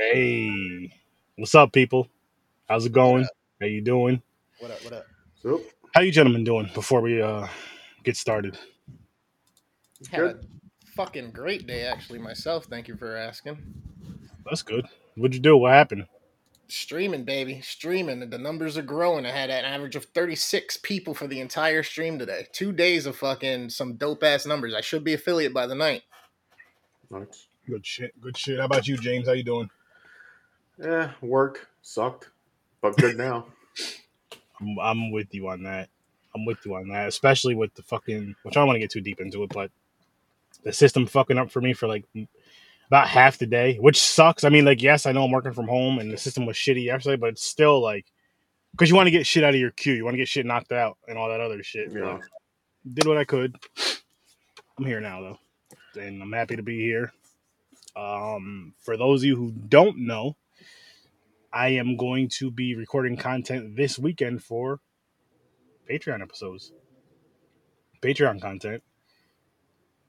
Hey, what's up, people? How's it going? How you doing? What up? What up? So, How you gentlemen doing before we uh get started? Had Good. a fucking great day, actually, myself. Thank you for asking. That's good. What'd you do? What happened? Streaming, baby, streaming. The numbers are growing. I had an average of 36 people for the entire stream today. Two days of fucking some dope ass numbers. I should be affiliate by the night. nice. Good shit. Good shit. How about you, James? How you doing? Yeah, work sucked, but good now. I'm, I'm with you on that. I'm with you on that, especially with the fucking. Which I don't want to get too deep into it, but the system fucking up for me for like about half the day, which sucks. I mean, like, yes, I know I'm working from home and the system was shitty yesterday, but it's still like because you want to get shit out of your queue, you want to get shit knocked out and all that other shit. Yeah. But did what I could. I'm here now though, and I'm happy to be here. Um, for those of you who don't know, I am going to be recording content this weekend for Patreon episodes, Patreon content,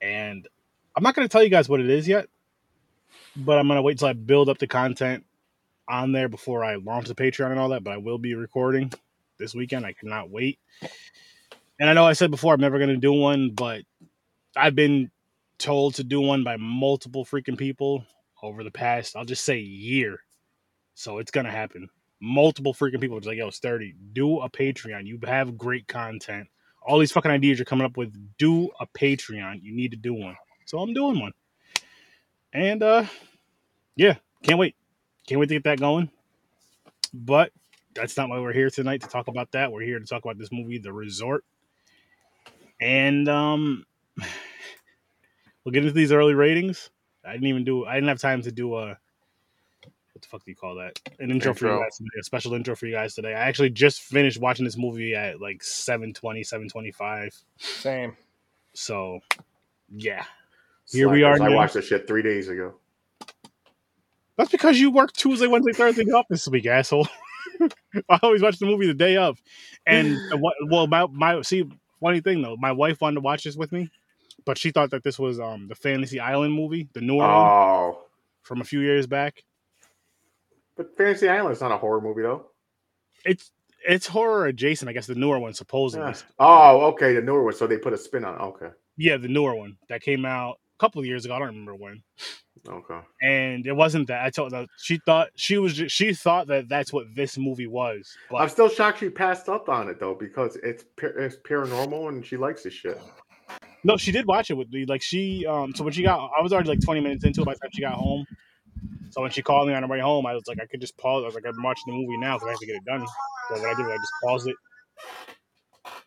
and I'm not going to tell you guys what it is yet, but I'm going to wait till I build up the content on there before I launch the Patreon and all that. But I will be recording this weekend. I cannot wait. And I know I said before I'm never going to do one, but I've been told to do one by multiple freaking people over the past, I'll just say year. So it's gonna happen. Multiple freaking people just like, yo, sturdy, do a Patreon. You have great content. All these fucking ideas you're coming up with, do a Patreon. You need to do one. So I'm doing one. And uh yeah, can't wait. Can't wait to get that going. But that's not why we're here tonight to talk about that. We're here to talk about this movie, The Resort. And um we'll get into these early ratings. I didn't even do I didn't have time to do a what the fuck do you call that? An intro, for you guys today, a special intro for you guys today. I actually just finished watching this movie at like 720, 725. Same. So yeah. Here we are I now. watched this shit three days ago. That's because you work Tuesday, Wednesday, Thursday off this week, asshole. I always watch the movie the day of. And well, my my see funny thing though, my wife wanted to watch this with me, but she thought that this was um the Fantasy Island movie, the newer one Oh, from a few years back. But Fantasy Island is not a horror movie though. It's it's horror adjacent, I guess. The newer one supposedly. Yeah. Oh, okay, the newer one. So they put a spin on. it. Okay, Yeah, the newer one that came out a couple of years ago. I don't remember when. okay. And it wasn't that. I told her she thought she was just, she thought that that's what this movie was. But... I'm still shocked she passed up on it though because it's it's paranormal and she likes this shit. no, she did watch it with me. Like she um so when she got I was already like 20 minutes into it by the time she got home. So when she called me on her way home, I was like I could just pause. I was like I'm watching the movie now because I have to get it done. So what I did was I just paused it.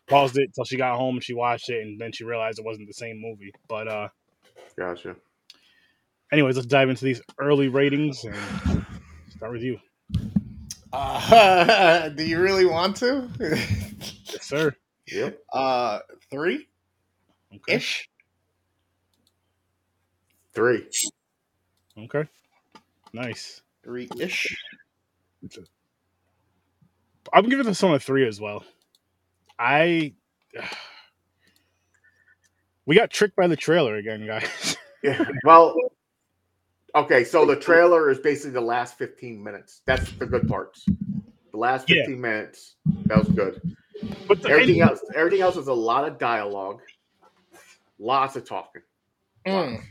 Paused it till she got home and she watched it and then she realized it wasn't the same movie. But uh Gotcha. anyways, let's dive into these early ratings and start with you. Uh, do you really want to? Yes, sir. Yep. uh, three Okay. ish. Three. Okay. Nice. Three ish. I'm giving this one a three as well. I we got tricked by the trailer again, guys. Yeah. Well. Okay, so the trailer is basically the last 15 minutes. That's the good parts. The last Yeah. 15 minutes, that was good. But the, Everything and- else, everything else was a lot of dialogue, lots of talking. Mm.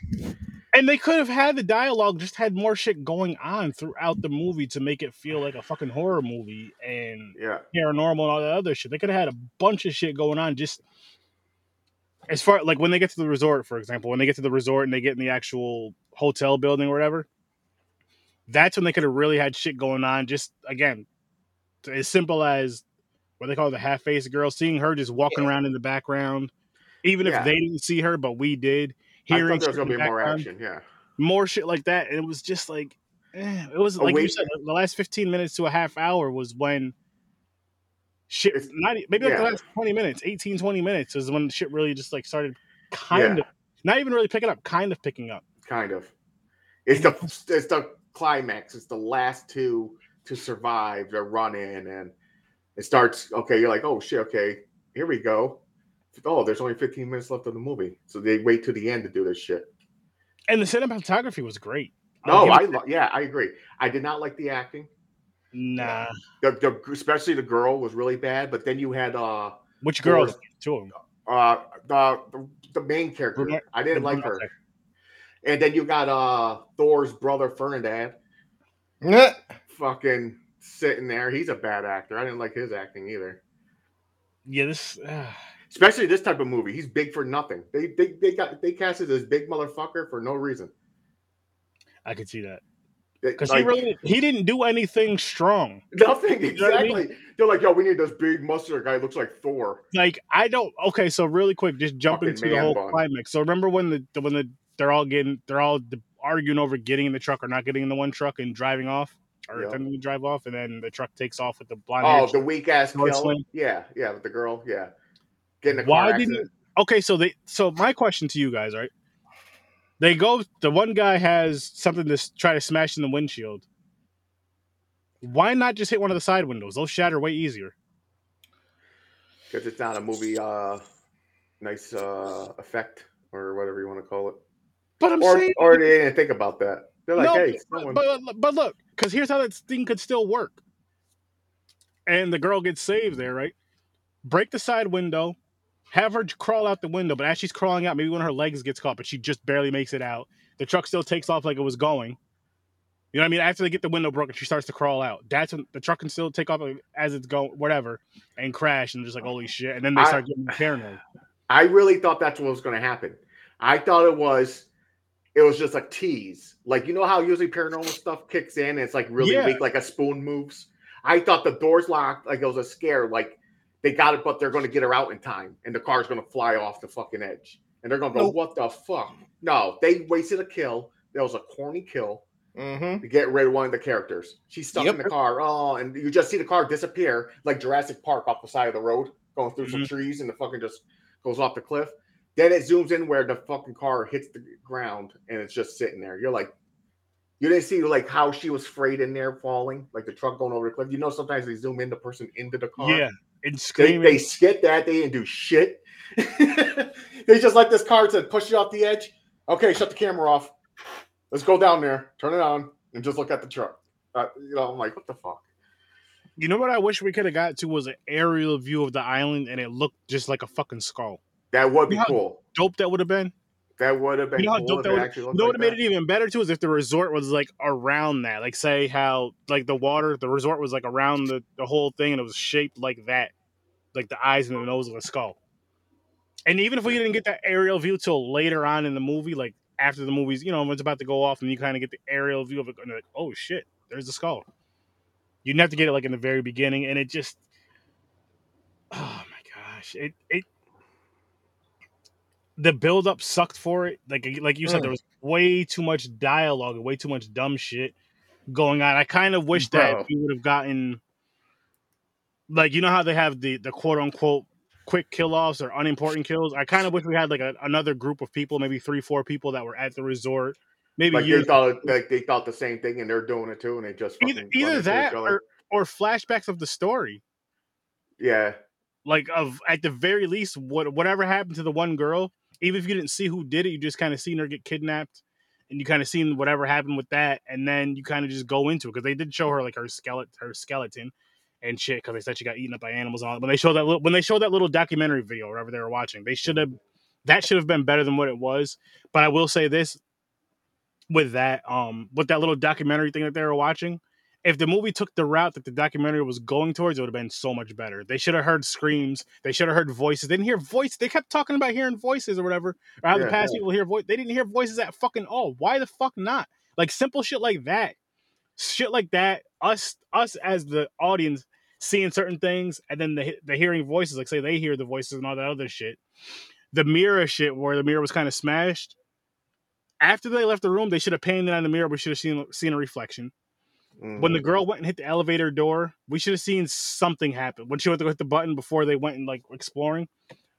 And they could have had the dialogue, just had more shit going on throughout the movie to make it feel like a fucking horror movie and Yeah, paranormal and all that other shit. They could have had a bunch of shit going on just as far like when they get to the resort, for example, when they get to the resort and they get in the actual hotel building or whatever, that's when they could have really had shit going on. Just again, as simple as what they call the half faced girl, seeing her just walking around in the background, even Yeah. if they didn't see her, but we did. I thought there was gonna be more action. Yeah, more shit like that. And it was just like, eh, it was Oh, like you said, the last 15 minutes to a half hour was when shit, It's- not e- maybe like the last 20 minutes, 18, 20 minutes is when shit really just like started kind Yeah. of, not even really picking up, kind of picking up. kind of. It's the it's the climax. It's the last two to survive. They're running, and it starts. Okay, you're like, oh shit. Okay, here we go. Oh, there's only 15 minutes left of the movie, so they wait to the end to do this shit. And the cinematography was great. No, give I lo- yeah, I agree. I did not like the acting. nah. The, the especially the girl was really bad. But then you had uh Which girl? Thor's- Two of them. uh the the, the main character. Brunette- I didn't like her. brunette. And then you got uh Thor's brother Ferdinand Nah. fucking sitting there. He's a bad actor. I didn't like his acting either. Yeah, this. Uh, Especially this type of movie. He's big for nothing. They they they got they casted this big motherfucker for no reason. I could see that because like, he really he didn't do anything strong. nothing You know I mean? exactly. They're like, yo, we need this big muscular guy. Looks like Thor. Like I don't. Okay, so really quick, just jump Fucking into the whole bun. climax. So remember when the when the they're all getting they're all arguing over getting in the truck or not getting in the one truck and driving off or Yeah. attempting to drive off, and then the truck takes off with the blonde. Oh, the weak ass kill. Yeah, yeah, with the girl. Yeah, getting a car Why didn't okay so they so my question to you guys right they go the one guy has something to try to smash in the windshield why not just hit one of the side windows those shatter way easier because it's not a movie. Uh, nice uh effect or whatever you want to call it. but i'm Or saying or they didn't think about that. They're like, no, hey, someone- but, but look because here's how that thing could still work and the girl gets saved there right break the side window have her crawl out the window but as she's crawling out maybe one of her legs gets caught but she just barely makes it out the truck still takes off like it was going you know what I mean? After they get the window broken, she starts to crawl out. That's when the truck can still take off as it's going, whatever, and crash, and just like holy shit. And then they I- start getting paranoid. I really thought that's what was going to happen. I thought it was, it was just a tease. Like you know how usually paranormal stuff kicks in, and it's like really Yeah. weak, like a spoon moves. I thought the doors locked, like it was a scare, like they got it, but they're going to get her out in time, and the car's going to fly off the fucking edge, and they're going to go, Nope. "What the fuck?" No, they wasted a kill. That was a corny kill Mm-hmm. to get rid of one of the characters. She's stuck Yep. in the car. Oh, and you just see the car disappear like Jurassic Park off the side of the road, going through some Mhm. trees, and the fucking just goes off the cliff. Then it zooms in where the fucking car hits the ground, and it's just sitting there. You're like, you didn't see like how she was frayed in there, falling, like the truck going over the cliff. You know, sometimes they zoom in the person into the car. Yeah, and They, screaming. they skip that. They didn't do shit. they just let this car to push you off the edge. Okay, shut the camera off. Let's go down there, turn it on, and just look at the truck. Uh, you know, I'm like, what the fuck? you know what I wish we could have got to was an aerial view of the island, and it looked just like a fucking skull. That would be You know cool. Dope that would have been. That would have been You know cool that would- actually You looked know like made that. it even better too is if the resort was like around that. Like say how like the water, the resort was like around the, the whole thing and it was shaped like that. Like the eyes and the nose of a skull. And even if we didn't get that aerial view till later on in the movie, like after the movie's, you know, when it's about to go off and you kind of get the aerial view of it and like, oh shit, there's the skull. You didn't have to get it like in the very beginning, and it just oh my gosh. It it the build up sucked for it. Like like you said, Mm. there was way too much dialogue and way too much dumb shit going on. I kind of wish that Bro. we would have gotten like you know how they have the the quote unquote quick kill offs or unimportant kills. I kind of wish we had like a, another group of people, maybe three, four people that were at the resort. Maybe Like they thought, like they thought the same thing, and they're doing it too, and they just either, either that or, or flashbacks of the story. yeah, like of at the very least what whatever happened to the one girl even if you didn't see who did it you just kind of seen her get kidnapped and you kind of seen whatever happened with that and then you kind of just go into it because they did show her like her skeleton her skeleton and shit because they said she got eaten up by animals and all when they showed that little when they showed that little documentary video wherever they were watching they should have that should have been better than what it was but i will say this with that um with that little documentary thing that they were watching if the movie took the route that the documentary was going towards, it would have been so much better. They should have heard screams. They should have heard voices. They didn't hear voices. They kept talking about hearing voices or whatever, or how the Yeah. past people hear voice. They didn't hear voices at fucking all. Why the fuck not? Like simple shit like that, shit like that. Us, us as the audience seeing certain things, and then the the hearing voices. Like say they hear the voices and all that other shit. The mirror shit, where the mirror was kind of smashed. After they left the room, they should have painted on the mirror. We should have seen seen a reflection when the Mhm. girl went and hit the elevator door, we should have seen something happen. When she went to hit the button before they went and like exploring,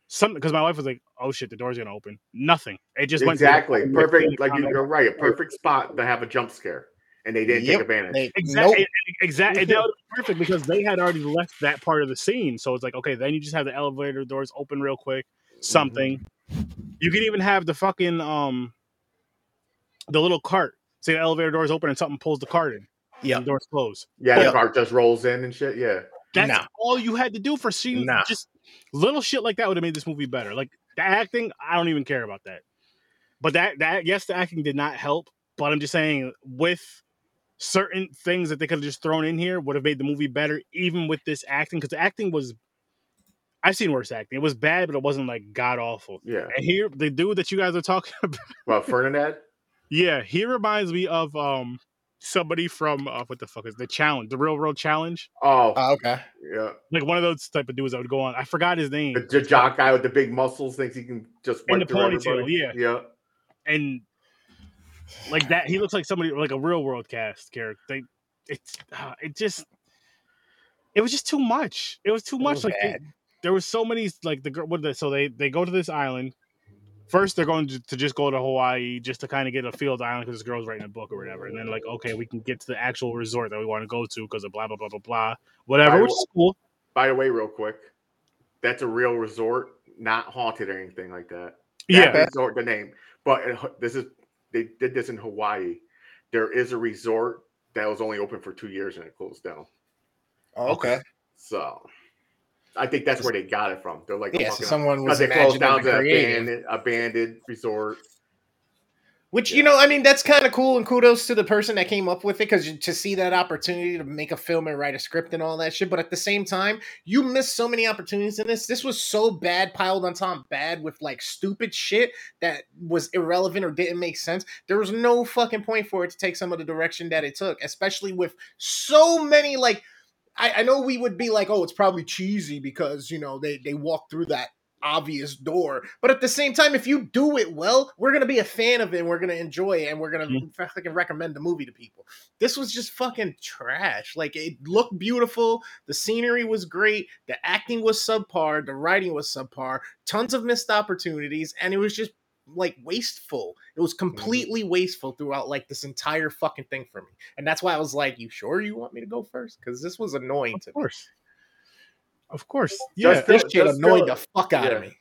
something because my wife was like, "Oh shit, the door's gonna open." Nothing. It just went exactly button, perfect. Like found you- it. you're right, a perfect spot to have a jump scare, and they didn't Yep. take advantage. They, Exactly. Nope. Exactly. That was perfect because they had already left that part of the scene. So it's like, okay, then you just have the elevator doors open real quick. Something. You can even have the fucking um, the little cart say the elevator doors open and something pulls the cart in. Yeah. The doors close. Yeah, Yeah. the car just rolls in and shit. Yeah. That's Nah. all you had to do for seeing Nah. just little shit like that would have made this movie better. Like the acting, I don't even care about that. But that that yes, the acting did not help. But I'm just saying with certain things that they could have just thrown in here would have made the movie better, even with this acting, because the acting was I've seen worse acting. It was bad, but it wasn't like god awful. Yeah. And here, the dude that you guys are talking about, Well, Ferdinand. yeah, he reminds me of um somebody from uh, what the fuck is the challenge, the real world challenge, Oh, Oh, okay. yeah. like one of those type of dudes that would go on. I forgot his name. The, the jock guy with the big muscles thinks he can just And the ponytail, yeah. Yeah. and like that he looks like somebody like a real world cast character they it's uh, it just it was just too much it was too It much was like they- there was so many like the girl what the, so they they go to this island first they're going to, to just go to hawaii just to kind of get a field island because this girl's writing a book or whatever and then like okay we can get to the actual resort that we want to go to because of blah blah blah blah blah whatever I which will- is cool By the way, real quick, that's a real resort, not haunted or anything like that. yeah That resort, the name. But uh, this is they did this in Hawaii. There is a resort that was only open for two years and it closed down. Oh, okay. So I think that's where they got it from. They're like, Yeah, so someone was they closed down and abandoned, abandoned resort. Which you know, I mean, that's kind of cool, and kudos to the person that came up with it because to see that opportunity to make a film and write a script and all that shit. But at the same time, you missed so many opportunities in this. This was so bad, piled on top bad with like stupid shit that was irrelevant or didn't make sense. There was no fucking point for it to take some of the direction that it took, especially with so many like. I, I know we would be like, oh, it's probably cheesy because you know they they walk through that obvious door. But at the same time, if you do it well, we're gonna be a fan of it and we're gonna enjoy it and we're gonna Mhm. fucking recommend the movie to people. This was just fucking trash. Like it looked beautiful, the scenery was great, the acting was subpar, the writing was subpar, tons of missed opportunities, and it was just like wasteful. It was completely wasteful throughout like this entire fucking thing for me. And that's why I was like, you sure you want me to go first? Because this was annoying to of me. course of course yeah Just This shit just annoyed fill- the fuck out yeah. of me.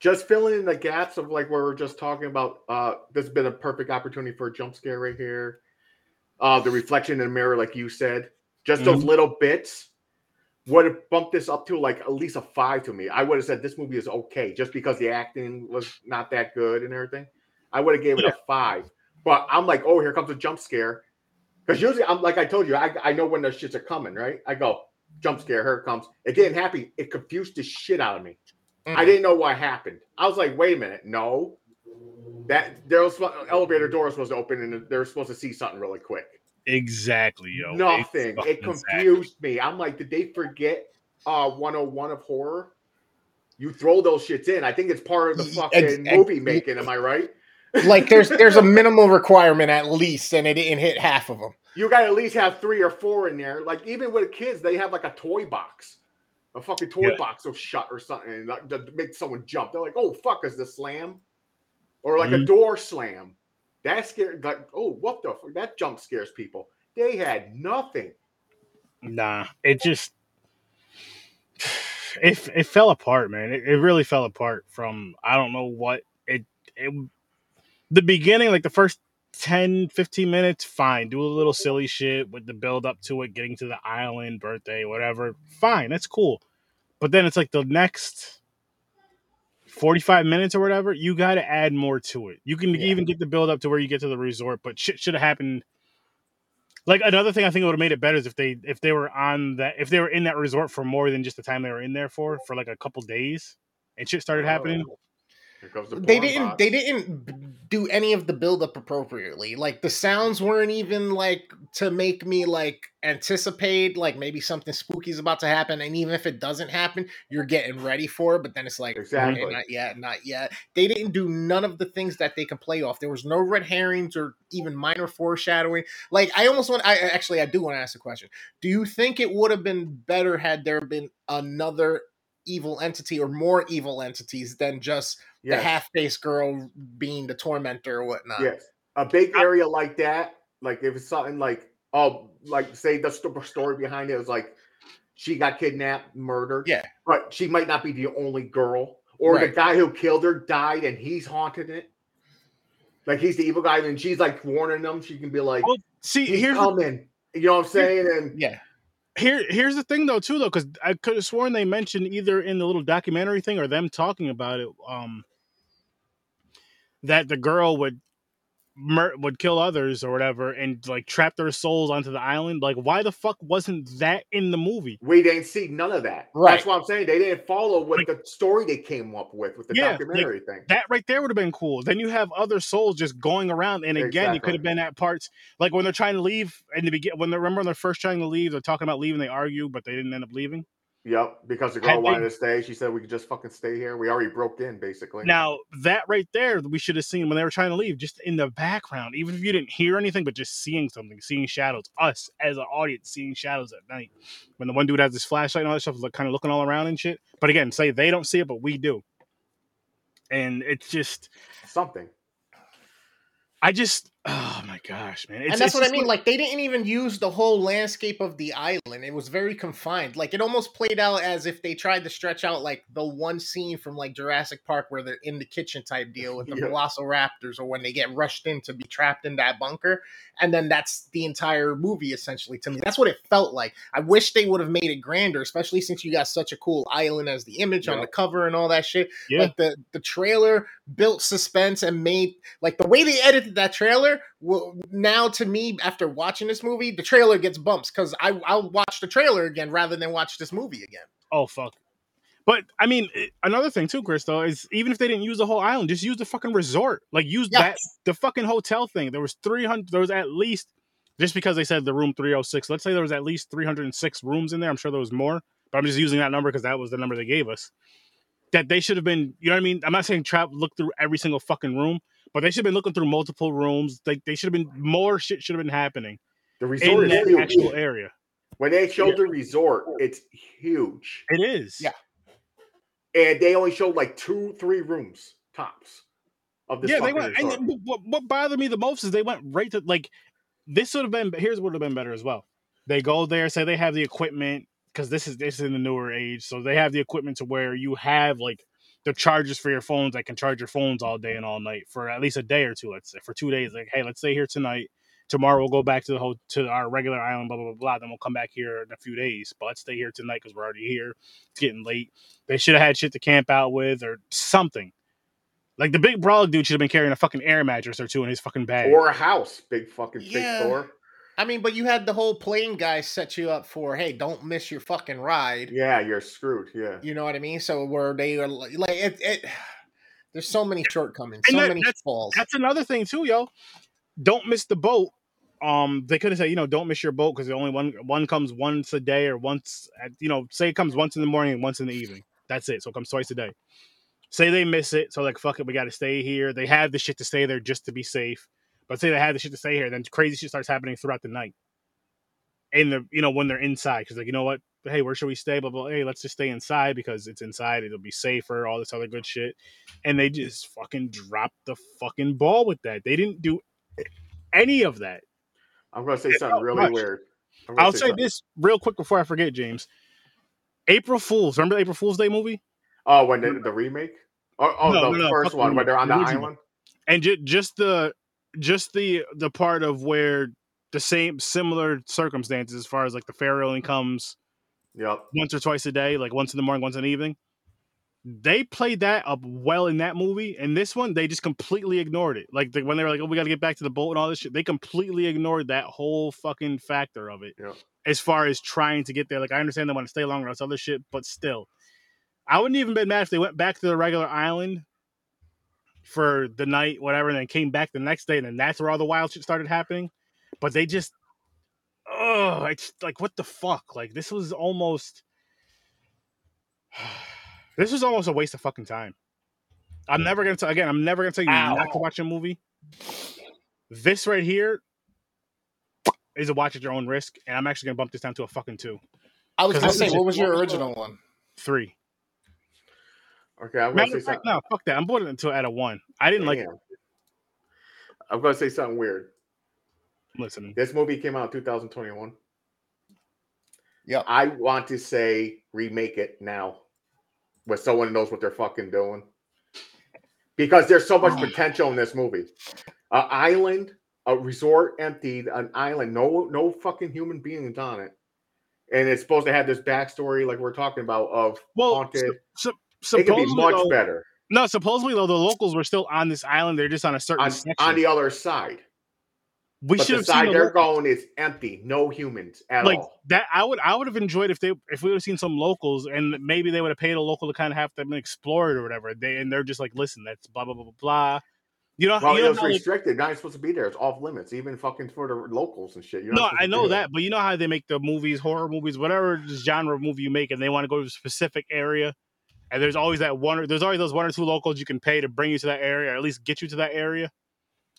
Just filling in the gaps of like where we're just talking about. Uh, this has been a perfect opportunity for a jump scare right here. Uh, the reflection in the mirror, like you said, just those little bits would have bumped this up to like at least a five to me. I would have said this movie is okay just because the acting was not that good and everything. I would have gave it Yeah. a five. But I'm like, oh, here comes a jump scare. Because usually I'm like I told you, I, I know when those shits are coming, right? I go, jump scare, here it comes. It didn't happen. It confused the shit out of me. I Mm. didn't know what happened. I was like, wait a minute, no. That there was elevator door was supposed to open and they're supposed to see something really quick. Exactly yo Nothing. It confused me. I'm like, did they forget uh 101 of horror? You throw those shits in. I think it's part of the fucking ex- movie making. Am I right? like there's there's a minimal requirement at least, and it didn't hit half of them. You got to at least have three or four in there. Like even with kids, they have like a toy box, a fucking toy Yeah. box will shut or something and that- to make someone jump. They're like, "Oh fuck, is the slam?" Or like a Mhm. door slam. That scared. Like, oh, what the fuck? That jump scares people. They had nothing. Nah, it just it it fell apart, man. It, it really fell apart from I don't know what it it the beginning, like the first 10, 15 minutes, fine. Do a little silly shit with the build up to it, getting to the island, birthday, whatever. Fine, that's cool. But then it's like the next 45 minutes or whatever, you got to add more to it. You can Yeah. even get the build up to where you get to the resort, but shit should have happened like another thing I think would have made it better is if they if they were on that if they were in that resort for more than just the time they were in there for for like a couple days and shit started happening. Oh, the They didn't box. they didn't do any of the build up appropriately. Like the sounds weren't even like to make me like anticipate like maybe something spooky is about to happen. And even if it doesn't happen, you're getting ready for it. But then it's like Exactly. okay, not yet, not yet. They didn't do none of the things that they can play off. There was no red herrings or even minor foreshadowing. Like I almost want I actually I do want to ask a question. Do you think it would have been better had there been another evil entity or more evil entities than just the half-faced girl being the tormentor or whatnot. Yes, a big area like that, like if it's something like oh, like say the sto- story behind it was like she got kidnapped, murdered. Yeah. but she might not be the only girl, or the guy who killed her died and he's haunted it. like he's the evil guy, and she's like warning them. She can be like, Well, See, "He's here's coming." You know what I'm saying? And Yeah. Here here's the thing though too though because i could have sworn they mentioned either in the little documentary thing or them talking about it um that the girl would mur- would kill others or whatever and like trap their souls onto the island like why the fuck wasn't that in the movie we didn't see none of that. Right. That's what I'm saying. They didn't follow what the story they came up with with the Yeah, like, documentary thing. that right there would have been cool then you have other souls just going around and again you could have been at parts like when they're trying to leave in the beginning when they remember when they're first trying to leave they're talking about leaving they argue but they didn't end up leaving Yep, because the Had girl they- wanted to stay. She said we could just fucking stay here. We already broke in, basically. Now that right there, we should have seen when they were trying to leave, just in the background, even if you didn't hear anything, but just seeing something, seeing shadows. Us as an audience seeing shadows at night. When the one dude has his flashlight and all that stuff, like kind of looking all around and shit. But again, say they don't see it, but we do. And it's just, something. I just, oh my gosh, man! It's, and that's what I mean. Like they didn't even use the whole landscape of the island. It was very confined. Like it almost played out as if they tried to stretch out like the one scene from like Jurassic Park where they're in the kitchen type deal with the Yeah. Velociraptors, or when they get rushed in to be trapped in that bunker, and then that's the entire movie essentially. To me, that's what it felt like. I wish they would have made it grander, especially since you got such a cool island as the image on the cover and all that shit. yeah, Like the the trailer built suspense and made like the way they edited that trailer. Will now to me after watching this movie, the trailer gets bumps because I I'll watch the trailer again rather than watch this movie again. oh fuck. But I mean, eh, another thing too, Chris, though, is even if they didn't use the whole island, just use the fucking resort. Like use Yeah. that the fucking hotel thing. There was three hundred. There was at least just because they said the room three hundred six. Let's say there was at least three hundred and six rooms in there. I'm sure there was more, but I'm just using that number because that was the number they gave us. That they should have been. You know what I mean? I'm not saying trap look through every single fucking room, but they should have been looking through multiple rooms. Like they should have been more shit should have been happening The in resort is that huge. actual area. When they showed the resort, it's huge. It is. Yeah. And they only showed like two, three rooms tops of this yeah, they went. resort. And what, what bothered me the most is they went right to like this would have been. Here's what would have been better as well. They go there, say they have the equipment because this is this is in the newer age, so they have the equipment to where you have like the chargers for your phones that can charge your phones all day and all night for at least a day or two. Let's say for two days. Like, hey, let's stay here tonight. Tomorrow we'll go back to the whole to our regular island. Blah blah blah blah. Then we'll come back here in a few days. But let's stay here tonight because we're already here. It's getting late. They should have had shit to camp out with or something. Like the big brawler dude should have been carrying a fucking air mattress or two in his fucking bag. or a house, big fucking Yeah. big store. I mean, but you had the whole plane guy set you up for hey, don't miss your fucking ride. Yeah, you're screwed. Yeah. You know what I mean? So where they are like it, it there's so many shortcomings, And so that- many that's- falls. That's another thing too, yo. Don't miss the boat. Um, they could have said, you know, don't miss your boat because the only one one comes once a day or once, at, you know, say it comes once in the morning and once in the evening. That's it. So it comes twice a day. Say they miss it, so like fuck it, we got to stay here. They have the shit to stay there just to be safe. But say they had the shit to say here, then crazy shit starts happening throughout the night. In the you know when they're inside, because like you know what, hey, where should we stay? Blah blah. Hey, let's just stay inside because it's inside. It'll be safer. All this other good shit and they just fucking dropped the fucking ball with that. They didn't do any of that. I'm gonna say something really much. weird. I'll say something- this real quick before I forget, James. April Fools. Remember the April Fools Day movie? Oh, when the, the remake? Oh, oh No, the no, first one where they're on the remake, the original. island. And ju- just the just the the part of where the same similar circumstances as far as like the only comes Yep. once or twice a day, like once in the morning, once in the evening. They played that up well in that movie, and this one they just completely ignored it. Like the, when they were like, "Oh, we got to get back to the boat and all this shit," they completely ignored that whole fucking factor of it. Yeah. As far as trying to get there, like I understand they want to stay longer, that's other shit, but still, I wouldn't even been mad if they went back to the regular island for the night, whatever, and then came back the next day, and then that's where all the wild shit started happening. But they just, oh, it's like what the fuck? Like this was almost, this was almost a waste of fucking time. I'm never gonna tell again. I'm never gonna tell you Ow. not to watch a movie. This right here is a watch at your own risk, and I'm actually gonna bump this down to a fucking two, I was gonna say, what was your original one? three. Okay, I'm gonna Matter say fact, something. no, fuck that. I'm putting it until at a one. I didn't like. Damn. I'm gonna say something weird. Listen, This movie came out in 2021. Yep. I want to say remake it now, where someone knows what they're fucking doing. because there's so much oh. potential in this movie. An island, a resort emptied, an island, no no fucking human beings on it, and it's supposed to have this backstory like we're talking about of Well, haunted. So, it could be supposedly, much though- better no, supposedly though the locals were still on this island. They're just on a certain on, on the other side. we should the have seen side the they're locals. going is empty, no humans at all. like all. that. I would I would have enjoyed if they if we would have seen some locals and maybe they would have paid a local to kind of have them explore it or whatever. They and they're just like, listen, that's blah blah blah blah blah. You know, Well, you it know was how, like- restricted. Not supposed to be there. It's off limits, even fucking for the locals and shit. You're no, I know that, but you know how they make the movies, horror movies, whatever genre movie you make, and they want to go to a specific area, and there's always that one, or there's always those one or two locals you can pay to bring you to that area, or at least get you to that area,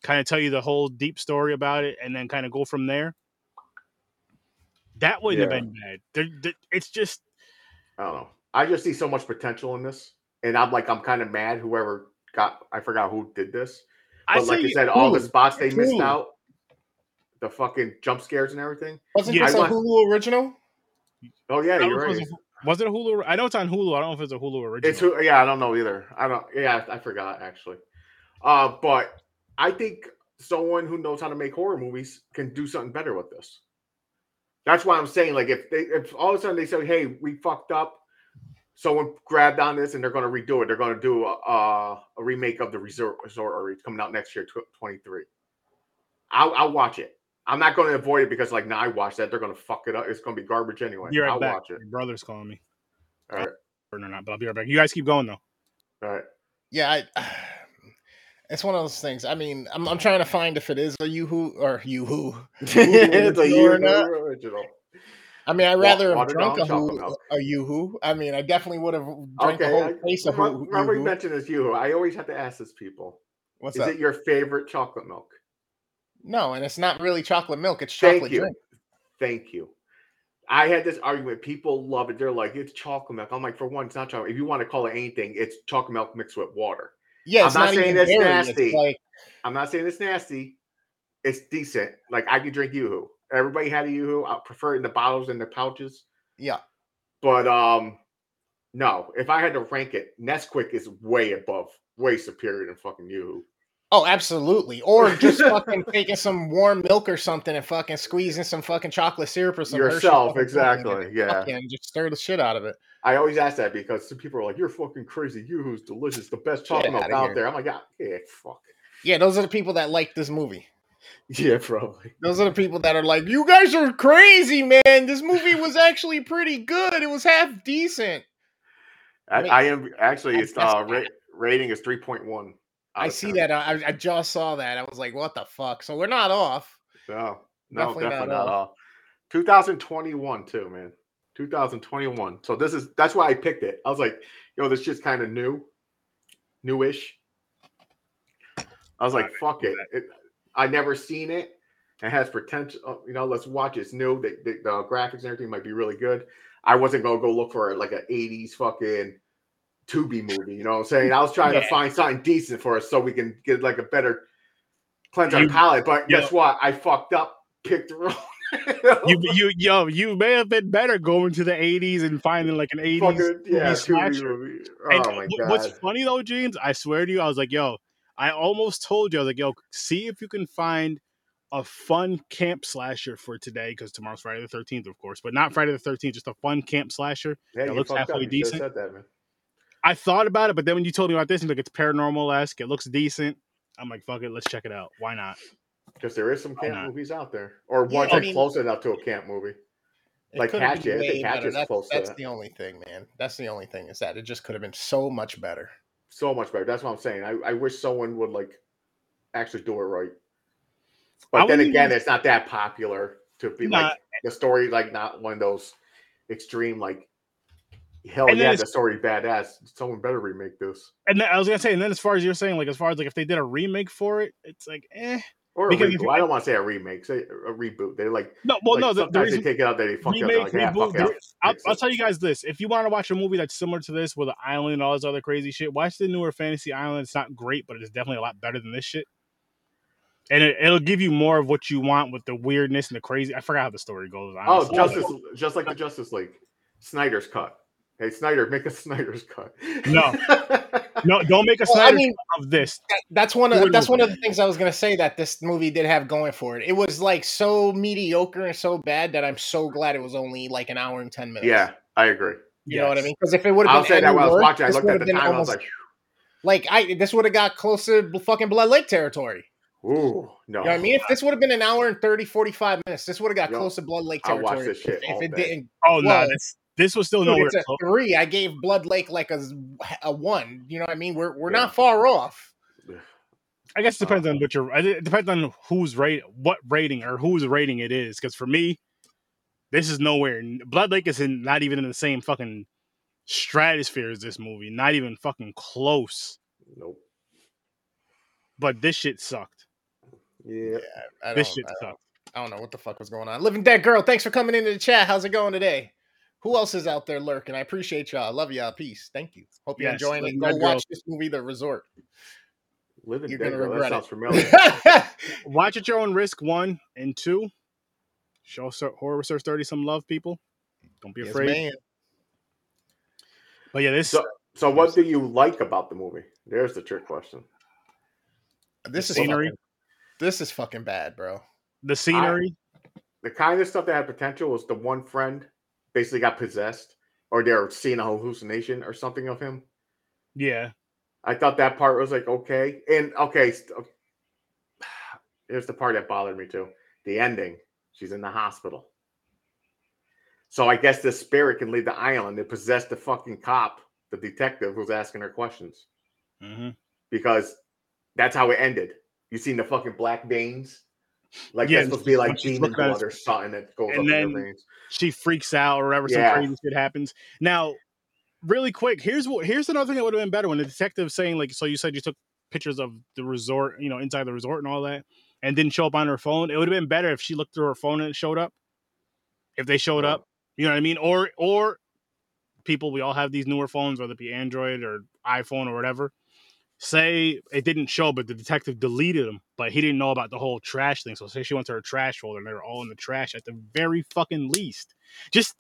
kind of tell you the whole deep story about it, and then kind of go from there. That wouldn't Yeah. have been bad. There, there- it's just I don't know. I just see so much potential in this, and I'm like, I'm kind of mad. Whoever got, I forgot who did this, I but like say, you said, all the spots they missed Hulu. out, the fucking jump scares and everything. Wasn't Yeah, this I a want- Hulu original? Oh yeah, I you're right. Was, it a Hulu? I know it's on Hulu. I don't know if it's a Hulu original. It's who? Yeah, I don't know either. I don't. Yeah, I forgot actually. Uh, but I think someone who knows how to make horror movies can do something better with this. That's why I'm saying, like, if they, if all of a sudden they say, "Hey, we fucked up," someone grabbed on this and they're going to redo it. They're going to do a, a, a remake of the Resort Resort, or it's coming out next year, tw- 23. I'll, I'll watch it. I'm not going to avoid it because, like, now I watch that, they're going to fuck it up. It's going to be garbage anyway. You're I'll back. watch it. Your brother's calling me. All right, Or not, but I'll be right back. You guys keep going though. all right. Yeah, I, it's one of those things. I mean, I'm, I'm trying to find if it is a Yoo-Hoo or Yoo-Hoo. it's a original or not? Original. I mean, I'd Wa- rather have drunk a, chocolate hoo, a Yoo-Hoo. I mean, I definitely would have drank Okay, a whole I, case of remember, hoo- remember you mentioned this Yoo-Hoo. I always have to ask this people: What's Is up? it your favorite chocolate milk? No, and it's not really chocolate milk. It's Thank chocolate you. drink. Thank you. I had this argument. People love it. They're like, it's chocolate milk. I'm like, for one, it's not chocolate. If you want to call it anything, it's chocolate milk mixed with water. Yeah, I'm not not, saying it's dairy. nasty. Like I'm not saying it's nasty. It's decent. Like I could drink Yoo-Hoo. Everybody had a Yoo-Hoo. I prefer it in the bottles and the pouches. yeah. But um, no. If I had to rank it, Nesquik is way above, way superior than fucking Yoo-Hoo. Oh, absolutely. Or just fucking taking some warm milk or something and fucking squeezing some fucking chocolate syrup or some Yourself, exactly. and Yeah. fucking just stir the shit out of it. I always ask that because some people are like, "You're fucking crazy. Yoo-Hoo's delicious, the best chocolate milk outta out there." I'm like, "Yeah, yeah, fuck, Yeah, those are the people that like this movie. yeah, probably." Those are the people that are like, "You guys are crazy, man. This movie was actually pretty good. It was half decent." I, mean, I am actually. It's uh, ra- rating is three point one. I see uh that. I, I just saw that. I was like, "What the fuck?" So we're not off. No, no, Definitely definitely, not not, all. 2021 too, man. 2021. So this is that's why I picked it. I was like, yo, this shit's kind of new, newish. I was like, fuck it. it. I never seen it. It has potential. oh, You know, let's watch it. It's new. The, the, the graphics and everything might be really good. I wasn't gonna go look for like an 80s fucking Tubi movie. You know what I'm saying? I was trying to find something decent for us so we can get like a better cleanse our palate. But yeah. guess what? I fucked up. Picked wrong. You, you, yo, you may have been better going to the '80s and finding like an '80s Fucking, yeah, slasher. movie. And Oh my god. What's funny though, James, I swear to you, I was like, yo, I almost told you, I was like, yo, see if you can find a fun camp slasher for today, because tomorrow's Friday the 13th, of course, but not Friday the 13th, just a fun camp slasher. Yeah, that looks halfway decent. Said that. I thought about it, but then when you told me about this, and like it's paranormal esque, it looks decent. I'm like, fuck it, let's check it out. Why not? Because there is some Why camp not? movies out there, or Yeah, ones I mean- close enough to a camp movie. It Like Hatchet, I think. Hatchet's That's, close to that's that. the only thing, man. That's the only thing is that it just could have been so much better. So much better. That's what I'm saying. I, I wish someone would like actually do it right. But I then again, even- it's not that popular to be Nah. like the story, like not one of those extreme like. Hell yeah, the story badass. Someone better remake this. And then, I was gonna say, and then as far as you're saying, like as far as like if they did a remake for it, it's like, eh. Or a Because reboot. you- I don't want to say a remake. Say a reboot. They like. No, well, like, no, the, the sometimes reason they take it out. They fuck it up. Like, yeah, reboot, fuck it up. there- I'll, I'll tell you guys this: if you want to watch a movie that's similar to this with an island and all this other crazy shit, watch the newer Fantasy Island. It's not great, but it's definitely a lot better than this shit. And it, it'll give you more of what you want with the weirdness and the crazy. I forgot how the story goes. Oh. Justice, just like the Justice League, Snyder's cut. Hey, Snyder, make a Snyder's cut. No. no, don't make a Well, I Snyder mean, of this. that's one of that's one of the things I was gonna say that this movie did have going for it. It was like so mediocre and so bad that I'm so glad it was only like an hour and ten minutes. Yeah, I agree. you know what I mean? Because if it would have I'll been say that any when I was watching, I looked at the been time, I was almost- like, like I this would have got closer to fucking Blood Lake territory. ooh, no. You know what I mean? If this would have been an hour and 30, 45 minutes, this would have got Yo, close to Blood Lake I'll watch territory. this shit if all it day. didn't, Oh no, Well, this this was still dude, nowhere. it's a three. I gave Blood Lake like a, a one. You know what I mean? We're we're Yeah. not far off. I guess it depends Uh, on what your. It depends on who's rate, what rating or whose rating it is. Because for me, this is nowhere. Blood Lake is in, not even in the same fucking stratosphere as this movie. Not even fucking close. Nope. But this shit sucked. Yeah. I This don't, shit I, don't, sucked. I don't know what the fuck was going on. Living Dead Girl, thanks for coming into the chat. How's it going today? Who else is out there lurking? I appreciate y'all. I love y'all. Peace. Thank you. Hope you're Yes, enjoying it. Living Go Dead watch this movie, The Resort. Living You're Dead, gonna girl, that regret it. familiar. Watch at your own risk. One and two. Show horror research thirty some love, people. Don't be Yes, afraid. man. But yeah, this So, so what do you like about the movie? There's the trick question. This is scenery. fucking, this is fucking bad, bro. the scenery. The kind of stuff that had potential was the one friend basically got possessed, or they're seeing a hallucination or something of him. yeah, I thought that part was like okay, and okay. st- Here's the part that bothered me too: the ending. She's in the hospital, so I guess the spirit can leave the island and possess the fucking cop, the detective who's asking her questions, hmm because that's how it ended. You seen the fucking black veins? Like Yeah, that's supposed to be like she's demon looking at blood or something that goes and up then- in their veins. she freaks out or whatever. Some crazy shit happens. Now, really quick, here's what here's another thing that would have been better when the detective's saying like, so you said you took pictures of the resort, you know, inside the resort and all that, and didn't show up on her phone. It would have been better if she looked through her phone and it showed up. If they showed Yeah. up, you know what I mean, or or people, we all have these newer phones, whether it be Android or iPhone or whatever. Say it didn't show, but the detective deleted them, but he didn't know about the whole trash thing. So say she went to her trash folder and they were all in the trash at the very fucking least. Just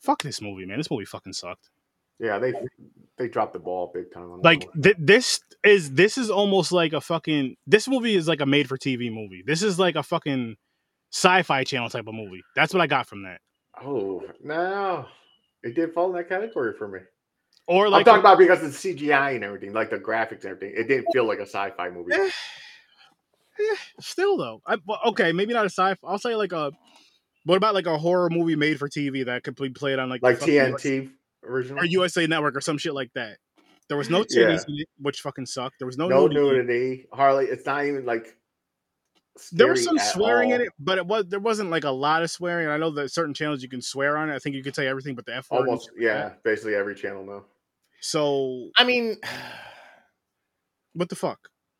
fuck this movie, man. This movie fucking sucked. Yeah, they they dropped the ball big time. On Like th- this is this is almost like a fucking this movie is like a made for TV movie. This is like a fucking sci-fi channel type of movie. That's what I got from that. oh no, it did fall in that category for me. Or I'm like talking about because of the CGI and everything, like the graphics and everything. It didn't feel like a sci-fi movie. Eh, eh, still though. I, okay, maybe not a sci-fi. I'll say like a what about like a horror movie made for TV that could be played on like like TNT original. or USA Network or some shit like that. There was no titties Yeah. in it, which fucking sucked. There was no, no nudity. nudity. Harley, it's not even like. There was some swearing in it, but it was there wasn't like a lot of swearing. I know that certain channels you can swear on it. I think you could say everything but the F word. Almost, yeah. Basically, every channel now. So I mean, what the fuck?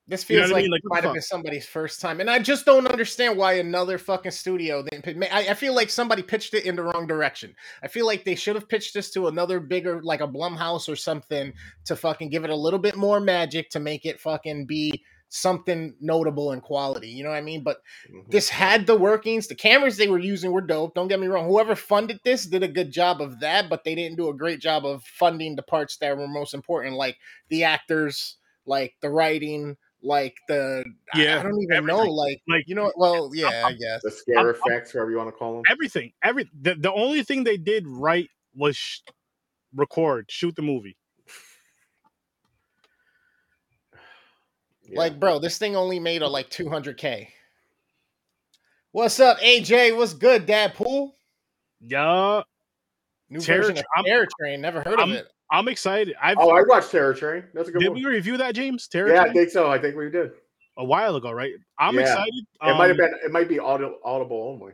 this You know feels I like, mean? Like, it might have been somebody's first time, and I just don't understand why another fucking studio didn't. I, I feel like somebody pitched it in the wrong direction. I feel like they should have pitched this to another bigger, like a Blumhouse or something, to fucking give it a little bit more magic to make it fucking be something notable in quality. You know what I mean? But Mhm. this had the workings. The cameras they were using were dope. Don't get me wrong. Whoever funded this did a good job of that, but they didn't do a great job of funding the parts that were most important, like the actors, like the writing, like the Yeah, I, don't even know, like Like you know. Well, yeah, I guess. the scare I'm- I'm- effects, whatever you want to call them. Everything, every the, the only thing they did right was sh- record, shoot the movie. Yeah. Like, bro, this thing only made a like 200k. What's up, AJ? What's good, Dad Pool? Yeah, New Terror version of Tra- I'm- Terror Train. Never heard I'm- of it. I'm excited. I've oh, I watched Terror Train. That's a good did one. we review that, James? Terror yeah, I think so. I think we did. a while ago, right? I'm Yeah. excited. It might have Um, been. It might be audio, audible only.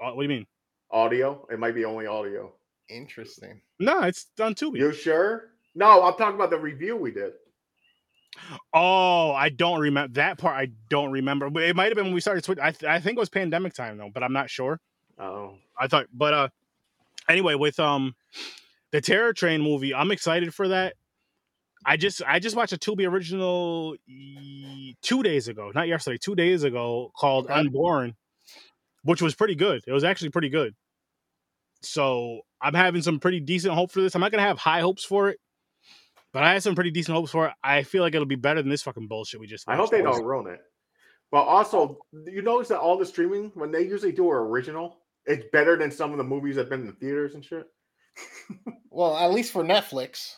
uh, What do you mean? Audio. It might be only audio. Interesting. No, it's on Tubi. You sure? No, I'm talking about the review we did. Oh, I don't remember that part. I don't remember. But it might have been when we started switching. I, th- I think it was pandemic time though, but I'm not sure. Oh, I thought, but uh, anyway, with um, the Terror Train movie, I'm excited for that. I just I just watched a Tubi original e- two days ago, not yesterday, two days ago, called Okay. Unborn, which was pretty good. It was actually pretty good. So I'm having some pretty decent hope for this. I'm not gonna have high hopes for it, But I had some pretty decent hopes for it. I feel like it'll be better than this fucking bullshit we just. I hope they don't ruin it. But also, you notice that all the streaming when they usually do an original, it's better than some of the movies that've been in the theaters and shit. Well, at least for Netflix.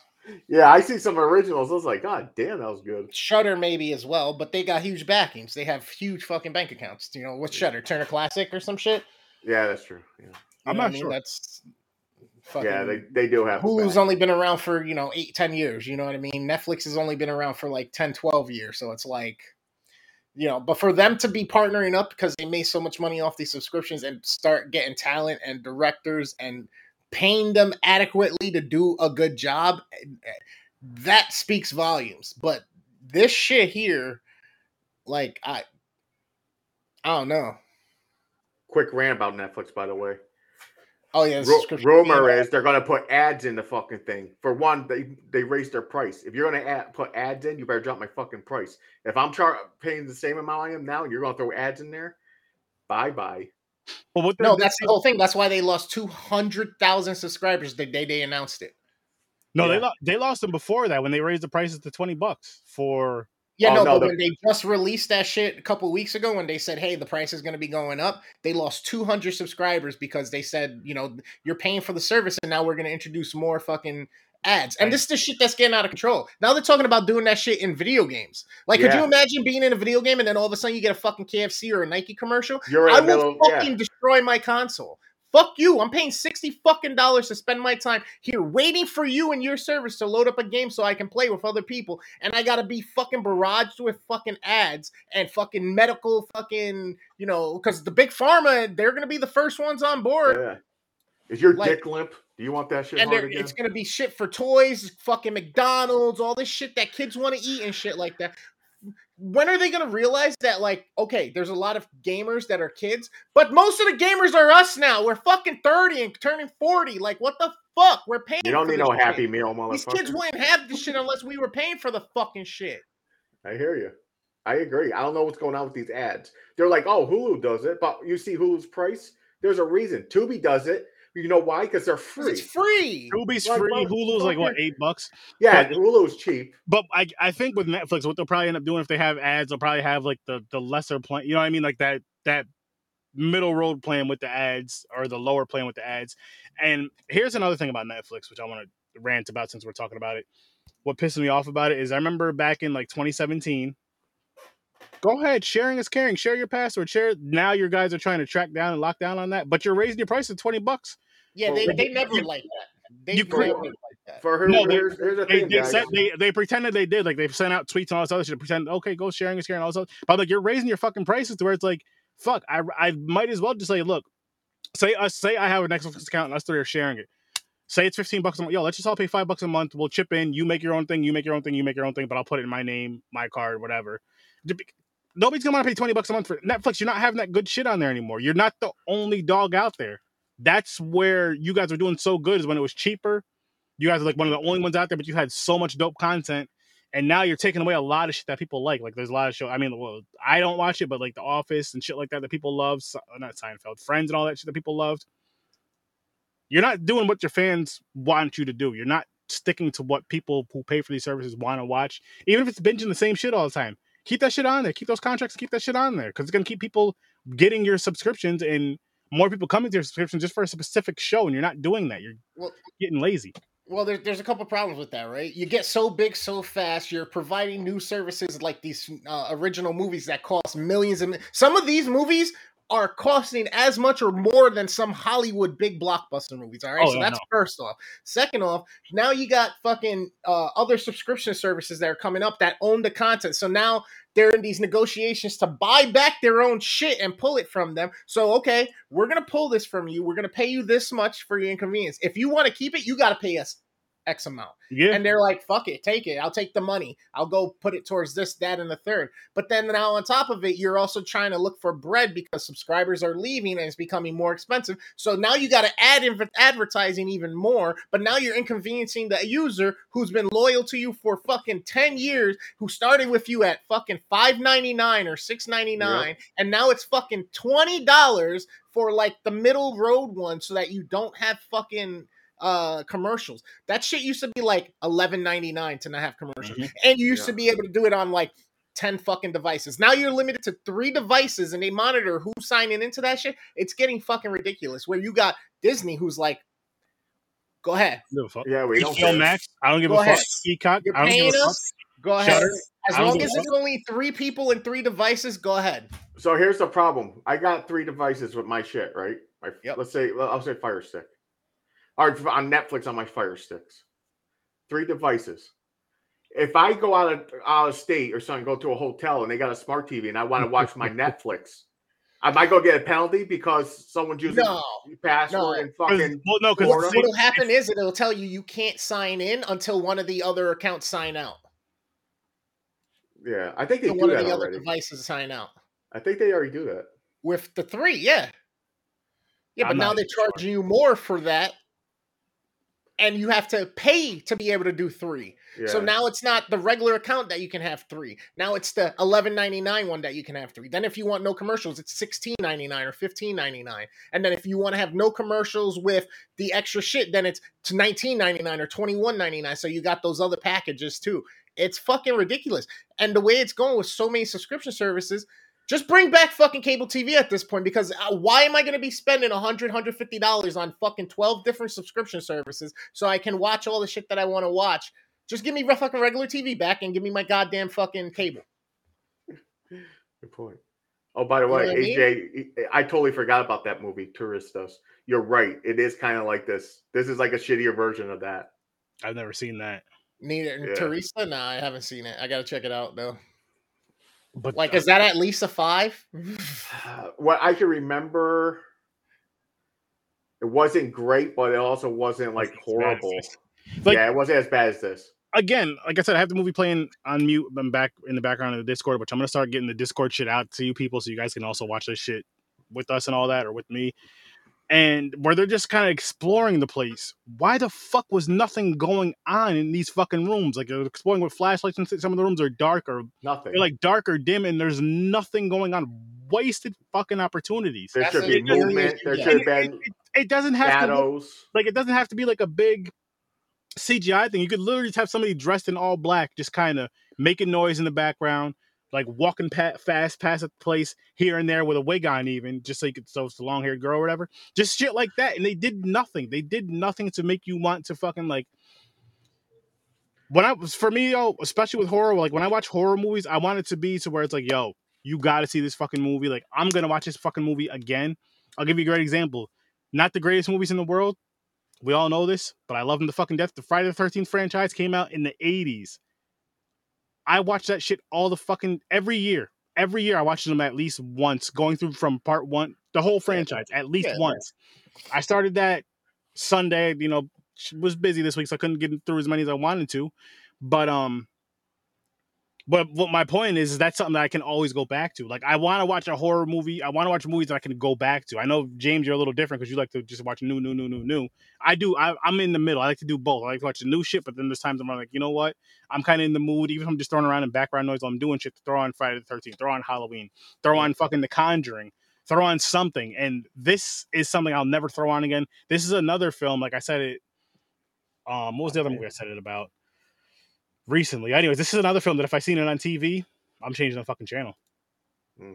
Yeah, I see some originals. I was like, God damn, that was good. Shudder maybe as well, but they got huge backings. They have huge fucking bank accounts. You know, what's Shudder? Turner Classic or some shit? Yeah, that's true. Yeah, You I'm not I mean? sure. That's fucking yeah they, they do have. Hulu's only been around for, you know, eight ten years. You know what I mean? Netflix has only been around for like 10, 12 years. So it's like, you know, but for them to be partnering up because they made so much money off these subscriptions and start getting talent and directors and paying them adequately to do a good job, eh, that speaks volumes. But this shit here, like, I, I don't know. Quick rant about Netflix, by the way. Oh yeah, the Ru- rumor fee. is they're gonna put ads in the fucking thing. For one, they they raised their price. If you're gonna add, put ads in, you better drop my fucking price. If I'm char- paying the same amount I am now, and you're gonna throw ads in there, bye bye. Well, what No, they're- that's the whole thing. That's why they lost two hundred thousand subscribers the day they announced it. no, they lo- they lost them before that when they raised the prices to twenty bucks for. Yeah, Oh, no, no, but the- when they just released that shit a couple weeks ago, when they said, "Hey, the price is going to be going up," they lost 200 subscribers because they said, "You know, you're paying for the service, and now we're going to introduce more fucking ads." And Right. this is the shit that's getting out of control. Now they're talking about doing that shit in video games. Like, could you imagine being in a video game and then all of a sudden you get a fucking KFC or a Nike commercial? You're I the middle. will fucking yeah, destroy my console. Fuck you. I'm paying 60 fucking dollars to spend my time here waiting for you and your service to load up a game so I can play with other people. And I gotta be fucking barraged with fucking ads and fucking medical fucking, you know, because the big pharma, they're gonna be the first ones on board. yeah. Is your Like- dick limp? Do you want that shit And hard again? it's gonna be shit for toys, fucking McDonald's, all this shit that kids want to eat and shit like that. When are they gonna realize that, like, okay, there's a lot of gamers that are kids, but most of the gamers are us now. We're fucking 30 and turning 40. Like, what the fuck? We're paying You don't need no shit. Happy Meal, These kids motherfucker. wouldn't have this shit unless we were paying for the fucking shit. I hear you. I agree. I don't know what's going on with these ads. They're like, oh, Hulu does it, but you see Hulu's price. There's a reason. Tubi does it. You know why? Because they're free. It's free. Tubi's Like, free, well, Hulu's like what eight bucks. Yeah, but- Hulu's cheap. But I I think with Netflix, what they'll probably end up doing if they have ads, they'll probably have like the the lesser plan. You know what I mean? Like that that middle road plan with the ads or the lower plan with the ads. And here's another thing about Netflix, which I want to rant about since we're talking about it. What pisses me off about it is I remember back in like 2017. Go ahead, sharing is caring. Share your password. Share. Now your guys are trying to track down and lock down on that, but you're raising your price to 20 bucks. Yeah, they, they never you- like that. They you never create- like that. For her, No, they- here's, here's the They, thing, they, guys. said, they, they pretended they did. Like they sent out tweets and all this other shit. To pretend, okay, go sharing is caring, all this other. But like you're raising your fucking prices to where it's like, fuck, I, I might as well just say, look, say us, say I have a Netflix account and us three are sharing it. Say it's 15 bucks a month. Yo, let's just all pay five bucks a month. We'll chip in. You make your own thing. You make your own thing. You make your own thing. But I'll put it in my name, my card, whatever. Nobody's gonna want to pay 20 bucks a month for Netflix. You're not having that good shit on there anymore. You're not the only dog out there. That's where you guys were doing so good is when it was cheaper. You guys are like one of the only ones out there, but you had so much dope content. And now you're taking away a lot of shit that people like. Like there's a lot of show. I mean, well, I don't watch it, but like The Office and shit like that that people love. Se- uh, Not Seinfeld, Friends and all that shit that people loved. You're not doing what your fans want you to do. You're not sticking to what people who pay for these services want to watch, even if it's binging the same shit all the time. Keep that shit on there. Keep those contracts. Keep that shit on there because it's gonna keep people getting your subscriptions and more people coming to your subscription just for a specific show. And you're not doing that. You're Well- getting lazy. Well, there, there's a couple problems with that, right? You get so big so fast. You're providing new services like these uh, original movies that cost millions and some of these movies are costing as much or more than some Hollywood big blockbuster movies. All right, Oh, so yeah, that's first off. Second off, now you got fucking uh, other subscription services that are coming up that own the content. So now they're in these negotiations to buy back their own shit and pull it from them. So okay, we're gonna pull this from you. We're gonna pay you this much for your inconvenience. If you want to keep it, you got to pay us X amount. Yeah. And they're like, fuck it, take it. I'll take the money. I'll go put it towards this, that, and the third. But then now on top of it, you're also trying to look for bread because subscribers are leaving and it's becoming more expensive. So now you got to add in advertising even more. But now you're inconveniencing the user who's been loyal to you for fucking 10 years, who started with you at fucking $5.99 or $6.99. And now it's fucking $20 for like the middle road one so that you don't have fucking uh commercials. That shit used to be like eleven ninety nine to not have commercials, Mhm. and you used to be able to do it on like ten fucking devices. Now you're limited to three devices, and they monitor who's signing into that shit. It's getting fucking ridiculous. Where you got Disney, who's like, go ahead, I give a fuck. Yeah, we don't. HBO. Max. I don't give Go a ahead. fuck. Peacock. you're I don't give paying a fuck. us. Go ahead. Shudder. As long as it's only three people and three devices, go ahead. So here's the problem. I got three devices with my shit, right? My, Yep. Let's say well, I'll say Fire Stick, or on Netflix on my Fire Sticks. Three devices. If I go out of out of state or something, go to a hotel and they got a smart TV and I want to watch my Netflix, I might go get a penalty because someone's using No. password No. and 'Cause- fucking? well, no, because Florida? What'll happen is it'll tell you you can't sign in until one of the other accounts sign out. Yeah, I think they So do one of that the other devices sign out. I think they already do that. With the three, yeah. Yeah, but I'm now they're sure. charging you more for that. And you have to pay to be able to do three. Yeah. So now it's not the regular account that you can have three. Now it's the eleven ninety nine one that you can have three. Then if you want no commercials, it's sixteen ninety nine or fifteen ninety nine. And then if you want to have no commercials with the extra shit, then it's to nineteen ninety nine or twenty one ninety nine. So you got those other packages too. It's fucking ridiculous. And the way it's going with so many subscription services, just bring back fucking cable TV at this point because uh, why am I going to be spending 100 150 dollars on fucking 12 different subscription services so I can watch all the shit that I want to watch? Just give me re- fucking regular TV back and give me my goddamn fucking cable. Good point. Oh, by the You way, know what I mean? AJ, I totally forgot about that movie, Turistas. You're right. It is kind of like this. This is like a shittier version of that. I've never seen that. Neither Yeah. Teresa, no, I haven't seen it. I got to check it out though. But Like, is that at least a five? what I can remember, it wasn't great, but it also wasn't like Wasn't as bad as horrible. Like- yeah, it wasn't as bad as this. again, like I said, I have the movie playing on mute. I'm back in the background of the Discord, which I'm gonna start getting the Discord shit out to you people, so you guys can also watch this shit with us and all that, or with me. And where they're just kind of exploring the place. Why the fuck was nothing going on in these fucking rooms? Like they're exploring with flashlights, and some of the rooms are dark or Nothing. they're like dark or dim, and there's nothing going on. Wasted fucking opportunities. there That's should be serious- movement. There should have been It doesn't have to look like it doesn't have to be like a big CGI thing. You could literally just have somebody dressed in all black, just kind of making noise in the background, like walking fast past a place here and there with a wig on, even just so you could so it's a long haired girl or whatever. Just shit like that, and they did nothing. They did nothing to make you want to fucking like. When I was for me, yo, especially with horror, like when I watch horror movies, I want it to be to where it's like, yo, you got to see this fucking movie. Like I'm gonna watch this fucking movie again. I'll give you a great example. Not the greatest movies in the world, we all know this, but I love them to fucking death. The Friday the Thirteenth franchise came out in the '80s. I watch that shit all the fucking every year. Every year I watch them at least once, going through from part one, the whole franchise at least Yeah. once. I started that Sunday. You know, was busy this week, so I couldn't get through as many as I wanted to. But um, but what my point is, is that's something that I can always go back to. Like I want to watch a horror movie. I want to watch movies that I can go back to. I know James, you're a little different because you like to just watch new, new, new, new, new. I do. I, I'm in the middle. I like to do both. I like to watch the new shit, but then there's times I'm like, you know what? I'm kind of in the mood. Even if I'm just throwing around in background noise while I'm doing shit. Throw on Friday the 13th, throw on Halloween, throw on fucking The Conjuring, throw on something. And this is something I'll never throw on again. This is another film. Like I said it. Um, what was the other movie I said it about? Recently. Anyways, this is another film that if I seen it on TV, I'm changing the fucking channel. Hmm.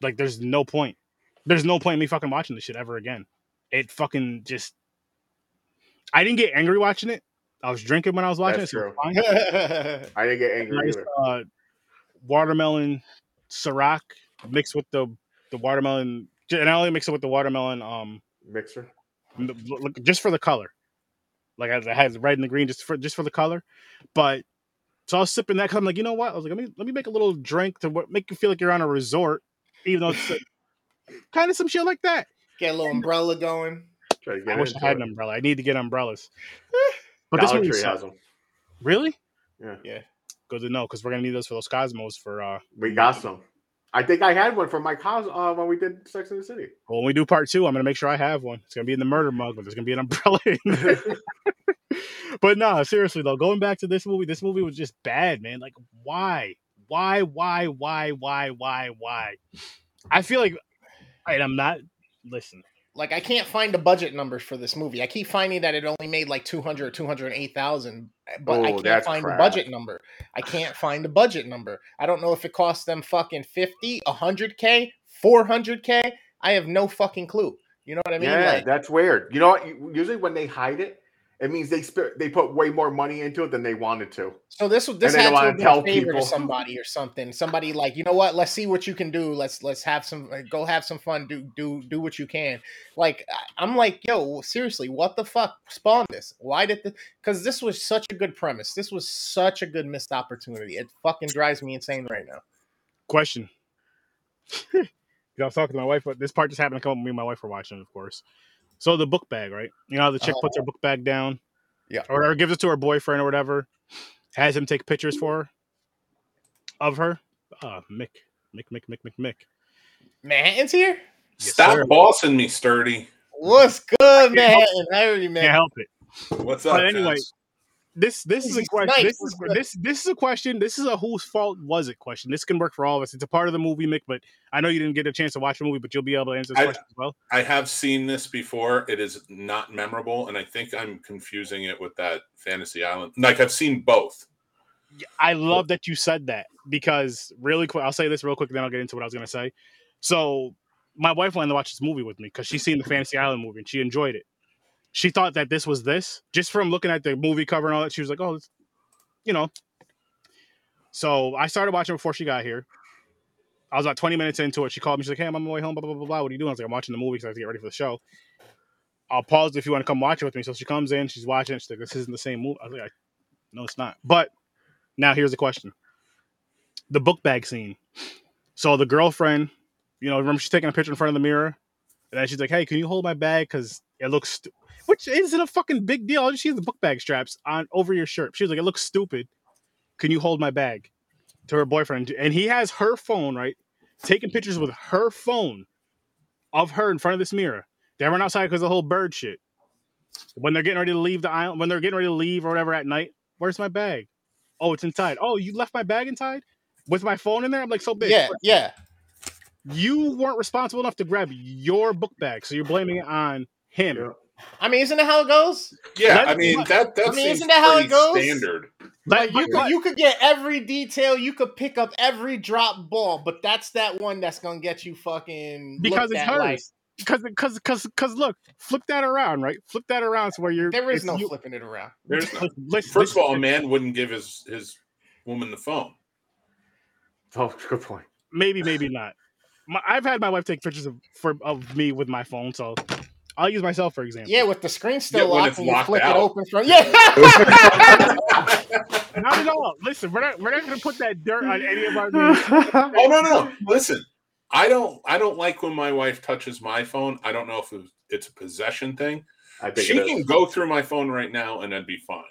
Like, there's no point. There's no point in me fucking watching this shit ever again. It fucking just. I didn't get angry watching it. I was drinking when I was watching That's it. So fine. I didn't get angry Nice either. uh, watermelon Ciroc mixed with the the watermelon, and I only mix it with the watermelon um Mixer. just for the color. Like I, has the red and the green just for just for the color. But so I was sipping that because I'm like, you know what? I was like, let me let me make a little drink to make you feel like you're on a resort, even though it's kind of some shit like that. Get a little umbrella going. Try to get I wish I had it. an umbrella. I need to get umbrellas. But this Dollar one Tree has them. really Yeah, Yeah. good to know because we're gonna need those for those Cosmos for uh we got some. I think I had one for my cos uh, when we did Sex in the City. when we do part two. I'm gonna make sure I have one. It's gonna be in the murder mug, but there's gonna be an umbrella but no, seriously though, going back to this movie, this movie was just bad, man. Like, why, why, why, why, why, why, why? I feel like, and I'm not. Listen, Like I can't find the budget numbers for this movie. I keep finding that it only made like 200 208,000, but I Oh, can't find the budget number. I can't find the budget number. I don't know if it cost them fucking 50, 100k, 400k. I have no fucking clue. You know what I mean? yeah, like, that's weird. You know what? Usually when they hide it, it means they sp- they put way more money into it than they wanted to. so this this they had don't to wanna tell favor people. to somebody or something. Somebody like, you know what? Let's see what you can do. Let's let's have some like, go have some fun. Do do do what you can. Like I- I'm like, yo, seriously, what the fuck spawned this? Why did the? Because this was such a good premise. This was such a good missed opportunity. It fucking drives me insane right now. Question. you know, I was talking to my wife, but this part just happened to come up. Me and my wife were watching, of course. So the book bag, right? You know, how the chick puts her book bag down, Yeah. or, or gives it to her boyfriend or whatever, has him take pictures for her of her. Uh, Mick, Mick, Mick, Mick, Mick, Mick. Manhattan's here. Yes, Stop sir. bossing me, sturdy. What's good, help- Manhattan? How are you, Can't help it. What's up? But anyway, Vince? This this is a question. nice, This is this this is a question. This is a whose fault was it question. This can work for all of us. It's a part of the movie, Mick. But I know you didn't get a chance to watch the movie, but you'll be able to answer this I- question as well. I have seen this before. It is not memorable, and I think I'm confusing it with that Fantasy Island. Like I've seen both. I love that you said that because really quick, I'll say this real quick, and then I'll get into what I was going to say. So, my wife wanted to watch this movie with me because she's seen the Fantasy Island movie and she enjoyed it. She thought that this was this just from looking at the movie cover and all that. She was like, "Oh, you know." So I started watching before she got here. I was about 20 minutes into it. She called me. She's like, "Hey, I'm on my way home. Blah blah blah blah. What are you doing?" I was like, "I'm watching the movie because I have to get ready for the show." I'll pause if you want to come watch it with me. So she comes in. She's watching. She's like, "This isn't the same movie." I was like, "No, it's not." But now here's the question: the book bag scene. So the girlfriend, you know, remember she's taking a picture in front of the mirror, and then she's like, "Hey, can you hold my bag? Because it looks." Stu-. Which isn't a fucking big deal. All She has the book bag straps on over your shirt. She was like, "It looks stupid. Can you hold my bag?" To her boyfriend, and he has her phone right, taking pictures with her phone of her in front of this mirror. They run outside because of the whole bird shit. When they're getting ready to leave the island, when they're getting ready to leave or whatever at night, where's my bag? Oh, it's inside. Oh, you left my bag inside with my phone in there. I'm like, so big. Yeah, yeah. You weren't responsible enough to grab your book bag, so you're blaming it on him. Yeah. I mean, isn't that how it goes? Yeah, Let- I mean that that I mean, isn't that how it goes? standard. But, Like you could, you could get every detail, you could pick up every drop ball, but that's that one that's gonna get you fucking because looked it's at like- hers. Because because because because look, flip that around, right? Flip that around to where you're. there is no you- flipping it around. There's no, listen, listen, first of all, a man wouldn't give his his woman the phone. Oh, good point. maybe maybe not. My, I've had my wife take pictures of for of me with my phone, so I'll use myself for example. Yeah, with the screen still Yeah, when locked it's and you locked flip out. it open from yeah. Not at all. Listen, we're not we're not gonna put that dirt on any of our. oh no, no, no! Listen, I don't I don't like when my wife touches my phone. I don't know if it- it's a possession thing. I think She can go through my phone right now and I'd be fine.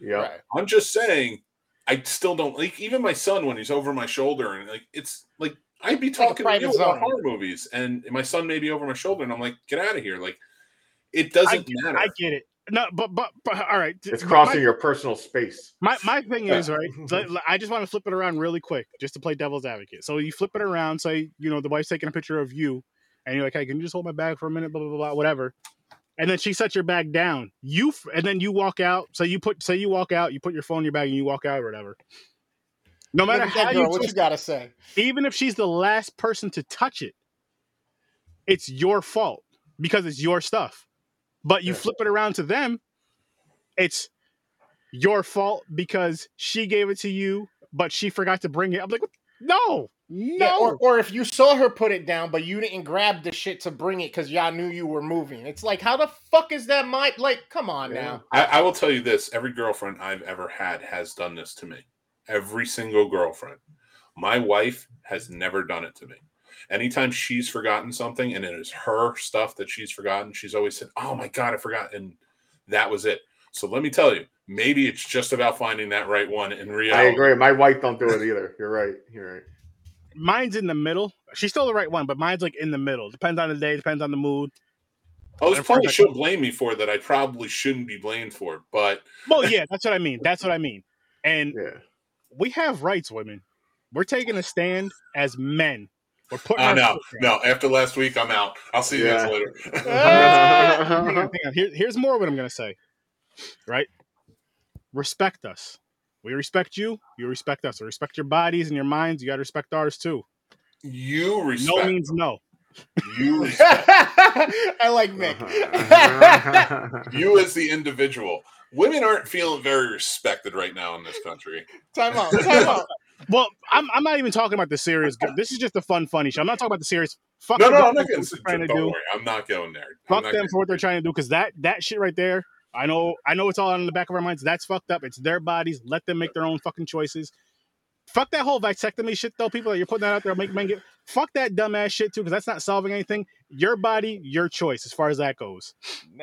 Yeah. Right. I'm just saying, I still don't like even my son when he's over my shoulder and like it's like I'd be like talking to private you about horror movies and my son may be over my shoulder and I'm like, get out of here. Like it doesn't matter. I get it. No, but but but all right. It's My- crossing your personal space. My my thing is right. I just want to flip it around really quick, just to play devil's advocate. So you flip it around, say you know the wife's taking a picture of you, and you're like, "Hey, can you just hold my bag for a minute?" Blah blah blah, blah whatever. And then she sets your bag down. You and then you walk out. So you put say you walk out, you put your phone in your bag, and you walk out or whatever. No matter Look how girl, you what you gotta say? even if she's the last person to touch it, it's your fault because it's your stuff. But you Yeah. flip it around to them, it's your fault because she gave it to you, but she forgot to bring it. I'm like, no, no. Yeah, or, or if you saw her put it down, but you didn't grab the shit to bring it because y'all knew you were moving. It's like, how the fuck is that my like? Come on Yeah. now. I, I will tell you this: every girlfriend I've ever had has done this to me. Every single girlfriend. My wife has never done it to me. Anytime she's forgotten something and it is her stuff that she's forgotten, she's always said, "Oh my god, I forgot," and that was it. So let me tell you, maybe it's just about finding that right one in I agree. My wife don't do it either. You're right. You're right. Mine's in the middle. She's still the right one, but mine's like in the middle. Depends on the day, depends on the mood. Oh, there's Of course plenty she'll blame me for that I probably shouldn't be blamed for, but Well, yeah, that's what I mean. That's what I mean. And Yeah. we have rights, women. We're taking a stand as men. We're putting. Oh our no, no. After last week, I'm out. I'll see you Yeah. guys later. Hang on, hang on. Here- here's more of what I'm gonna say. Right? Respect us. We respect you. You respect us. We respect your bodies and your minds. You gotta respect ours too. you respect. No means no. you respect. I like Mick. Uh-huh. you as the individual. Women aren't feeling very respected right now in this country. time out. Time out. Well, I'm, I'm not even talking about the serious. This is just a fun, funny show. I'm not talking about the serious. Fuck No, no, I'm not getting. trying to Don't worry, I'm not going there. Fuck them getting- for what they're trying to do because that that shit right there. I know, I know it's all in the back of our minds. That's fucked up. It's their bodies. Let them make their own fucking choices. Fuck that whole vasectomy shit though. People that you're putting that out there make men get. Fuck that dumbass shit too because that's not solving anything. Your body, your choice as far as that goes.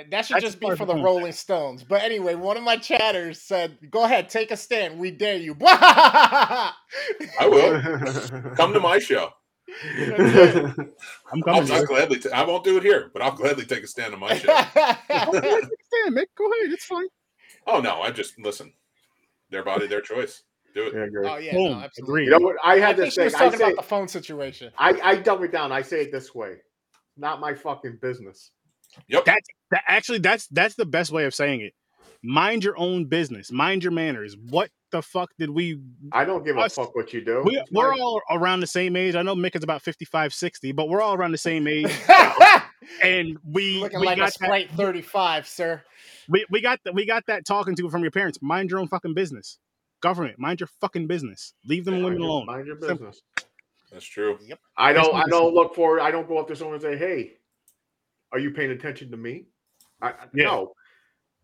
That should That's just be for the the- Rolling Stones. But anyway, one of my chatters said, "Go ahead, take a stand. We dare you." I I will come to my show. I'm I'll, coming. I'll gladly. T- I won't do it here, but I'll gladly take a stand on my show. Stand, Mick. Go ahead. It's fine. oh no, I just listen. Their body, their choice. Do it. Yeah, great. oh yeah, Boom. no, absolutely. You know what? I I had think this she was thing. I say, about the phone situation. I, I dumb it down. I say it this way: not my fucking business. Yep. That actually, that's that's the best way of saying it. Mind your own business. Mind your manners. What the fuck did we? I don't give a fuck what you do. We, we're my- all around the same age. I know Mick is about 55, 60, but we're all around the same age. And we Looking we like a got that, Sprite 35, sir. we, we got that we got that talking to from your parents. Mind your own fucking business. Government, mind your fucking business. Leave them mind women alone. Mind your Simple. That's true. Yep. I don't. I don't look for. I don't go up to someone and say, "Hey, are you paying attention to me?" I, I- Yeah. No.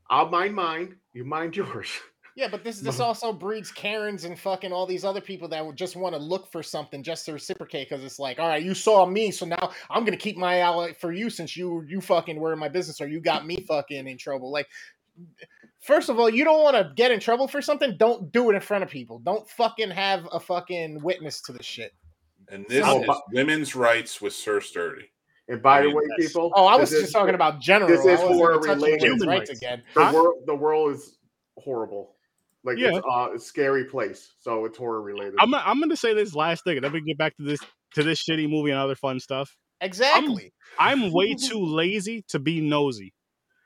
I'll mind mine. You mind yours. Yeah, but this this also breeds Karens and fucking all these other people that would just want to look for something just to reciprocate because it's like, all right, you saw me, so now I'm gonna keep my eye for you since you you fucking were in my business or you got me fucking in trouble. Like, first of all, you don't want to get in trouble for something. Don't do it in front of people. Don't fucking have a fucking witness to the shit. And this Oh, is but- women's rights with Sir Sturdy. And by I the way, yes. people. Oh, I was just is- talking about general. this is I horror related. women's Human rights rights. again. the Huh? world. The world is horrible. Like Yeah. it's uh, a scary place. So it's horror related. I'm I'm gonna say this last thing, and then we can get back to this to this shitty movie and other fun stuff. Exactly. I'm way too lazy to be nosy.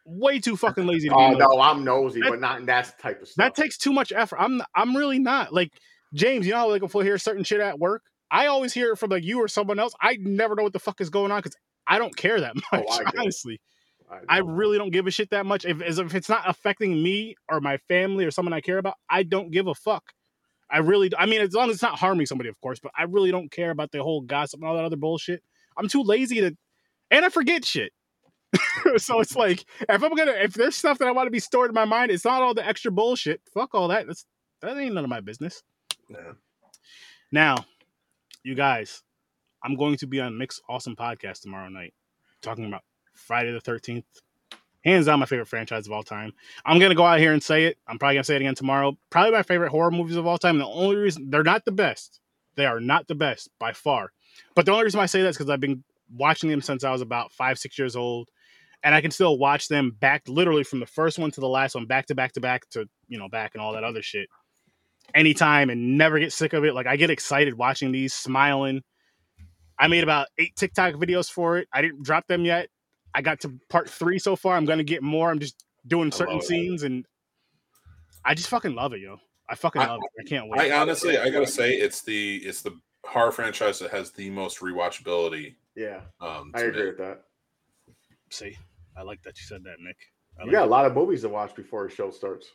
Way too fucking lazy to be Oh nosy. no, I'm nosy, That- but not in that type of stuff. That takes too much effort. I'm I'm really not. Like James, you know how like if we hear certain shit at work, I always hear it from like you or someone else. I never know what the fuck is going on because I don't care that much. Oh, honestly, I, I really don't give a shit that much. If as if it's not affecting me or my family or someone I care about, I don't give a fuck. I really. I mean, as long as it's not harming somebody, of course. But I really don't care about the whole gossip and all that other bullshit. I'm too lazy to, and I forget shit. so it's like if I'm gonna if there's stuff that I want to be stored in my mind, it's not all the extra bullshit. Fuck all that. That's that ain't none of my business. No. Now, you guys, I'm going to be on Mick's Awesome Podcast tomorrow night, talking about Friday the 13th. Hands down, my favorite franchise of all time. I'm gonna go out here and say it. I'm probably gonna say it again tomorrow. Probably my favorite horror movies of all time. The only reason they're not the best, they are not the best by far. But the only reason I say that is because I've been watching them since I was about five, six years old, and I can still watch them back, literally from the first one to the last one, back to back to back to you know back and all that other shit anytime and never get sick of it. Like I get excited watching these, smiling. I made about eight TikTok videos for it. I didn't drop them yet. I got to part three so far. I'm gonna get more. I'm just doing certain love it. scenes and I just fucking love it, yo. I fucking I- love it. I can't wait. I honestly, I gotta say, it's the it's the horror franchise that has the most rewatchability. Yeah, Um, I agree me. with that. See, I like that you said that, Nick. I You like got a lot of movies to watch before a show starts.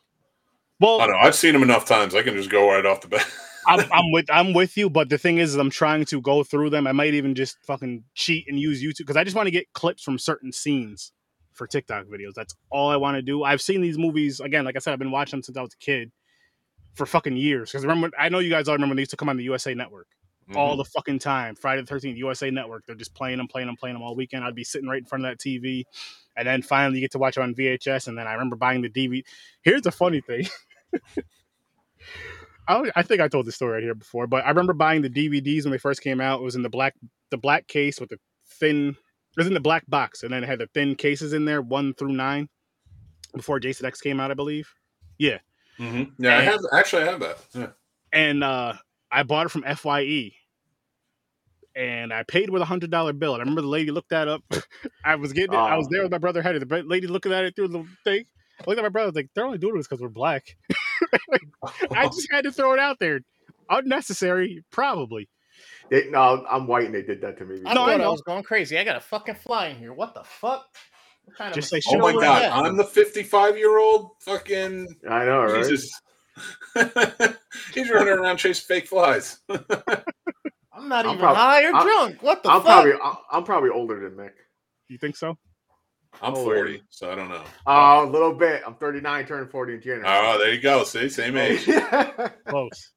Well, I don't know. I've seen them enough times. I can just go right off the bat. I'm, I'm with I'm with you, but the thing is, I'm trying to go through them. I might even just fucking cheat and use YouTube because I just want to get clips from certain scenes for TikTok videos. That's all I want to do. I've seen these movies again. Like I said, I've been watching them since I was a kid for fucking years. Because remember, I know you guys all remember when they used to come on the USA Network all Mhm. the fucking time. Friday the Thirteenth, USA Network. They're just playing them, playing them, playing them all weekend. I'd be sitting right in front of that TV, and then finally you get to watch it on VHS. And then I remember buying the DVD. Here's the funny thing. I, I think I told this story right here before, but I remember buying the DVDs when they first came out. It was in the black the black case with the thin. It was in the black box, and then it had the thin cases in there, one through nine, before Jason X came out, I believe. Mhm. Yeah, I have actually I have that. Yeah. and uh, I bought it from Fye, and I paid with a hundred dollar bill. And I remember the lady looked that up. I was getting it. I was Oh. there with my brother Henry. The lady looking at it through the thing. I looked at my brother. I was like, they're only doing this because we're black. I just had to throw it out there. Unnecessary, probably. They, no, I'm white and they did that to me. I No, I thought I, know. was going crazy. I got a fucking fly in here. What the fuck? What kind Just of say oh my god, Yeah. I'm the 55 year old fucking I know, right? Jesus. He's running around chasing fake flies. I'm not I'm even prob- high or I'm- drunk. What the I'm fuck? probably I'm, I'm probably older than Mick. You think so? I'm Oh, 40, so I don't know. Oh, a little bit. I'm 39, turning 40 in January. Oh, there you go. See, same oh, age. Close.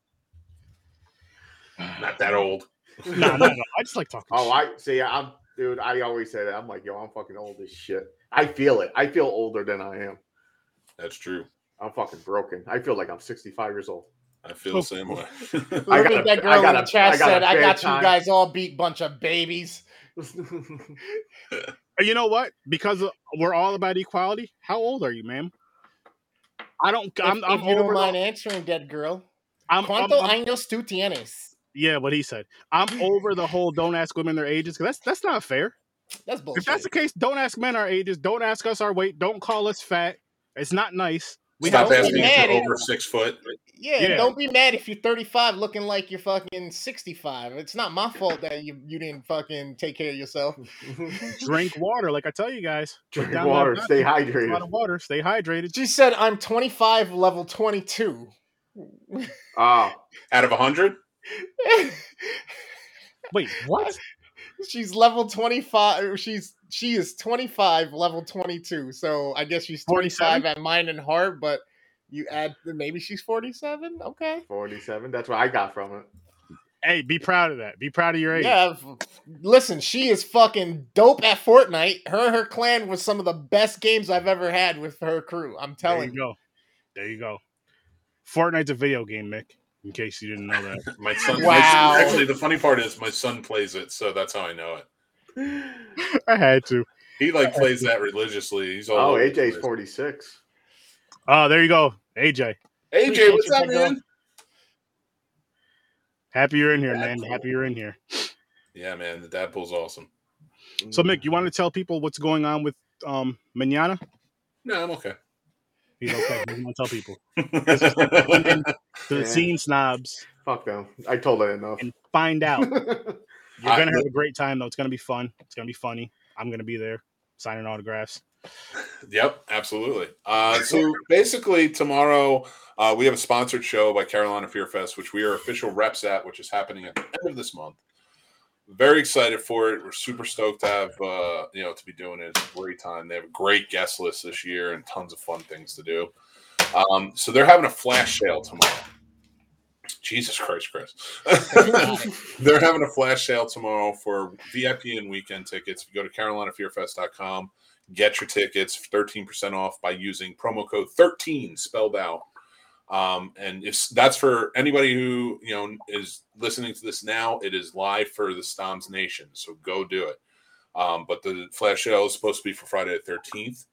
Not that old. no, no, no. I just like talking. oh, shit. I see. I'm dude. I always say that. I'm like, yo, I'm fucking old as shit. I feel it. I feel older than I am. That's true. I'm fucking broken. I feel like I'm 65 years old. I feel the same way. I got a- that I girl in got the a- chat I got said, "I got you guys all beat bunch of babies." You know what? Because we're all about equality. How old are you, ma'am? I don't. If, I'm. I'm if you don't mind The, answering, dead girl. I'm, I'm, ¿Cuánto I'm- años tú tienes? yeah, what he said. I'm hmm. over the whole don't ask women their ages because that's that's not fair. That's bullshit. If that's the case, don't ask men our ages. Don't ask us our weight. Don't call us fat. It's not nice. We Stop don't asking get if mad you're over six foot. yeah, Yeah. don't be mad if you're 35 looking like you're fucking 65. It's not my fault that you you didn't fucking take care of yourself. drink water, like I tell you guys. Drink water. vodka, Stay A lot hydrated. of water. Stay hydrated. She said, "I'm 25, level 22." Oh, ah. Out of 100? Wait, what? She's level 25 she's she is 25 level 22 so i guess she's 25 at mind and heart but you add maybe she's 47 okay 47. That's what I got from it. Hey, be proud of that. Be proud of your age. yeah f- listen she is fucking dope at fortnite her and her clan was some of the best games i've ever had with her crew i'm There telling you you go. There you go. Fortnite's a video game, Mick. In case you didn't know that. My son. Wow. My, actually, the funny part is my son plays it, so that's how I know it. I had to. He like plays that religiously. He's all. Oh, AJ's 46. Oh, there you go. AJ. AJ, what's up, big girl. man? Happy you're in here, man. Dad Happy you're in here. Yeah, man, the dad pool's awesome. So, Mick, you want to tell people what's going on with um Manana? No, I'm okay. He's okay. He doesn't want to tell people. The Yeah. scene snobs Fuck them. I told her enough. and find out. You're I- gonna have a great time though. It's gonna be fun. It's gonna be funny. I'm gonna be there signing autographs. Yep, absolutely. Uh, so basically, tomorrow uh, we have a sponsored show by Carolina Fear Fest, which we are official reps at, which is happening at the end of this month. Very excited for it. We're super stoked to have uh, you know to be doing it. It's a great time. They have a great guest list this year and tons of fun things to do. Um, so they're having a flash sale tomorrow. Jesus Christ, Chris. They're having a flash sale tomorrow for VIP and weekend tickets. If you go to carolinafearfest.com, get your tickets 13% off by using promo code 13 spelled out. Um, and if that's for anybody who you know is listening to this now, it is live for the Snobs Nation. So go do it. Um, but the flash sale is supposed to be for Friday the 13th.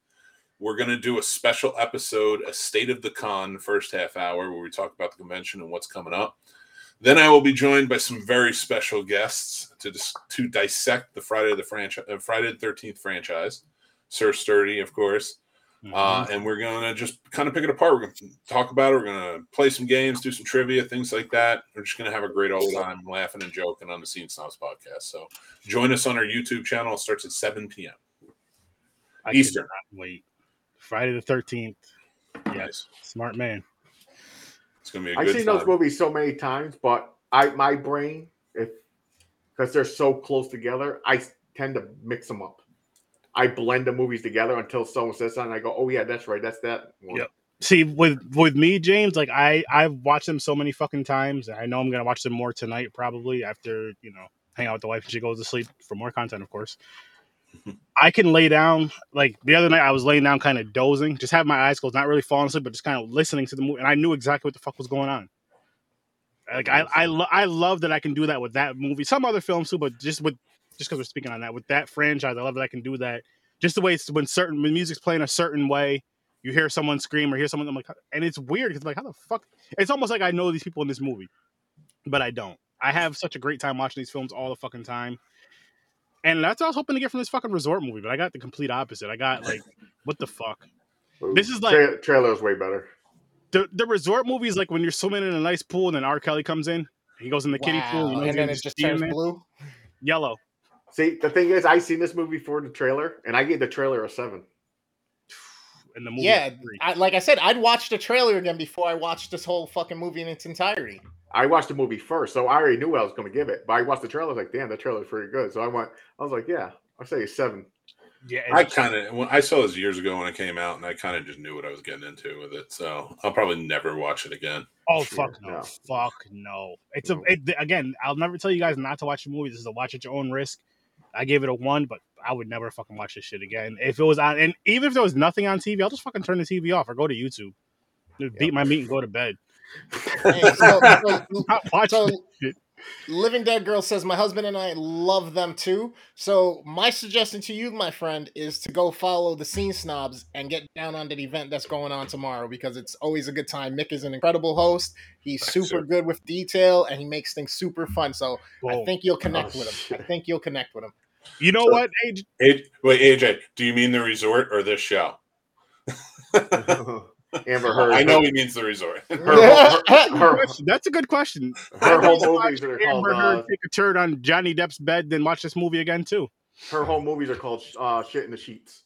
We're going to do a special episode, a state of the con, first half hour, where we talk about the convention and what's coming up. Then I will be joined by some very special guests to dis- to dissect the Friday the franchise, uh, Friday the Thirteenth franchise. Sir Sturdy, of course, uh, and we're gonna just kind of pick it apart. We're gonna talk about it. We're gonna play some games, do some trivia, things like that. We're just gonna have a great old time, laughing and joking on the Scene Snobs podcast. So join us on our YouTube channel. It starts at seven p.m. I Eastern. Wait. Friday the thirteenth. Nice. Smart man. It's gonna be a I've good seen time. those movies so many times, but I my brain, if because they're so close together, I tend to mix them up. I blend the movies together until someone says something. I go, "Oh yeah, that's right. That's that." One. Yep. See, with with me, James, like I I've watched them so many fucking times. and I know I'm gonna watch them more tonight, probably after you know hang out with the wife and she goes to sleep for more content, of course. I can lay down like the other night. I was laying down, kind of dozing, just have my eyes closed, not really falling asleep, but just kind of listening to the movie, and I knew exactly what the fuck was going on. Like I I, lo- I love that I can do that with that movie. Some other films too, but just with just because we're speaking on that with that franchise, I love that I can do that. Just the way it's when certain when music's playing a certain way, you hear someone scream or hear someone. I'm like, and it's weird because like, how the fuck? It's almost like I know these people in this movie, but I don't. I have such a great time watching these films all the fucking time. And that's what I was hoping to get from this fucking resort movie, but I got the complete opposite. I got like, what the fuck? This is like- Tra- trailer is way better. The the resort movie is like when you're swimming in a nice pool and then R. Kelly comes in. He goes in the kiddie pool, you know, he's and then it just turns blue. yellow. See, the thing is, I seen this movie for the trailer, and I gave the trailer a seven. And the movie, Yeah. I, like I said, I'd watch the trailer again before I watched this whole fucking movie in its entirety. I watched the movie first, so I already knew what I was going to give it. But I watched the trailer, I was like, "Damn, the trailer's pretty good." So I went, I was like, "Yeah, I'll say a seven. yeah. I kind of when I saw this years ago when it came out, and I kind of just knew what I was getting into with it. So I'll probably never watch it again. Oh Yeah, fuck no. no. Fuck no! It's No. a it, again. I'll never tell you guys not to watch the movie. This is a watch at your own risk. I gave it a one, but I would never fucking watch this shit again. If it was on, and even if there was nothing on TV, I'll just fucking turn the TV off or go to YouTube. Just Beat my meat and go to bed. Hey, so- so- Not watching So, this shit. Living Dead Girl says, My husband and I love them too. So, my suggestion to you, my friend, is to go follow the Scene Snobs and get down on the event that's going on tomorrow because it's always a good time. Mick is an incredible host. He's super sir. good with detail and he makes things super fun. So, I think you'll connect Oh, with him. I think you'll connect with him. you know So- what? Hey, A- wait, AJ, do you mean the resort or this show? Amber Heard. I know he means the resort. her, her, her, her, that's a good question. her whole movies are watch called. Amber Heard Uh, take a turd on Johnny Depp's bed than watch this movie again too. her whole movies are called uh, "Shit in the Sheets."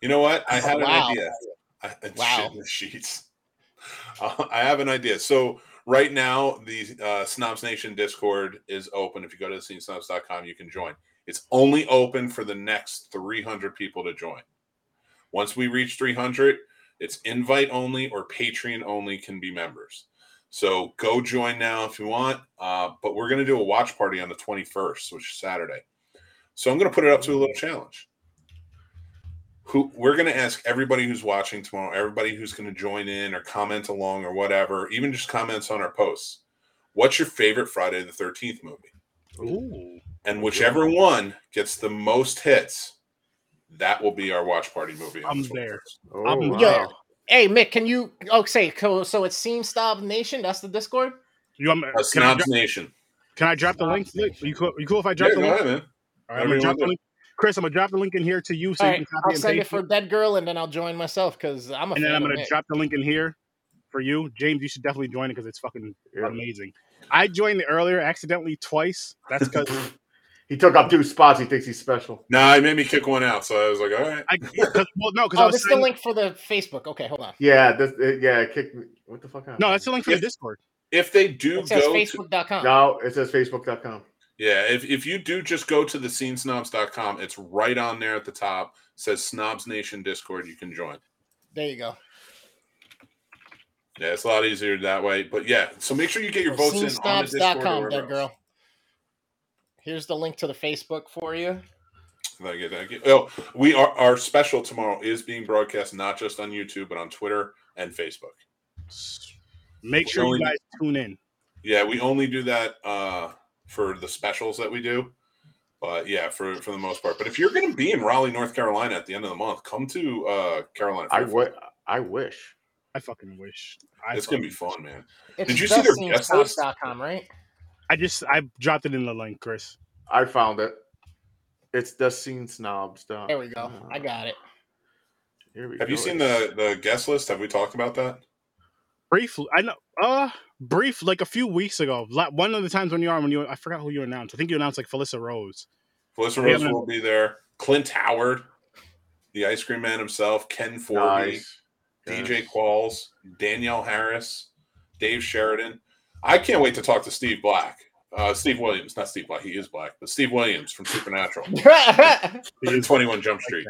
You know what? I had an Wow. idea. I, Wow. Shit in the sheets. Uh, I have an idea. So right now, the uh, Snobs Nation Discord is open. If you go to scenesnobs.com, you can join. It's only open for the next 300 people to join. Once we reach 300, it's invite only or Patreon only can be members. So go join now if you want. Uh, but we're going to do a watch party on the 21st, which is Saturday. So I'm going to put it up to a little challenge who we're going to ask everybody who's watching tomorrow, everybody who's going to join in or comment along or whatever, even just comments on our posts. What's your favorite Friday the 13th movie? Ooh. And whichever one gets the most hits, that will be our watch party movie. I'm there. Oh, I'm- wow. Yeah. Hey, Mick, can you? Oh, say so. So it's Scene Stop Nation. That's the Discord. You want me, Uh, can, I Snobs dro- Nation. can I drop the link? You cool, you cool if I drop Yeah, the go link? ahead, man. All right, I'm gonna drop the link. Chris, I'm gonna drop the link in here to you so All you right, can copy I'll and send it paste for it. Dead Girl, and then I'll join myself because I'm a And fan then I'm gonna Mick. drop the link in here for you, James. You should definitely join it because it's fucking Yeah. amazing. I joined it earlier accidentally twice. That's because He took up two spots. He thinks he's special. Nah, it made me kick one out. So I was like, all right. I cause, well no because I Oh, was this is the link for the Facebook. Okay, hold on. Yeah, this, uh, yeah. Kick me. What the fuck? happened? no that's the link for Yeah. the Discord. If they do It says go to, Facebook.com. No, it says Facebook.com. yeah, if, if you do just go to the scenesnobs.com, it's right on there at the top. says Snobs Nation Discord. You can join. There you go. Yeah, it's a lot easier that way. But yeah, so make sure you get your votes in on the Discord. or Scenesnobs.com, wherever Dead else. Girl. Here's the link to the Facebook for you. Thank you, thank you. Oh, we are our special tomorrow is being broadcast not just on YouTube but on Twitter and Facebook. Make sure Only- you guys tune in. Yeah, we only do that uh, for the specials that we do. But yeah, for for the most part. But if you're going to be in Raleigh, North Carolina at the end of the month, come to uh, Carolina. I Fear Fest. wish. I fucking wish. I It's going to be fun, man. It's Did you see their guest list? thescenesnobs.com, right? I just I dropped it in the link, Chris. I found it. It's the scene snobs. Done. There we go. I got it. Here we Have you seen the the guest list? Have we talked about that? Briefly, I know. Uh, brief, like a few weeks ago. One of the times when you are when you, I forgot who you announced. I think you announced like Felissa Rose. Felissa Rose man. will be there. Clint Howard, the ice cream man himself, Ken Foree, Nice. DJ Yes. Qualls, Danielle Harris, Dave Sheridan. I can't wait to talk to Steve Black. Uh, Steve Williams, not Steve Black, he is black, but Steve Williams from Supernatural. He 21 Jump Street.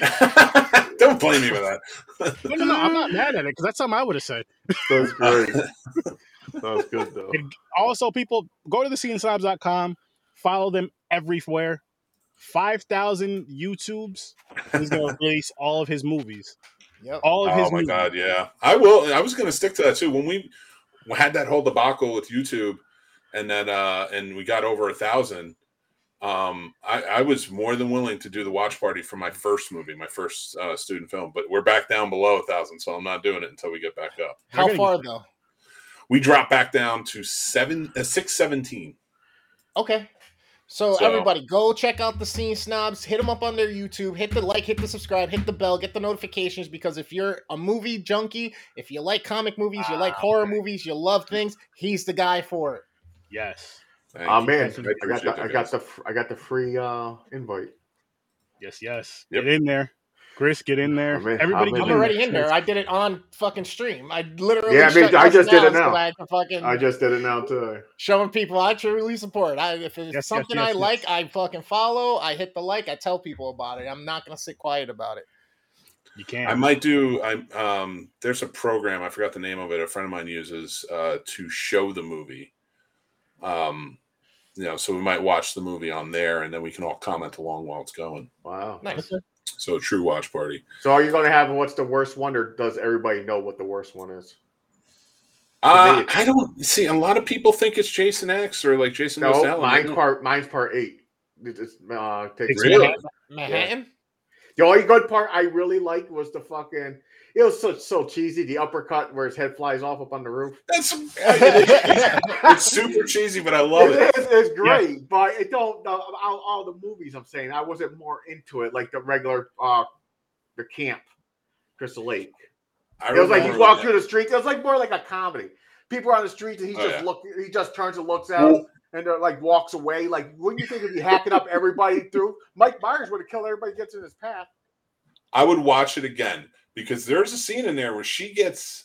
that. Don't blame me for that. No, no, no, I'm not mad at it because that's something I would have said. That's great. that was good though. And also, people go to the scenesnobs.com, follow them everywhere. 5,000 YouTubes. He's going to release all of his movies. yep. All of his Oh my movies. god, yeah. I will. I was going to stick to that too. When we had that whole debacle with YouTube, and then uh and we got over a thousand. Um, I, I was more than willing to do the watch party for my first movie, my first uh, student film, but we're back down below a thousand, so I'm not doing it until we get back up. How far though? we dropped back down to seven uh, six seventeen. Okay. So, So- everybody, go check out the Scene Snobs. Hit them up on their YouTube. Hit the like, hit the subscribe, hit the bell, get the notifications. Because if you're a movie junkie, if you like comic movies, you like Ah, horror okay. movies, you love things, he's the guy for it. Yes. Thank Oh you. man, That's I got the, I got the I got the free uh invite. Yes, yes. Yep. Get in there. Chris, get in there. I'm in- Everybody I'm in I'm already in there. I did it on fucking stream. I literally. Yeah, I mean, I just did it now. I fucking I just did it now too. showing people I truly support. I if it's Yes, yes, something yes, I yes. like, I fucking follow. I hit the like. I tell people about it. I'm not gonna sit quiet about it. You can't. I might do. I um. There's a program. I forgot the name of it. A friend of mine uses uh, to show the movie. Um, you know, so we might watch the movie on there, and then we can all comment along while it's going. Wow. Nice. So a true watch party. So are you going to have what's the worst one, or does everybody know what the worst one is? Uh, I don't see. A lot of people think it's Jason X or like Jason. Goes No, Hell, and mine's part. Mine's part eight. It just, uh, takes It's Really? Manhattan. Manhattan. The only good part I really liked was the fucking. It was so so cheesy. The uppercut where his head flies off up on the roof. That's it's super cheesy, but I love it. It is, it's great, but it don't. Uh, all, all the movies I'm saying, I wasn't more into it like the regular, uh, the camp, Crystal Lake. I It was like you walk that. through the street. It was like more like a comedy. People are on the streets and he Oh, just yeah. look. He just turns and looks out and uh, like walks away. Like, wouldn't you think if he hacking up everybody through? Mike Myers would have killed everybody gets in his path. I would watch it again because there's a scene in there where she gets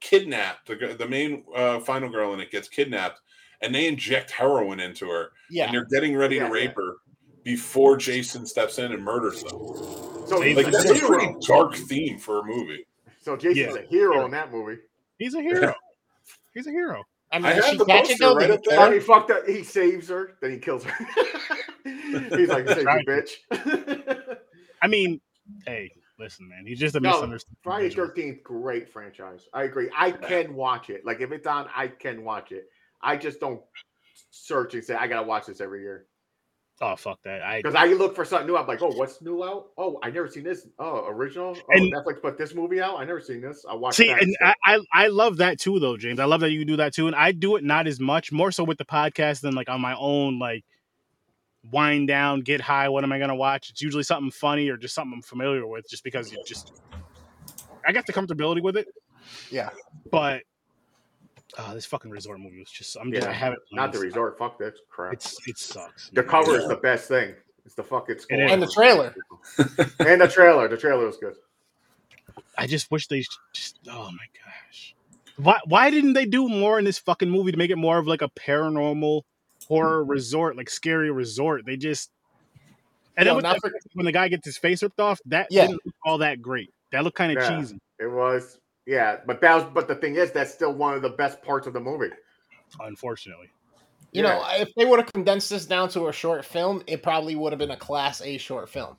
kidnapped. The, the main uh, final girl in it gets kidnapped, and they inject heroin into her, Yeah. and they're getting ready Yeah, to rape yeah. her before Jason steps in and murders them. So he's Like a that's a hero. pretty dark theme for a movie. So Jason's Yeah. a hero in that movie. He's a hero. He's a hero. I mean, I did she the catch poster right Did up he there. kill And her? he fucked up. He saves her, then he kills her. he's like, "Save Right. you, bitch." I mean, hey, listen, man. He's just a No, misunderstood. Friday. Thirteenth, great franchise. I agree. I can watch it. Like if it's on, I can watch it. I just don't search and say I gotta watch this every year Oh fuck that. I because I look for something new. I'm like, oh, what's new out? Oh, I never seen this. Oh, original. Oh, And- Netflix put this movie out. I never seen this. I watch. see, and. I, I I love that too, though, James. I love that you do that too, and I do it not as much, more so with the podcast than like on my own, like wind down, get high. What am I gonna watch? It's usually something funny or just something I'm familiar with, just because you just I got the comfortability with it. Yeah. But uh, this fucking resort movie was just I'm just I have it not the resort. Fuck that crap. It's it sucks. the man. cover is the best thing. It's the fucking score. is. And the trailer. and the trailer. The trailer was good. I just wish they just. Oh my gosh, why why didn't they do more in this fucking movie to make it more of like a paranormal horror resort, like scary resort? They just. And Yo, then with the- for- when the guy gets his face ripped off, that Yeah. didn't look all that great. That looked kind of Yeah. cheesy, It was. Yeah, but that was. But the thing is, that's still one of the best parts of the movie. unfortunately. You know, if they would have condensed this down to a short film, it probably would have been a class A short film.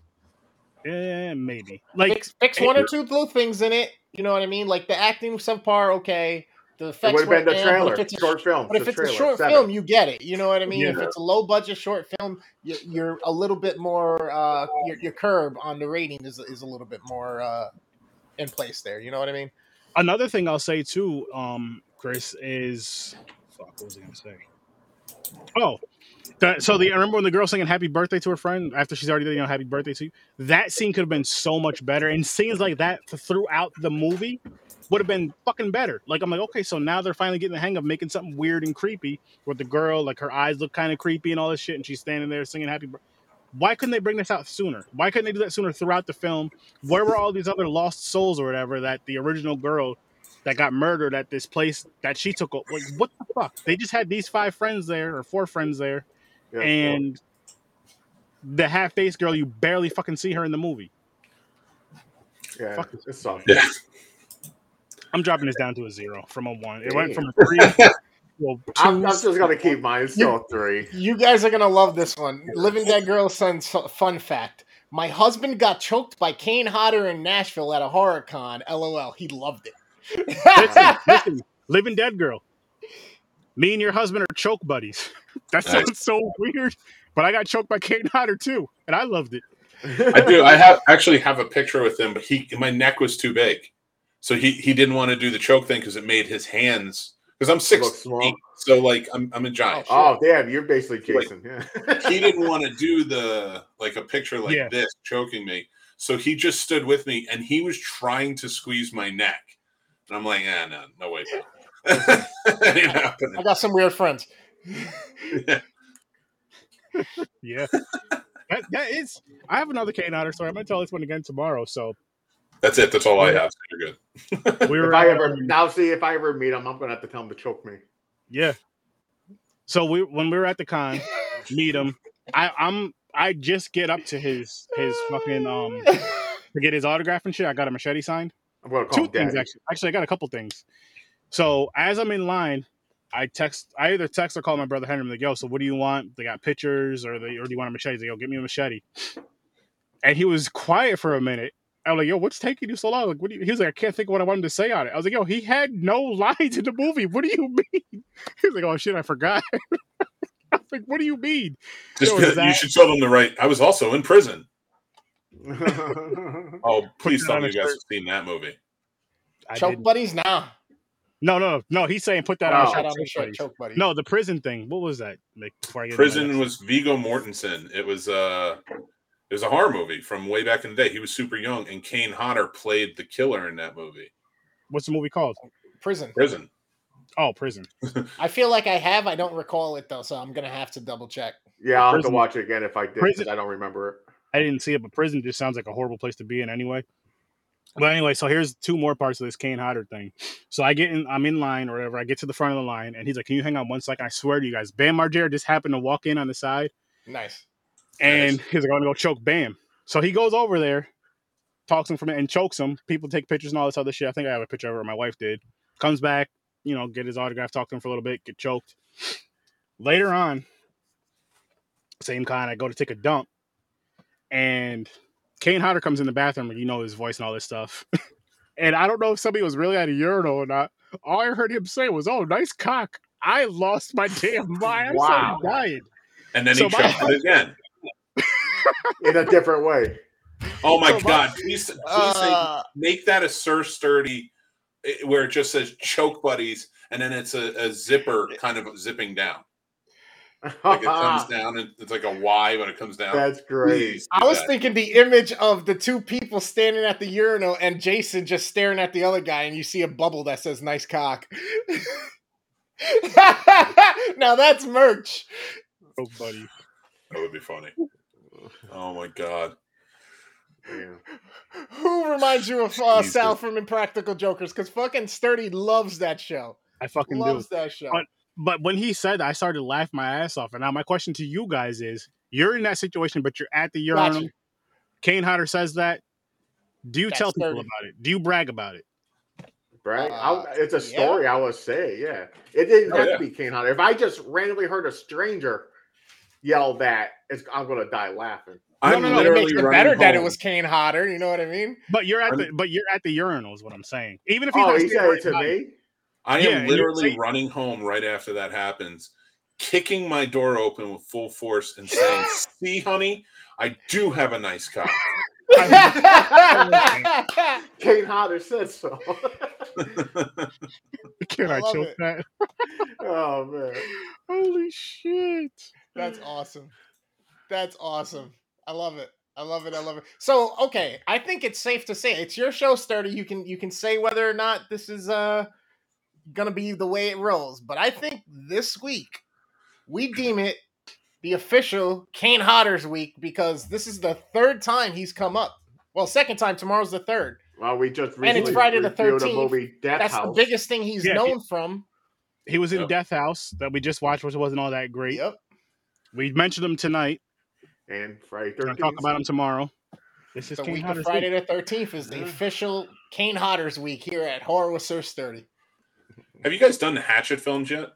Yeah, maybe. Like Fix, fix one or two little things in it. You know what I mean? Like the acting subpar, okay. The It effects would have been the trailer, if it's a short film. But if it's a short seven. film, you get it. You know what I mean? If it's a low budget short film, you, you're a little bit more. Uh, your, your curb on the rating is is a little bit more uh, in place there. You know what I mean? another thing I'll say too, um, Chris is fuck. What was I gonna say? Oh, the, so the I remember when the girl singing "Happy Birthday" to her friend after she's already you know "Happy Birthday" to you. That scene could have been so much better, and scenes like that throughout the movie would have been fucking better. Like I'm like, okay, so now they're finally getting the hang of making something weird and creepy with the girl, like her eyes look kind of creepy and all this shit, and she's standing there singing "Happy." Birthday. Why couldn't they bring this out sooner? Why couldn't they do that sooner throughout the film? Where were all these other lost souls or whatever that the original girl that got murdered at this place that she took? o- Like, what the fuck? They just had these five friends there or four friends there, Yeah, and the half-faced girl, you barely fucking see her in the movie. yeah, fuck. it sucks. Yeah. I'm dropping this down to a zero from a one. It went from a three to a I'm, I'm two. just gonna keep mine. It's still a three. You guys are gonna love this one. Living Dead Girl Son's fun fact. My husband got choked by Kane Hodder in Nashville at a horror con. LOL. He loved it. listen, listen, living dead girl. Me and your husband are choke buddies. That sounds so weird, but I got choked by Kane Hodder too, and I loved it. I do. I have actually have a picture with him, but he my neck was too big, so he he didn't want to do the choke thing because it made his hands because I'm six look feet, so like I'm I'm a giant. Oh damn, you're basically Like- Jason. Yeah. he didn't want to do the like a picture like Yeah. this choking me so he just stood with me and he was trying to squeeze my neck and i'm like ah, no no way pal." That ain't happening. I got some weird friends. Yeah. that, that is. I have another Kane Hodder story. I'm gonna tell this one again tomorrow. So that's it that's all i have you're good we were. if I ever now see if I ever meet him, I'm gonna have to tell him to choke me. Yeah. So we when we were at the con, meet him. I I'm I just get up to his his fucking um to get his autograph and shit. I got a machete signed. I'm gonna call Two him things daddy. actually. Actually, I got a couple things. So as I'm in line, I text. I either text or call my brother Henry. I'm like, "Yo, so what do you want? They got pictures, or they or do you want a machete?" He's like, "Yo, give me a machete." And he was quiet for a minute. I was like, "Yo, what's taking you so long?" Like, what do you? He was like, "I can't think of what I wanted to say on it." I was like, "Yo, he had no lines in the movie. What do you mean?" He was like, "Oh shit, I forgot." I was like, "What do you mean?" just Yo, be- is you should tell them the right i was also in prison oh please tell me you guys have seen that movie I choke didn't- buddies? now. No, no, no. He's saying put that Oh. on. Shout Choke out to Buddies. Choke, choke buddies. No, the prison thing. What was that? Like, before I get prison was Viggo Mortensen it was uh it was a horror movie from way back in the day he was super young and kane hodder played the killer in that movie What's the movie called? Prison. prison Oh, prison. I feel like I have. I don't recall it though, so I'm gonna have to double check. yeah, I'll have to watch it again if I did. Prison- I don't remember it. I didn't see it, but prison just sounds like a horrible place to be in anyway. But anyway, so here's two more parts of this Kane Hodder thing. So I get in, I'm in line or whatever. I get to the front of the line, and he's like, "Can you hang on one second? I swear to you guys, Bam Margera just happened to walk in on the side, Nice. And Nice. he's gonna go choke Bam." So he goes over there, talks to him from it, and chokes him. People take pictures and all this other shit. I think I have a picture of it. My wife did. Comes back, you know, get his autograph, talk to him for a little bit, get choked. Later on, same kind. I go to take a dump, and Kane Hodder comes in the bathroom, and you know his voice and all this stuff. and I don't know if somebody was really at a urinal or not. All I heard him say was, "Oh, nice cock." I lost my damn mind. Wow. dying. and then So he it again in a different way. Oh my god! Please, please say, Uh, make that a Sir Sturdy, eh, where it just says "choke buddies" and then it's a, a zipper kind of zipping down, like it comes down and it's like a Y when it comes down. That's great. I was that. thinking the image of the two people standing at the urinal and Jason just staring at the other guy, and you see a bubble that says "nice cock." now that's merch. Oh, buddy. that would be funny. Oh my god! Yeah. Who reminds you of uh, Sal from Impractical Jokers? Because fucking Sturdy loves that show. I fucking do. That show. But- but when he said that, I started to laugh my ass off. And now my question to you guys is: You're in that situation, but you're at the urinal. Gotcha. Kane Hodder says that. Do you That's tell people dirty. about it? Do you brag about it? Right? Uh, I'll, it's a yeah. story, I would say. Yeah. It didn't Oh, have yeah. to be Kane Hodder. If I just randomly heard a stranger yell that, it's, I'm going to die laughing. I'm no, no, it it literally makes it running better that it was Kane Hodder. You know what I mean? But you're at I'm- the but you're at the urinal is what I'm saying. Even if he's Oh, not he standing said right it to by me? I am and you're literally saying- running home right after that happens, kicking my door open with full force and saying, "See, honey, I do have a nice cock." Kane Hodder said so. Can I I, choke it. that? oh, man. Holy shit! That's awesome. That's awesome. I love it. I love it. I love it. So, okay, I think it's safe to say it's your show, Sturdy. You can you can say whether or not this is uh gonna be the way it rolls. But I think this week we deem it the official Kane Hodder's week because this is the third time he's come up. Well, second time. Tomorrow's the third. Well, we just And it's Friday the reviewed 13th. a movie, Death That's House. the biggest thing he's Yeah, known from. He was in Yep. Death House that we just watched, which wasn't all that great. Yep. We mentioned him tonight. And Friday We're gonna 13th. talk about him tomorrow. This is The Kane week of Friday week. the 13th is the Yeah. official Kane Hodder's week here at Horror with Sir Sturdy. Have you guys done the Hatchet films yet?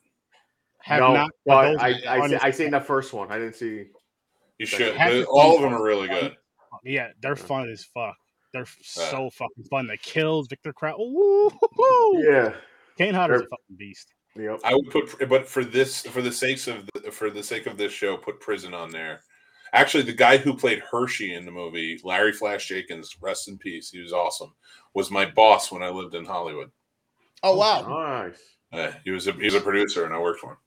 Have no, not. but those I, are I, honest- I, I seen the first one. I didn't see. You should. Hatchet All of them are really good. Yeah, they're fun as fuck. They're f- so fucking fun. The kills, Victor Crowley. Ooh, Yeah. Kane Hodder's a fucking beast. Yep. I would put, but for this, for the sakes of, the, for the sake of this show, put Prison on there. Actually, the guy who played Hershey in the movie, Larry Flash Jenkins, rest in peace. He was awesome. Was my boss when I lived in Hollywood. Oh wow. Nice. Uh, he was a he was a producer, and I worked for him.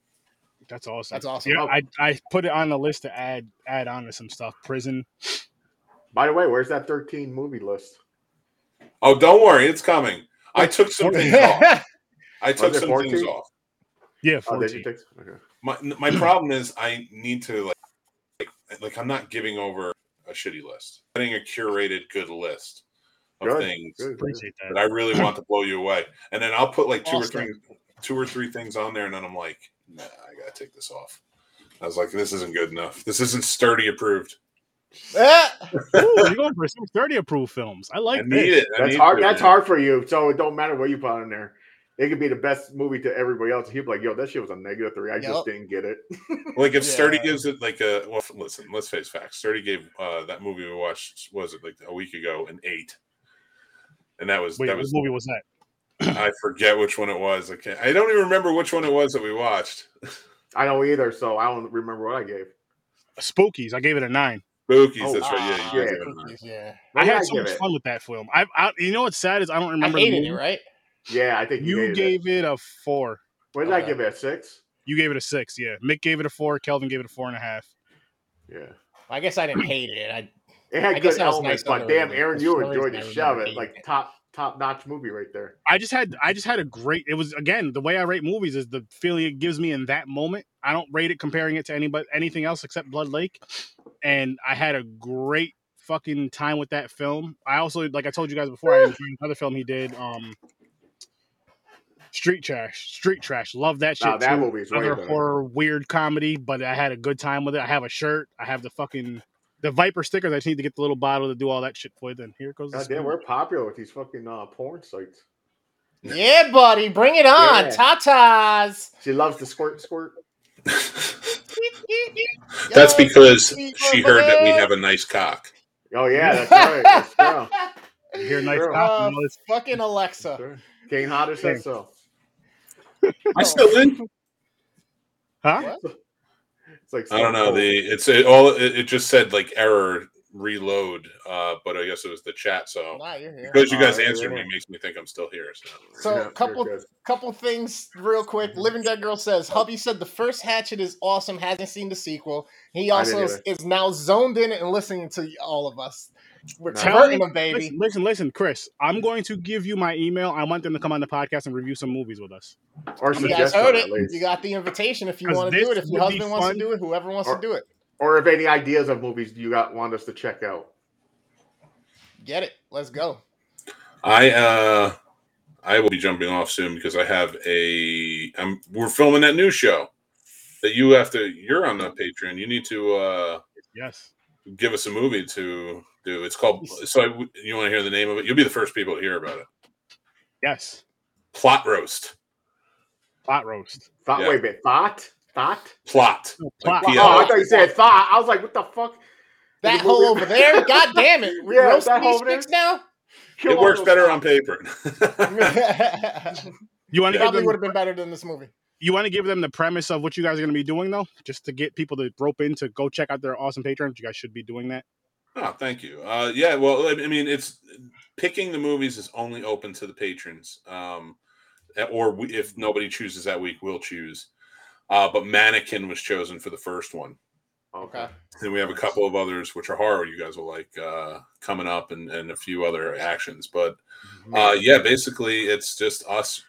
That's awesome. That's awesome. Yeah, oh. I, I put it on the list to add add on to some stuff. Prison. By the way, where's that 13 movie list? Oh, don't worry, it's coming. I took some things off. I took some 14? things off. Yeah, Oh, did you 14. take? Okay. My my problem is I need to like like, like I'm not giving over a shitty list. Getting a curated good list of Good, things Good, good. Appreciate that that. I really want to blow you away. And then I'll put like two or three two or three things on there and then I'm like, nah, I gotta take this off. I was like, this isn't good enough. This isn't sturdy approved. Ah! Ooh, you're going for some Sturdy approved films. I like I need this. it. I That's need hard. to, That's man. hard for you. So it don't matter what you put on there. It could be the best movie to everybody else. He'd be like, "Yo, that shit was a negative three. I Yup. just didn't get it." Like if Sturdy Yeah. gives it like a well, listen, let's face facts. Sturdy gave uh that movie we watched was it like a week ago an eight, and that was Wait, that what was movie was that? I forget which one it was. I can't. I don't even remember which one it was that we watched. I don't either, so I don't remember what I gave. Spookies. I gave it a nine. Spookies. Oh, that's right. Yeah, Ah, you yeah. gave it a nine. yeah. I did had so much it? fun with that film. I, I, you know what's sad is I don't I remember. the hated it, right? Yeah, I think you, You gave, gave it. it a four. What did I give it? A six? You gave it a six. Yeah. Mick gave it a four. Kelvin gave it a four and a half. Yeah. I guess I didn't hate it. I It had I good that elements, nice but damn, Aaron, you enjoyed the I shove it. Like top top notch movie right there. I just had I just had a great. It was again the way I rate movies is the feeling it gives me in that moment. I don't rate it comparing it to anybody anything else except Blood Lake, and I had a great fucking time with that film. I also like I told you guys before. I enjoyed another film he did. Um, Street Trash. Street Trash. Love that shit. Nah, that movie is Another horror weird comedy, but I had a good time with it. I have a shirt. I have the fucking the Viper stickers. I just need to get the little bottle to do all that shit with. And here goes. the God damn, we're popular with these fucking uh, porn sites. Yeah, buddy, bring it on. Yeah. Tatas. She loves the squirt squirt. That's because she heard that we have a nice cock. Oh yeah, that's right. That's true. You hear nice Sure. cop Uh, this fucking Alexa. Sure. Kane Hodder said so. I still in. Huh? What? It's like I don't know. Stone The it's it, all. It, it just said like error reload. Uh, but I guess it was the chat. So Nah, because you guys yeah, answered me makes me think I'm still here. So. So, Yeah, couple couple things real quick. Living Dead Girl says, Hubby said the first Hatchet is awesome, hasn't seen the sequel. He also is, is now zoned in and listening to all of us. We're Nice. converting him, baby. Listen, listen, listen, Chris. I'm going to give you my email. I want them to come on the podcast and review some movies with us. Or You guys suggest heard it. You got the invitation if you want to do it. If your husband wants to do it, whoever wants Or- to do it. Or if any ideas of movies you got want us to check out. Get it. Let's go. I uh I will be jumping off soon because I have a I'm we're filming that new show that you have to you're on the Patreon. You need to uh Yes. give us a movie to do. It's called so I, you want to hear the name of it? You'll be the first people to hear about it. Yes. Plot roast. Plot roast. Thought, Yeah. Wait a minute. Thought? Thought? Plot. No, Like plot. P- Oh, I thought you said thought. I was like, what the fuck? That the hole over there. God damn it. We Yeah, roasting that these hole over now? Kill It all works better thoughts. on paper. You want to give Probably them would have been better than this movie. you want to give them the premise of what you guys are going to be doing though, just to get people to rope in to go check out their awesome Patreon. You guys should be doing that. Oh, thank you. Uh, yeah, well, I mean, it's picking the movies is only open to the patrons, um, or we, if nobody chooses that week, we'll choose. Uh, but Mannequin was chosen for the first one. Okay. Then we have a couple of others which are horror you guys will like uh, coming up, and, and a few other actions. But uh, yeah, basically, it's just us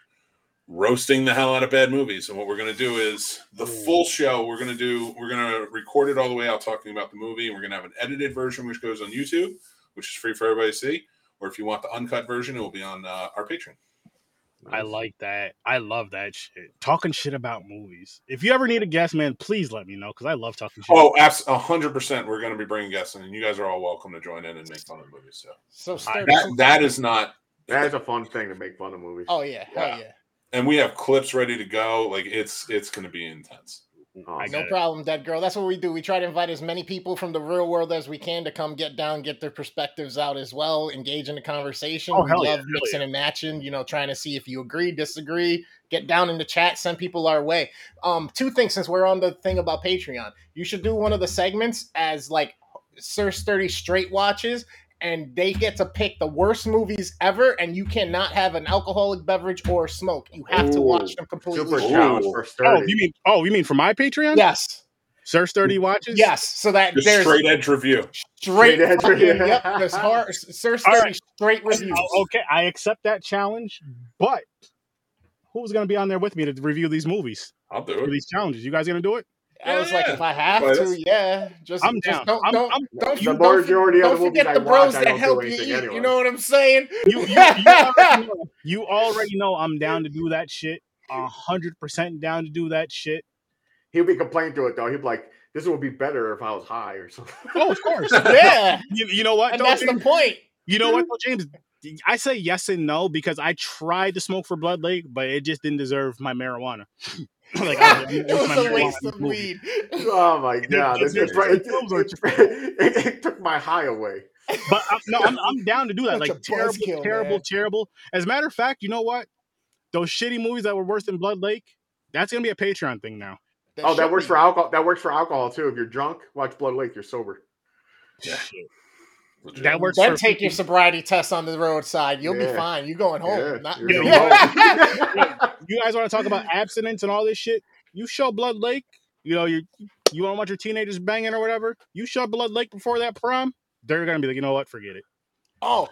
roasting the hell out of bad movies. And what we're going to do is the full show. We're going to do. We're going to record it all the way out, talking about the movie. We're going to have an edited version which goes on YouTube, which is free for everybody to see. Or if you want the uncut version, it will be on uh, our Patreon. I like that. I love that shit. Talking shit about movies. If you ever need a guest, man, please let me know because I love talking shit. Oh, abs- a hundred percent. We're going to be bringing guests in, and you guys are all welcome to join in and make fun of movies. So So sturdy. that that is not. That is a fun thing to make fun of movies. Oh yeah, hell Yeah. Yeah. And we have clips ready to go. Like it's it's going to be intense. Oh, No it. problem, dead girl. That's what we do. We try to invite as many people from the real world as we can to come get down, get their perspectives out as well, engage in the conversation. Oh, we hell yeah, love hell mixing and matching, you know, trying to see if you agree, disagree, get down in the chat, send people our way. Um, two things since we're on the thing about Patreon. You should do one of the segments as like Sir Sturdy straight watches and they get to pick the worst movies ever, and you cannot have an alcoholic beverage or smoke. You have to watch them completely. Super challenge for sturdy. Oh, you mean oh, you mean for my Patreon? Yes, Sir Sturdy watches. yes. So that Just there's straight edge review. straight, Straight edge, fucking, yeah. yep. There's hard, Sir Sturdy right. straight reviews. Oh, okay, I accept that challenge, but who's going to be on there with me to review these movies I'll do it. these challenges? You guys going to do it? I was like, if I have But to, yeah. Just, I'm just down. don't, I'm- don't, I'm- don't, The you, don't, majority don't of the movies forget I the bros I that help you eat. anyway. You know what I'm saying? You, you, you, already know, you already know I'm down to do that shit. A hundred percent down to do that shit. He'll be complaining to it though. He'll be like, "This would be better if I was high or something." Oh, of course. yeah, you, you know what? and though, that's the point. You know what, though, James? I say yes and no because I tried to smoke for Blood Lake, but it just didn't deserve my marijuana. like, I oh, it was a waste of weed. oh my god! it's- It, it, it's- it, it, it- it took my high away. But I'm, no, I'm, I'm down to do that. Such Like terrible, buzzkill, terrible, man. terrible. As a matter of fact, you know what? Those shitty movies that were worse than Blood Lake, that's gonna be a Patreon thing now. Oh, that works be- for alcohol. That works for alcohol too. If you're drunk, watch Blood Lake. You're sober. Yeah. Shit. Legit. That works. Then for take your sobriety test on the roadside. You'll be fine. You going home? Yeah, Not you're going Yeah. You guys want to talk about abstinence and all this shit? You show Blood Lake. You know you you want to watch your teenagers banging or whatever. You show Blood Lake before that prom. They're gonna be like, you know what? Forget it. oh,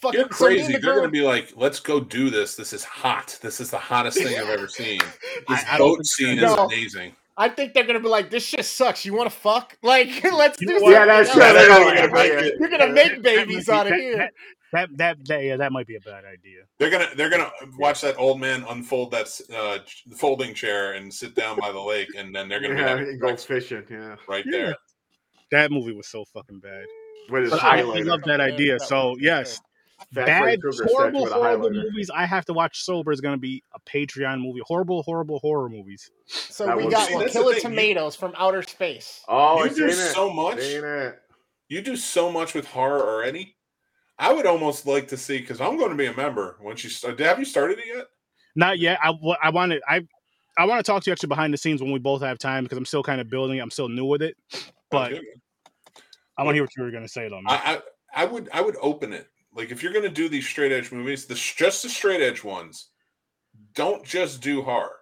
fuck! You're so me and crazy. the They're gonna be like, "Let's go do this. This is hot. This is the hottest thing I've ever seen. This I- I boat think- scene is amazing." I think they're gonna be like, "This shit sucks. You want to fuck? Like, let's do know something yeah, that's true. They're Yeah, gonna make it. You're gonna make babies out of that- here." That, that that that yeah, that might be a bad idea. They're gonna they're gonna watch that old man unfold that uh, folding chair and sit down by the lake, and then they're gonna be Yeah, having and go fishing. Yeah, right Yeah. there. That movie was so fucking bad. with his But I, I love that idea. So yes, Fat bad, Freddy Krueger statue horrible, with horrible movies I have to watch sober is going to be a Patreon movie. Horrible, horrible horror movies. So That we got See, one that's the Killer thing, you- Tomatoes from Outer Space. Oh, You do in it. so much. You do so much with horror already. I would almost like to see because I'm going to be a member once you start. Have you started it yet? Not yet. I wa- I wanted I I want to talk to you actually behind the scenes when we both have time because I'm still kind of building. it. I'm still new with it, oh, but Okay. I want to hear what you were going to say though. Man. I, I I would I would open it. Like if you're gonna do these straight edge movies, the just the straight edge ones, don't just do horror.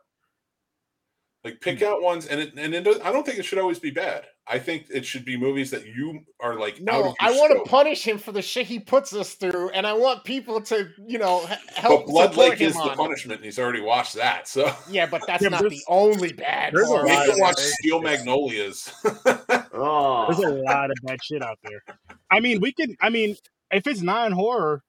Like Hmm. pick out ones, and it and it, does- I don't think it should always be bad. I think it should be movies that you are like. out No, of I want to punish him for the shit he puts us through, and I want people to, you know, help But Blood support Lake him is the on it. punishment, and he's already watched that. So Yeah, but that's Yeah, not the only bad. there's a lot make of him watch that. Steel Magnolias. Oh, There's a lot of bad shit out there. I mean, we can. I mean, if it's non-horror,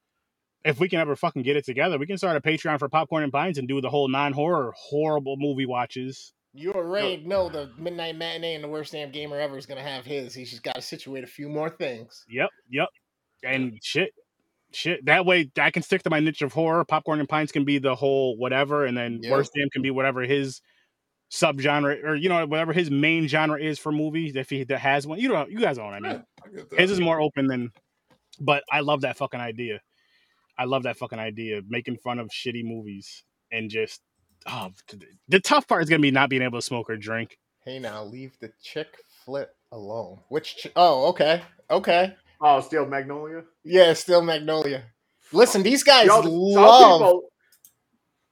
if we can ever fucking get it together, we can start a Patreon for Popcorn and Pints and do the whole non-horror horrible movie watches. You already know the Midnight Matinee and the Worst Damn Gamer Ever is going to have his. He's just got to situate a few more things. Yep, yep, and shit, shit. That way, I can stick to my niche of horror. Popcorn and Pints can be the whole whatever, and then Yep. Worst Damn can be whatever his subgenre or you know whatever his main genre is for movies. If he that has one, you know, you guys know what I mean. I. His is more open than, but I love that fucking idea. I love that fucking idea, making fun of shitty movies and just oh, the tough part is gonna be not being able to smoke or drink. Hey, now leave the chick flip alone. Which? Ch- oh, okay, okay. oh, Steel Magnolia. Yeah, still Magnolia. Listen, these guys Yo, love. some people,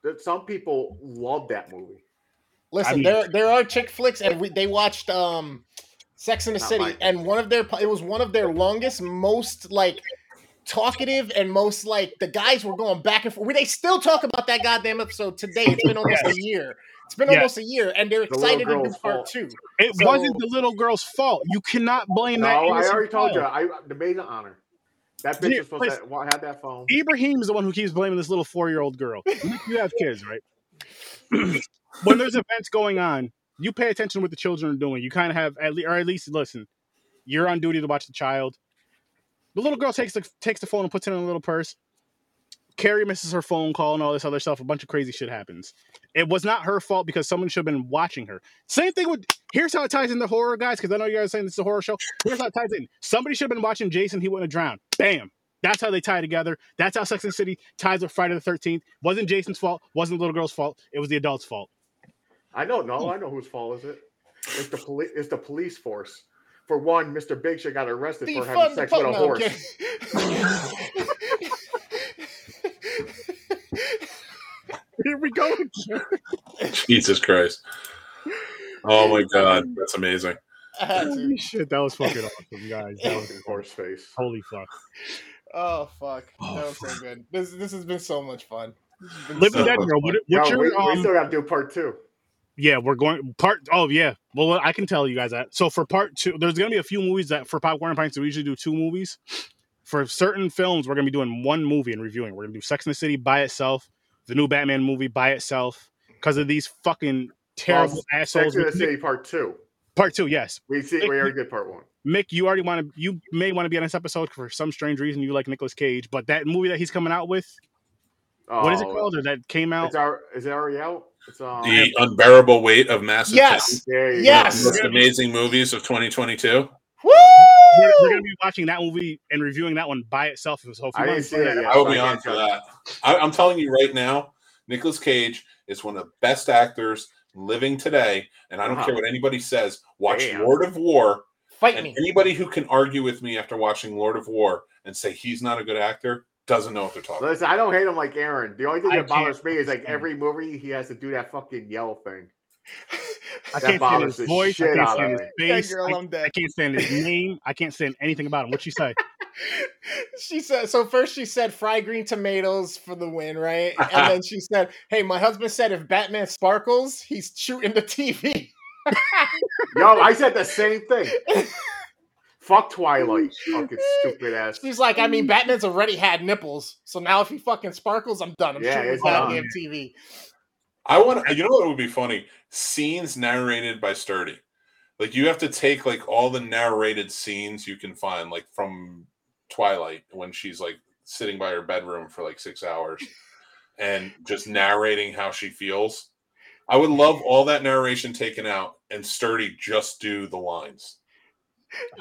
that some people love that movie. Listen, I mean- there there are chick flicks, and we, they watched um, Sex in the Not City, mine. and one of their it was one of their longest, most like talkative, and most like the guys were going back and forth. They still talk about that goddamn episode today. It's been almost a year. It's been Yes. almost a year, and they're The excited to do part fault. two. It So- wasn't the little girl's fault. You cannot blame No, that. I innocent already told you. I the maid of honor. That bitch Yeah, was supposed to have that phone. Ibrahim is the one who keeps blaming this little four-year-old girl. You you have kids, right? when there's events going on, you pay attention to what the children are doing. You kind of have at least, or at least listen. You're on duty to watch the child. The little girl takes the takes the phone and puts it in a little purse. Carrie misses her phone call and all this other stuff. A bunch of crazy shit happens. It was not her fault because someone should have been watching her. Same thing with. Here's how it ties into horror, guys, because I know you guys are saying this is a horror show. Here's how it ties in. Somebody should have been watching Jason. He wouldn't have drowned. Bam. That's how they tie together. That's how Sex and City ties with Friday the Thirteenth. Wasn't Jason's fault. Wasn't the little girl's fault. It was the adult's fault. I know. No, I know whose fault is it. It's the police. It's the police force for one, Mr. Big Shit got arrested for having sex with a horse. kidding. Here we go. again. Jesus Christ. Oh my god, that's amazing. I had to. Holy shit, that was fucking awesome, guys. That was horse face. holy fuck. Oh fuck, Oh, that was so good. This this has been so much fun. This has been Living so Dead Girl. What, what's we, your we um, still got to do part two. Yeah, we're going part. Oh yeah. Well, I can tell you guys that. So for part two, there's gonna be a few movies that for Popcorn and Pints we usually do two movies. For certain films, we're gonna be doing one movie and reviewing. We're gonna do Sex and the City by itself, the new Batman movie by itself, because of these fucking terrible Well, assholes. Sex and the City part two. part two, yes. We see we already did part one. Mick, you already want to. You may want to be on this episode for some strange reason. You like Nicolas Cage, but that movie that he's coming out with, what is it Oh, called? Or that came out? Our, is it already out? It's um, The unbearable weight of massive Yes. there you Yes. Most amazing movies of 2022. Woo! We're, we're gonna be watching that movie and reviewing that one by itself. So if you I want didn't to see play it that. I will so be I on for that. I, I'm telling you right now, Nicolas Cage is one of the best actors living today, and I don't Wow. care what anybody says. Watch Damn. Lord of War, Fight and me. anybody who can argue with me after watching Lord of War and say he's not a good actor doesn't know what they're talking. about. Listen, I don't hate him like Aaron. The only thing I that bothers me is like every movie he has to do that fucking yell thing. I That can't stand bothers his voice. I can't out stand his face. girl, I, I'm. I can't stand his name. I can't stand anything about him. What'd she say? she said so first she said fried green tomatoes for the win right and then she said hey my husband said if batman sparkles he's shooting the tv Yo, I said the same thing. Fuck Twilight. Fucking stupid ass. she's like i mean mm. batman's already had nipples so now if he fucking sparkles i'm done i'm Yeah, shooting it's the done. goddamn tv I want you know what would be funny? Scenes narrated by Sturdy. Like you have to take like all the narrated scenes you can find, like from Twilight when she's like sitting by her bedroom for like six hours and just narrating how she feels. I would love all that narration taken out and Sturdy just do the lines.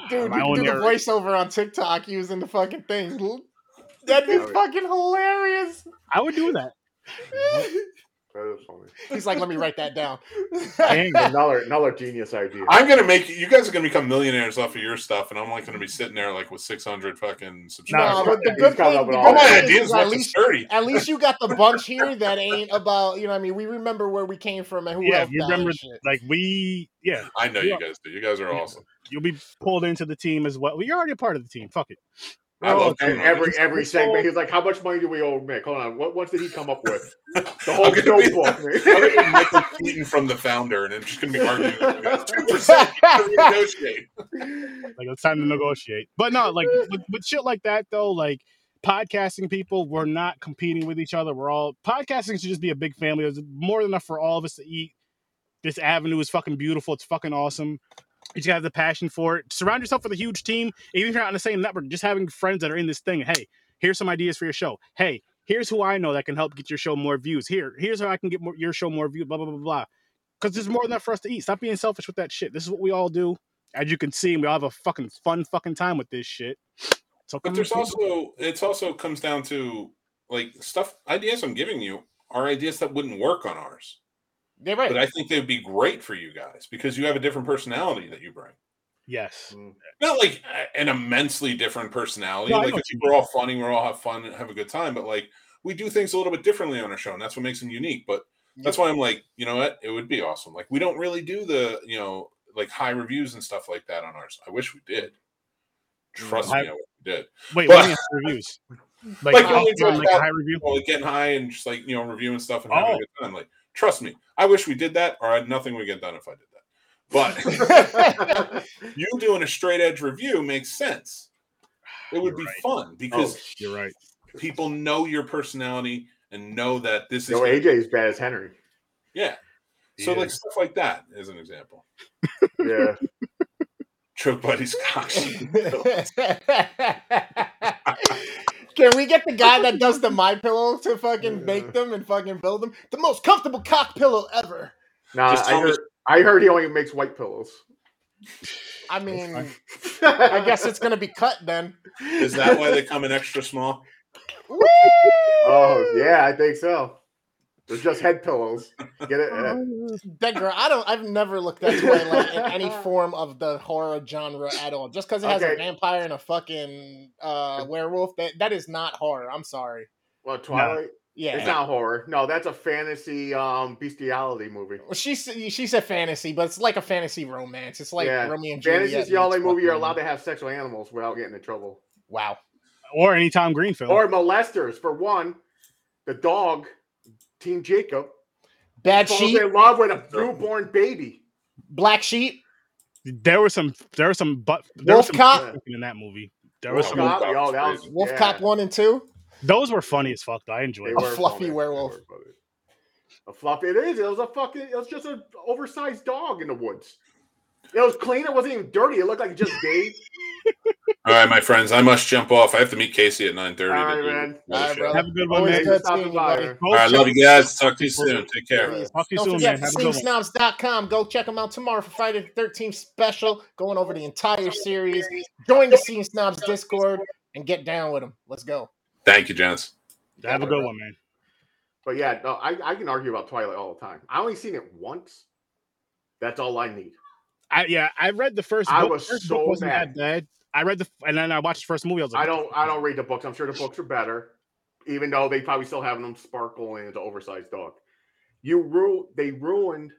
Dude you do the voiceover on tiktok using the fucking thing. that'd be fucking hilarious I would do that. That is funny. he's like let me write that down Dang. Another another genius idea. I'm gonna make you guys are gonna become millionaires off of your stuff, and I'm like gonna be sitting there like with 600 fucking subscribers. no, but the good thing, up all all my ideas is at least Sturdy. At least you got the bunch here that ain't about, you know, what I mean, we remember where we came from and who Yeah, helped you remember and like we yeah, I know you guys do. You guys are Yeah. awesome. you'll be pulled into the team as well. well you're already a part of the team. Fuck it. I oh, love and every every segment, he's like, "How much money do we owe Mick? Hold on, what what did he come up with? The whole gonna be- notebook, I'm gonna. Michael Keaton from the founder, and I'm just gonna be arguing with you. Two percent to negotiate. Like it's time to negotiate. But no, like with, with shit like that though, like podcasting people, we're not competing with each other. We're all podcasting should just be a big family. There's more than enough for all of us to eat. This avenue is fucking beautiful. It's fucking awesome. You just gotta have the passion for it. Surround yourself with a huge team. Even if you're not on the same network, just having friends that are in this thing. Hey, here's some ideas for your show. Hey, here's who I know that can help get your show more views. Here, here's how I can get more, your show more views. Blah blah blah blah. Because there's more than enough for us to eat. Stop being selfish with that shit. This is what we all do. As you can see, we all have a fucking fun fucking time with this shit. So But there's also it's also comes down to like stuff ideas I'm giving you are ideas that wouldn't work on ours. They're right. But I think they would be great for you guys because you have a different personality that you bring. yes. Mm. Not like uh, an immensely different personality. No, like know I what you think we're all funny, we're all have fun and have a good time, but like we do things a little bit differently on our show, and that's what makes them unique. But that's why I'm like, you know what? It would be awesome. Like we don't really do the, you know, like high reviews and stuff like that on ours. I wish we did. Mm. Trust I- me, I wish we did. Wait, But- what do you mean reviews? Like, Like, like, only like, like a high review? Well, like getting high and just like you know reviewing stuff and having Oh. a good time. Like, trust me, I wish we did that, or nothing would get done if I did that. But you doing a straight edge review makes sense. It would You're be right. fun oh, because Oh, You're right. people know your personality and know that this is Yo, AJ is bad as Henry. yeah. So He like stuff like that is an example. Yeah, Choke buddies cock. Can we get the guy that does the my pillow to fucking make them and fucking build them? The most comfortable cock pillow ever. nah, I tell me- heard, I heard he only makes white pillows. I mean. I guess it's gonna be cut then. is that why they come in extra small? Woo! Oh yeah, I think so. They're just head pillows. Get it? That girl, I don't. I've never looked at Twilight in any form of the horror genre at all. Just because it has Okay. a vampire and a fucking uh, werewolf, that that is not horror. I'm sorry. well, Twilight. Yeah, It's not horror. No, that's a fantasy um bestiality movie. Well, she s- she said fantasy, but it's like a fantasy romance. It's like Yeah. Romeo and Juliet. Fantasy is the only movie you're allowed to have sex with animals without getting in trouble. Wow. Or any Tom Green film. Or molesters. For one, the dog, Team Jacob, Bad falls sheep, in love with a newborn baby. black sheep, there was some there was some but there Wolf was some Cop? in that movie. There was Wolf some Cop, Wolf yo, that was. Wolf yeah. Cop one and two. those were funny as fuck though. I enjoyed They it. A fluffy funny. Werewolf. A fluffy. It is. It was a fucking. It was just an oversized dog in the woods. It was clean. It wasn't even dirty. It looked like it just bathed. All right, my friends, I must jump off. I have to meet Casey at nine thirty. All right, man. All right, brother. Have a good one, Always man. good Stop you, by. buddy. Go All right, love you guys. Talk to you soon. Take care. Please. Talk to you Don't soon, forget, man. Have a good Go check them out tomorrow for Friday the 13th special, going over the entire series. Join the Scene Snobs Discord and get down with them. Let's go. Thank you, Janice. Have a good one, man. But yeah, no, I, I can argue about Twilight all the time. I only seen it once. That's all I need. I yeah, I read the first. I book. was first so book wasn't mad. that bad. I read the and then I watched the first movie. I was like, I don't I don't read the books. I'm sure the books are better, even though they probably still have them sparkle and it's an oversized dog. You ru- they ruined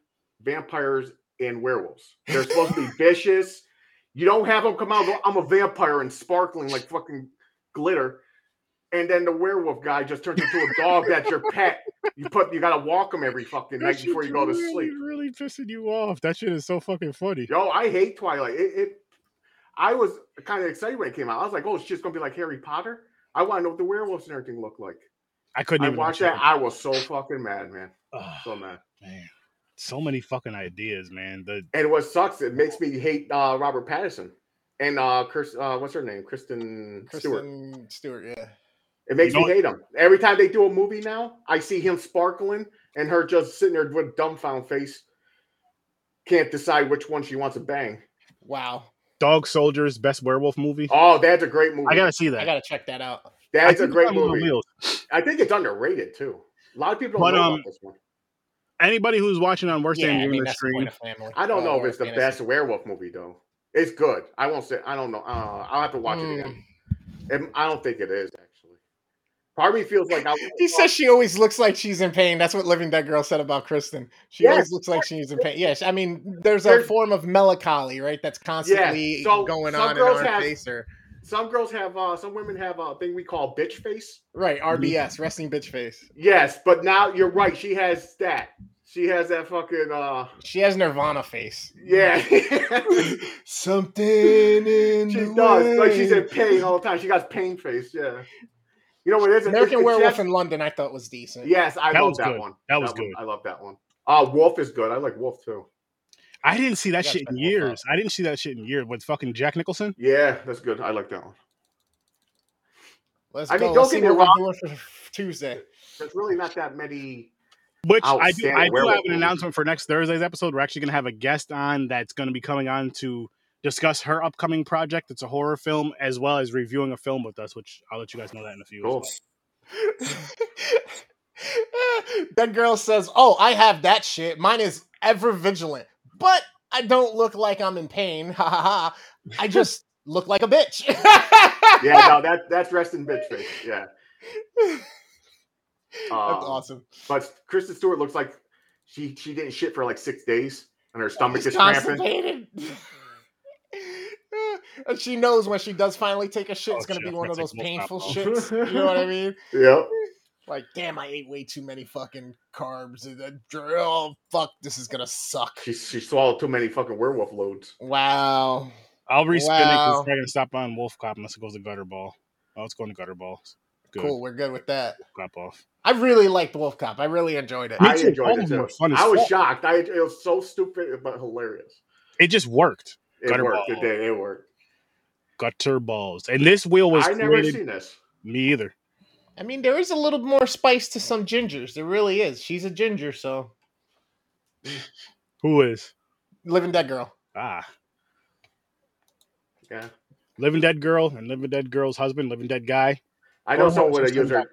vampires and werewolves. They're supposed to be vicious. You don't have them come out. I'm a vampire and sparkling like fucking glitter. And then the werewolf guy just turns into a dog that's your pet. You put you gotta walk him every fucking That night before you go to really, sleep. Really pissing you off. That shit is so fucking funny. Yo, I hate Twilight. It, it I was kind of excited when it came out. I was like, oh, it's just gonna be like Harry Potter. I want to know what the werewolves and everything look like. I couldn't I even watch that. I was so fucking mad, man. Ugh, So mad. man, so many fucking ideas, man. The And what sucks, it makes me hate uh, Robert Pattinson and uh, Chris. Uh, what's her name? Kristen, Stewart. Kristen Stewart, yeah. It makes You know me hate him. Every time they do a movie now, I see him sparkling and her just sitting there with a dumbfound face. Can't decide which one she wants to bang. Wow. Dog Soldiers best werewolf movie. Oh, that's a great movie. I gotta see that. I got to check that out. That's a great it's on the movie. I think it's underrated too. A lot of people don't But, know um, about this one. Anybody who's watching on Worst Yeah, Day I in mean, the stream, point of family. I don't know if it's the fantasy. best werewolf movie though. It's good. I won't say. I don't know. Uh, I'll have to watch it Mm. again. It- I don't think it is actually. Part me feels like I. He says she always looks like she's in pain. That's what Living Dead Girl said about Kristen. She Yes. always looks like she's in pain. Yes, I mean, there's a There's- form of melancholy, right? That's constantly so going on in our have- face, or some girls have. uh Some women have a thing we call bitch face. right RBS, resting bitch face. Yes, but now you're right. She has that. She has that fucking. uh She has Nirvana face. Yeah. Something in she the does. Like she's in pain all the time. She got pain face. Yeah. You know what it is? American It's- it's Werewolf just- in London. I thought was decent. Yes, I That love was that good. one. That was one- good. I love that one. Uh Wolf is good. I like Wolf too. I didn't see that Gotta shit in check Wolf out. years. I didn't see that shit in years with fucking Jack Nicholson. Yeah, that's good. I like that one. Let's I go. mean, don't see get me what wrong. for Tuesday. There's really not that many. Which I do, I do have an announcement for next Thursday's episode. We're actually going to have a guest on that's going to be coming on to discuss her upcoming project. It's a horror film as well as reviewing a film with us, which I'll let you guys know that in a few. as Cool. well. that girl says, "Oh, I have that shit. Mine is ever vigilant, but I don't look like I'm in pain. Ha ha ha. I just look like a bitch." Yeah, no, that that's resting bitch face. Yeah. That's Um, awesome. But Kristen Stewart looks like she she didn't shit for like six days, and her stomach She's is cramping. Constipated. and she knows when she does finally take a shit, oh, it's Oh, gonna be shit, one of those like painful Wolf shits. You know what I mean? Yep. Like, damn, I ate way too many fucking carbs. and then- Oh fuck, this is gonna suck. She she swallowed too many fucking werewolf loads. Wow. I'll respin it Wow. because they're going to stop on Wolf Cop unless it goes to Gutter Ball. Oh, it's going to Gutter Ball. Good. Cool, we're good with that. Cop off. I really liked Wolf Cop. I really enjoyed it. I enjoyed it too. were fun as I was fuck. shocked. I it was so stupid but hilarious. It just worked. It Gutter worked. ball. It did. It worked. Gutter balls. And this wheel was I never created. seen this. Me either. I mean, there is a little more spice to some gingers. There really is. She's a ginger, so Who is? living dead girl. Ah. Yeah. Living Dead Girl and Living Dead Girl's husband, Living Dead Guy. I know someone with a horror user.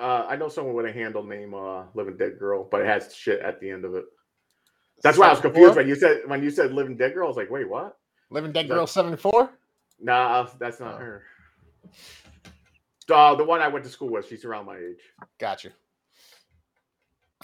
uh, I know someone with a handle name uh, Living Dead Girl, but it has shit at the end of it. That's why I was confused when you said when you said Living Dead Girl. I was like, wait, what? Living Dead Girl seventy four. Nah, that's not Oh. her. Uh, the one I went to school with, she's around my age. Got you.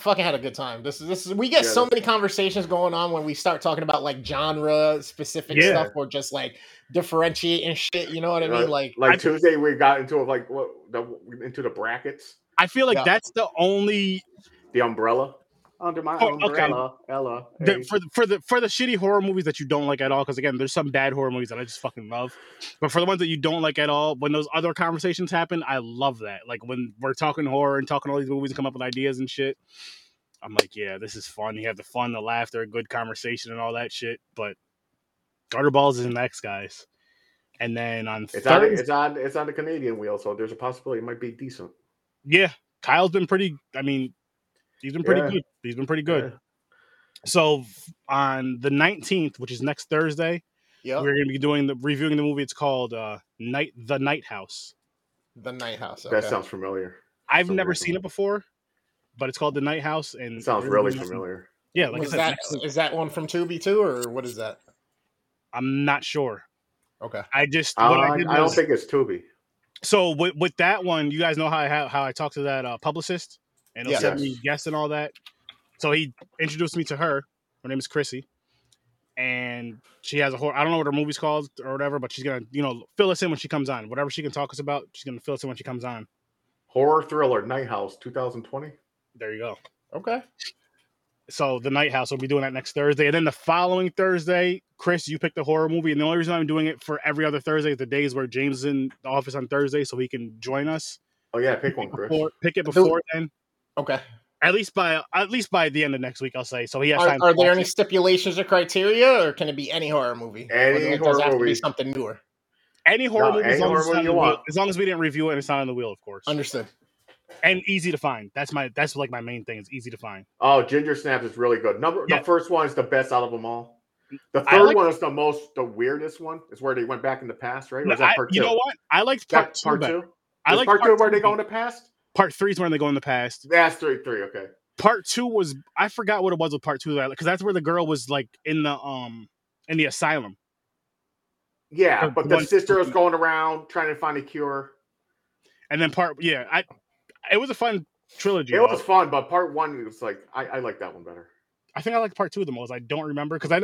Fucking had a good time. This is this is we get Yeah, so many conversations going on when we start talking about like genre specific Yeah. stuff or just like differentiating shit. You know what I mean? Like Like I- Tuesday, we got into like what the into the brackets, I feel like Yeah. that's the only the umbrella under my Oh, okay. umbrella. Ella, the, for the, for the for the shitty horror movies that you don't like at all. Because again, there's some bad horror movies that I just fucking love. But for the ones that you don't like at all, when those other conversations happen, I love that. Like when we're talking horror and talking all these movies and come up with ideas and shit. I'm like, yeah, this is fun. You have the fun, the laughter, good conversation, and all that shit. But Gutter Balls is next, guys. And then on It's on, it's on, it's on the Canadian wheel, so there's a possibility it might be decent. yeah, Kyle's been pretty. I mean, he's been pretty Yeah. good. He's been pretty good. Yeah. So on the 19th, which is next Thursday, yeah, we're going to be doing the reviewing the movie. It's called uh, Night the Night House. the Night House. That sounds familiar. I've So never weird. seen it before, but it's called the Night House, and It sounds really doing- familiar. Yeah, like I Was said, that is that one from Tubi too, or what is that? I'm not sure. Okay. I just Uh, what I, I did don't think it's Tubi. so with, with that one. You guys know how I how, how I talked to that uh, publicist and he'll Yeah. send me Yes. guests and all that. So he introduced me to her. Her name is Chrissy, and she has a horror. I don't know what her movie's called or whatever, but she's gonna you know fill us in when she comes on. Whatever she can talk us about, she's gonna fill us in when she comes on. Horror thriller Night House 2020. There you go. Okay. So the Night House will be doing that next Thursday, and then the following Thursday, Chris, you pick the horror movie, and the only reason I'm doing it for every other Thursday is the days where James is in the office on Thursday, so he can join us. Oh yeah, pick one, Chris. Before, pick it Who- before then, Okay. at least by at least by the end of next week, I'll say. So he has Are, time. are to there any it. stipulations or criteria, or can it be any horror movie? Or Any does it horror have to be movie. something newer? any horror No, movie, as long as, horror it's not movie you want. as long as we didn't review it and it's not on the wheel, of course, Understood. and easy to find. That's my that's like my main thing. It's easy to find. Oh, Ginger Snaps is really good. Number Yeah. the first one is the best out of them all. The third like- one is the most the weirdest one. Is where they went back in the past, right? Or No, is that I- part you know what? I liked That part two. part better. two. I like part two where they go in the past. Part three is when they go in the past. That's three, three. Okay. part two was I forgot what it was with part two because that's where the girl was like in the um in the asylum. Yeah, but the sister was going around trying to find a cure. And then part yeah, I it was a fun trilogy. It though. was fun, but part one was like I, I like that one better. I think I liked part two the most. I don't remember because I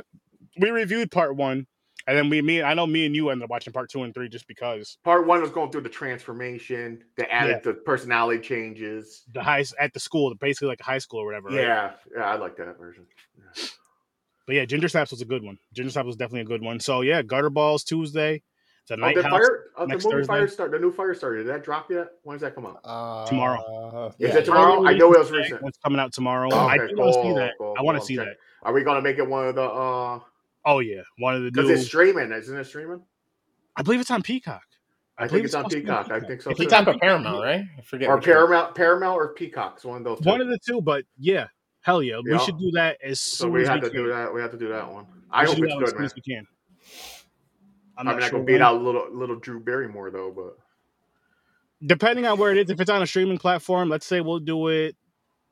we reviewed part one, and then we me I know me and you ended up watching part two and three just because Part one was going through the transformation, the added the personality changes. the high at the school, the basically like a high school or whatever. right? Yeah, yeah, I like that version. Yeah. But yeah, Ginger Snaps was a good one. Ginger Snaps was definitely a good one. So yeah, Gutter Balls Tuesday. The Oh, Night the House. fire, uh, the movie Thursday. Fire Start, the new Firestarter. Did that drop yet? When does that come out? Uh, Tomorrow. Is yeah. it tomorrow? I know it was recent. It's coming out tomorrow. Oh, I okay, do want to see that. cool, I want to cool. see I'm that. Are we gonna make it one of the? uh Oh yeah, one of the Because new. it's streaming, isn't it? Streaming? I believe it's on Peacock. I, believe think it's on supposed to be Peacock. I think so. If too. you talk about Paramount, right? I forget. or which one. Paramount, Paramount or Peacock. It's one of those. Two. One of the two, but yeah, hell yeah, we should do that as so soon we as have we have to can. do that. We have to do that one. We I should hope do it's that good, as soon man. as we can. I'm I'm not not sure gonna beat out little little Drew Barrymore though, but Depending on where it is, if it's on a streaming platform, let's say we'll do it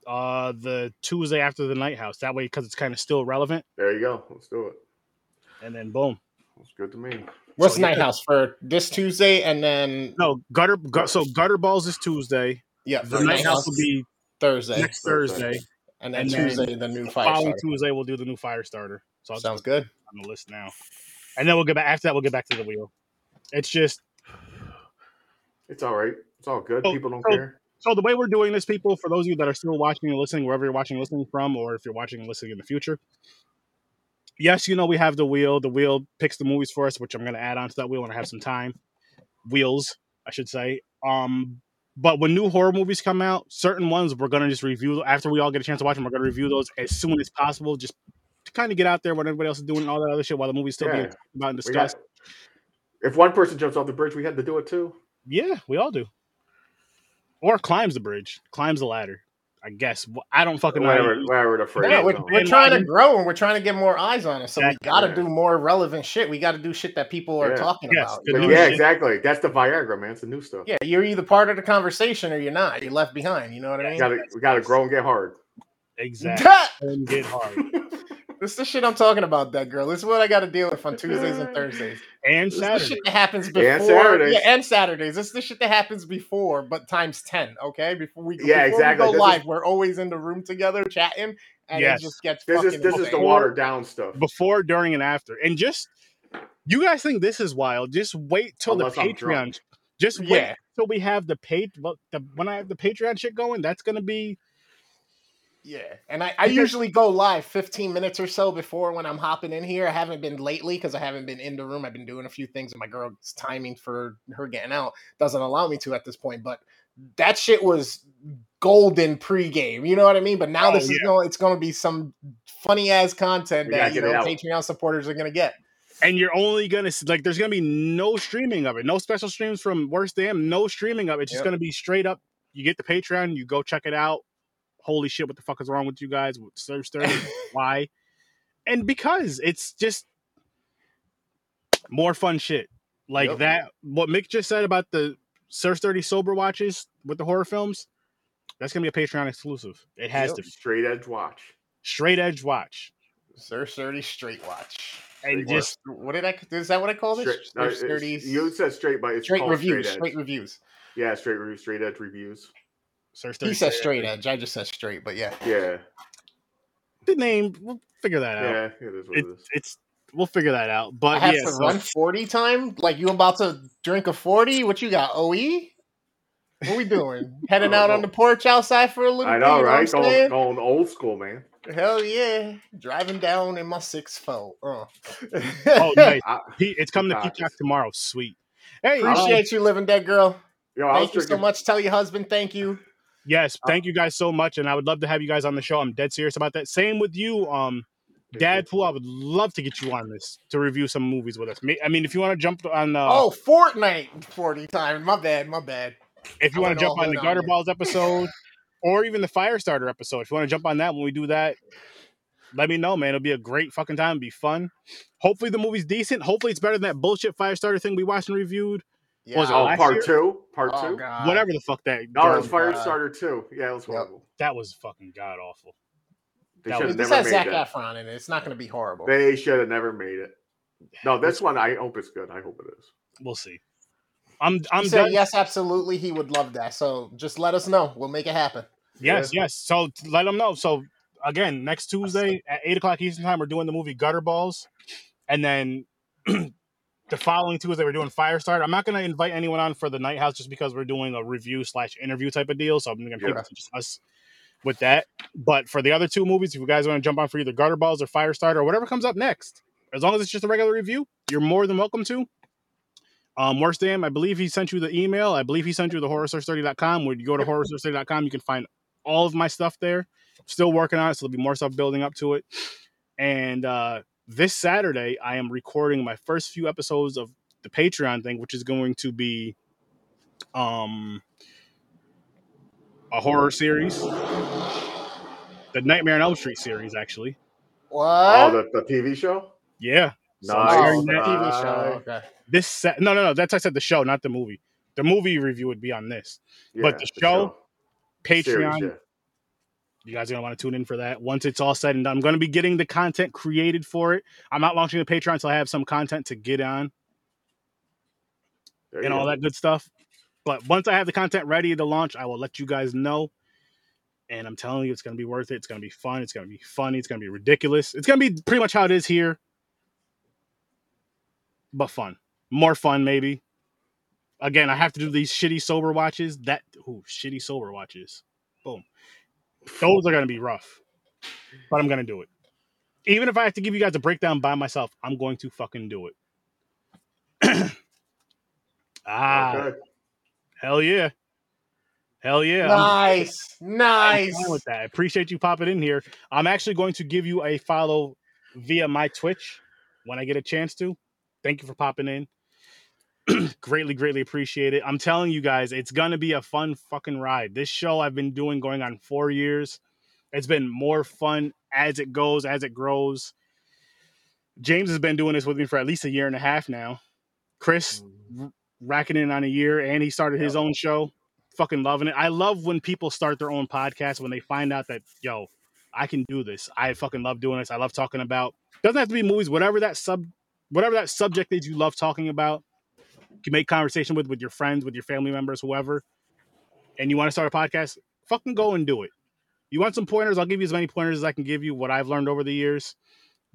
uh the Tuesday after the Night House. That way, because it's kind of still relevant, there you go. Let's do it. And then boom. It's good to me. What's So, Night yeah. House for this Tuesday, and then No gutter. Gu- so gutter balls is Tuesday. yeah, The for Night House will be Thursday, next Thursday. Thursday. and then and then Tuesday the new fire Following starter. Tuesday, we'll do the new Firestarter. So I'll Sounds good. on the list now, and then we'll get back after that. We'll get back to the wheel. It's just It's all right. It's all good. Oh, People don't so- care. so the way we're doing this, people, for those of you that are still watching and listening, wherever you're watching and listening from, or if you're watching and listening in the future, yes, you know we have the wheel. The wheel picks the movies for us, which I'm going to add on to that wheel when I have some time. Wheels, I should say. Um, but when new horror movies come out, certain ones we're going to just review after we all get a chance to watch them. We're going to review those as soon as possible, just to kind of get out there when everybody else is doing all that other shit while the movie's still being talked about and We got, discussed. if one person jumps off the bridge, we had to do it too. Yeah, we all do. Or climbs the bridge, climbs the ladder. I guess I don't fucking know. Whatever, whatever the phrase. Yeah, we're, on we're trying to grow and we're trying to get more eyes on us. So Exactly, we got to yeah. do more relevant shit. We got to do shit that people are Yeah. talking Yes, about. the you know? new yeah, shit. exactly. That's the Viagra, man. It's the new stuff. Yeah, you're either part of the conversation or you're not. You're left behind. You know what I mean? gotta, we gotta grow and get hard. exactly. and get hard this is the shit I'm talking about, that girl. This is what I got to deal with on Tuesdays and Thursdays. and This is the shit that happens before. And Saturdays. Yeah, and Saturdays. This is the shit that happens before, but times ten. Okay, before we Yeah, before exactly. We go This live. is- we're always in the room together chatting, and Yes. it just gets This fucking. is this is the insane. watered down stuff. before, during, and after. And just you guys think this is wild? Just wait till Unless the Patreon. Just wait Yeah. till we have the page. Well, the, when I have the Patreon shit going, that's gonna be Yeah, and I, I usually go live 15 minutes or so before when I'm hopping in here. I haven't been lately because I haven't been in the room. I've been doing a few things, and my girl's timing for her getting out doesn't allow me to at this point. But that shit was golden pregame. You know what I mean? But now Oh, this is going. It's going to be some funny ass content We that you know. Patreon supporters are going to get. and you're only gonna like there's gonna be no streaming of it no special streams from worst damn no streaming of it it's just Yep. gonna be straight up you get the patreon you go check it out holy shit what the fuck is wrong with you guys with Sturdy why and because it's just more fun shit like Yep. that what mick just said about the Sturdy sober watches with the horror films that's gonna be a patreon exclusive it has Yep. to be Straight edge watch. straight edge watch Sir Sturdy Straight Watch. and Straight just What did I? Is that what I call this? Straight, no, Sir uh, it's- Sturdy's you said straight, but it's straight called reviews. Straight Straight reviews. Yeah, straight reviews, straight edge reviews. Surge He 30 says straight edge. I just said straight, but yeah. Yeah, the name we'll figure that out yeah, it is what it it, is. it's we'll figure that out. But I have yeah, to so- run 40 time? Like you about to drink a 40? What you got? OE? What are we doing? Heading don't out on the porch outside for a little I know, you right? what I'm Going, going old school, man. Hell yeah. Driving down in my six foe. Uh. oh nice. I, it's coming to Peacock. Peacock tomorrow. Sweet. Hey, um, Appreciate you living dead girl. yo, Thank you so much. Tell your husband thank you. Yes, thank you guys so much, and I would love to have you guys on the show. I'm dead serious about that. Same with you, um, Dadpool. I would love to get you on this to review some movies with us. I mean, if you want to jump on, uh, oh, Fortnite 40 time. My bad. My bad. if you want to jump on the in on Balls episode, or even the Firestarter episode, if you want to jump on that when we do that, let me know, man. It'll be a great fucking time. It'll be fun. Hopefully the movie's decent. Hopefully it's better than that bullshit Firestarter thing we watched and reviewed. Yeah. Was it Oh, part year? two, part Oh, two. God. Whatever the fuck that. No, girl- it was Firestarter two. Yeah, it was Yep. that was fucking god awful. They That should was- have This never has made Zach that. Efron in it. It's not going to be horrible. They should have never made it. No, this one I hope it's good. I hope it is. We'll see. I'm I'm he said yes, absolutely. He would love that. So just let us know. We'll make it happen. Yes, yes. So let them know. So again, next Tuesday at eight o'clock Eastern time, we're doing the movie Gutter Balls, and then the following Tuesday we're doing Firestarter. I'm not going to invite anyone on for the Night House just because we're doing a review slash interview type of deal. So I'm going to keep it to just us with that. But for the other two movies, if you guys want to jump on for either Gutter Balls or Firestarter or whatever comes up next, as long as it's just a regular review, you're more than welcome to. Um, Worst Damn, I believe he sent you the email. I believe he sent you the horrorsource30.com. When you go to horrorsource30.com, you can find all of my stuff there. Still working on it, so there'll be more stuff building up to it. And uh, this Saturday, I am recording my first few episodes of the Patreon thing, which is going to be um, a horror series, the Nightmare on Elm Street series, actually. What? Oh, the, the TV show. Yeah. So I'm Nice. sharing the that. TV show. Okay. This sa- no, no, no. That's I said the show, not the movie. The movie review would be on this Yeah, But the show, Patreon. Series, yeah. You guys are gonna want to tune in for that. Once it's all said and done, I'm gonna be getting the content created for it. I'm not launching the Patreon until I have some content to get on There you and all go. that good stuff. But once I have the content ready to launch, I will let you guys know. And I'm telling you, it's gonna be worth it. It's gonna be fun. It's gonna be funny. It's gonna be ridiculous. It's gonna be pretty much how it is here, but fun, more fun maybe. Again, I have to do these shitty sober watches. That ooh, shitty sober watches. Boom. Those are gonna be rough, but I'm gonna do it. Even if I have to give you guys a breakdown by myself, I'm going to fucking do it. ah, Okay. hell yeah, hell yeah. I'm- Nice. I'm Nice. with that. I appreciate you popping in here. I'm actually going to give you a follow via my Twitch when I get a chance to. Thank you for popping in. greatly, greatly appreciate it. I'm telling you guys, it's gonna be a fun fucking ride. This show I've been doing going on four years. It's been more fun as it goes, as it grows. James has been doing this with me for at least a year and a half now. Chris mm-hmm. r- racking in on a year, and he started his own show. Fucking loving it. I love when people start their own podcast when they find out that yo, I can do this. I fucking love doing this. I love talking about. Doesn't have to be movies. Whatever that sub, whatever that subject is you love talking about. Make conversation with with your friends, with your family members, whoever. And you want to start a podcast? Fucking go and do it. You want some pointers? I'll give you as many pointers as I can give you. What I've learned over the years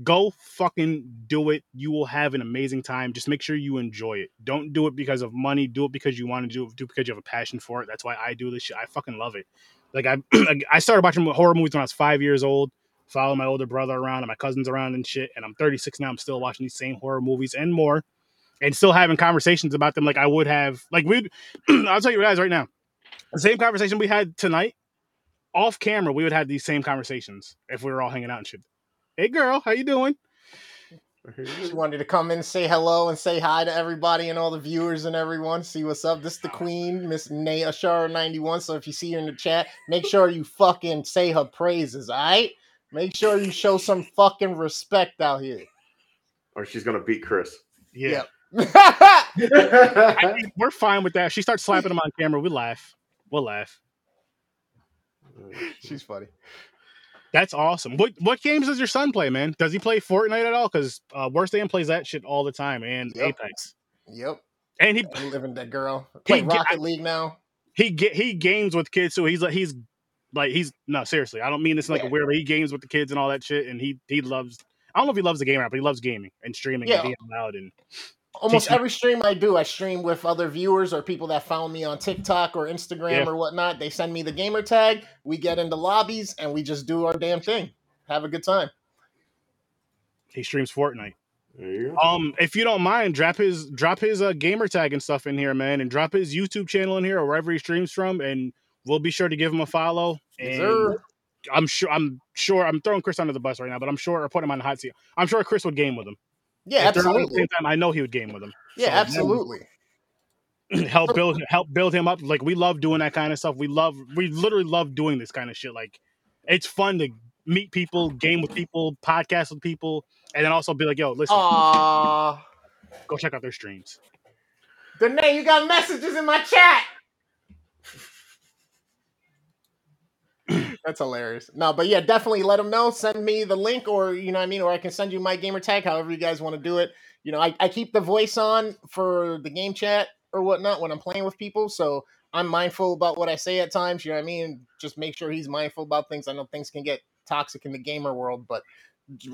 go fucking do it. You will have an amazing time. Just make sure you enjoy it. Don't do it because of money. Do it because you want to do it. Do it because you have a passion for it. That's why I do this shit. I fucking love it. Like I, I started watching horror movies when I was five years old. Following my older brother around and my cousins around and shit. And I'm 36 now. I'm still watching these same horror movies and more, and still having conversations about them like I would have. Like we'd, I'll tell you guys right now, the same conversation we had tonight, off camera, we would have these same conversations if we were all hanging out and shit hey girl, how you doing? She wanted to come in, say hello, and say hi to everybody and all the viewers and everyone. See what's up. This is the oh. queen, Miss Nay Ashara ninety one. So if you see her in the chat, make sure you fucking say her praises. All right. Make sure you show some fucking respect out here. Or she's gonna beat Chris. Yeah, Yep. I mean, we're fine with that. She starts slapping him on camera. We laugh. We'll laugh. She's funny. That's awesome. What what games does your son play, man? Does he play Fortnite at all? Because uh, Worst Dan plays that shit all the time, and Yep. Apex, Yep. and he I'm living that girl. Play He- Rocket League now. he get he games with kids, so he's like he's like he's no seriously. I don't mean this in like Yeah. a weird But He games with the kids and all that shit, and he he loves. I don't know if he loves the game app, but he loves gaming and streaming Yeah. and being loud and Almost Teach every stream I do, I stream with other viewers or people that found me on TikTok or Instagram Yeah. or whatnot. They send me the gamer tag. We get into lobbies and we just do our damn thing. Have a good time. he streams Fortnite. There you go. Um, if you don't mind, drop his drop his uh, gamer tag and stuff in here, man, and drop his YouTube channel in here or wherever he streams from, and we'll be sure to give him a follow. Yes, And sir. I'm sure I'm sure I'm throwing Chris under the bus right now, but I'm sure or putting him on the hot seat. I'm sure Chris would game with him. Yeah, If at the absolutely. same time, I know he would game with him. Yeah, So, absolutely. help build help build him up. Like we love doing that kind of stuff. We love we literally love doing this kind of shit. Like it's fun to meet people, game with people, podcast with people, and then also be like, yo, listen, Aw. go check out their streams. Danae, you got messages in my chat. That's hilarious. No, but yeah, definitely let them know. Send me the link, or you know what I mean, or I can send you my gamer tag, however you guys want to do it. You know, I, I keep the voice on for the game chat or whatnot when I'm playing with people, so I'm mindful about what I say at times. You know what I mean? Just make sure he's mindful about things. I know things can get toxic in the gamer world, but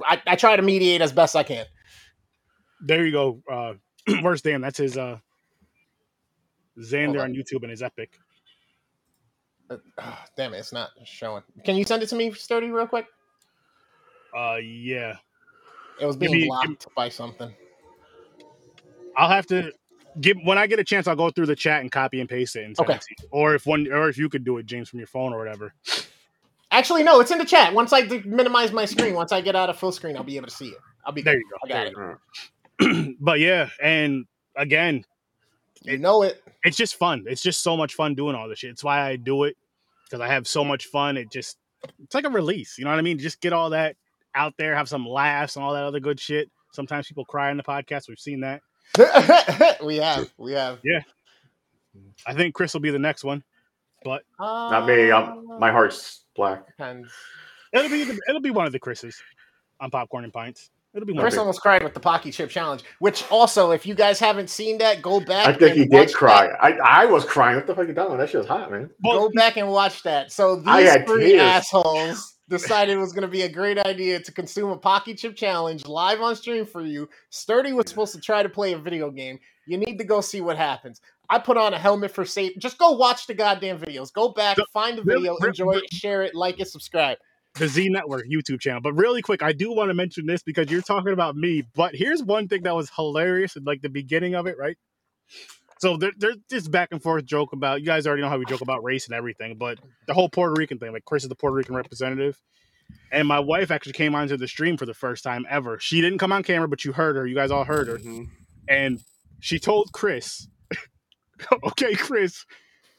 I, I try to mediate as best I can. There you go. Uh where's Dan? That's his uh Xander on YouTube and his epic. Uh, ah, damn it, it's not showing. Can you send it to me, Sturdy, real quick? Uh yeah. It was being blocked by something. I'll have to give when I get a chance, I'll go through the chat and copy and paste it and Okay. it. Or if one or if you could do it, James, from your phone or whatever. Actually, no, it's in the chat. Once I d- minimize my screen, once I get out of full screen, I'll be able to see it. I'll be There you go. I got it. you go. but yeah, and again, You know it. It's just fun. It's just so much fun doing all this shit. It's why I do it because I have so much fun. It just it's like a release. You know what I mean? Just get all that out there, have some laughs and all that other good shit. Sometimes people cry in the podcast. We've seen that. we have. We have. Yeah. I think Chris will be the next one. But not me. I'm, my heart's black. Depends. It'll be the, it'll be one of the Chris's on popcorn and pints. It'll be one. Chris of almost cried with the Paqui Chip Challenge, which also, if you guys haven't seen that, go back. I think and he did cry. that. I, I was crying. What the fuck you doing? That shit was hot, man. Go back and watch that. So these three tears. assholes decided it was going to be a great idea to consume a Paqui Chip Challenge live on stream for you. Sturdy was supposed to try to play a video game. You need to go see what happens. I put on a helmet for safe. Just go watch the goddamn videos. Go back, find the video, enjoy it, share it, like it, subscribe. The Z Network YouTube channel. But really quick, I do want to mention this because you're talking about me. But here's one thing that was hilarious in like the beginning of it, right? So there, there's this back and forth joke about you guys already know how we joke about race and everything, but the whole Puerto Rican thing, like Chris is the Puerto Rican representative. And my wife actually came onto the stream for the first time ever. She didn't come on camera, but you heard her. You guys all heard her. Mhm. And she told Chris, "Okay, Chris,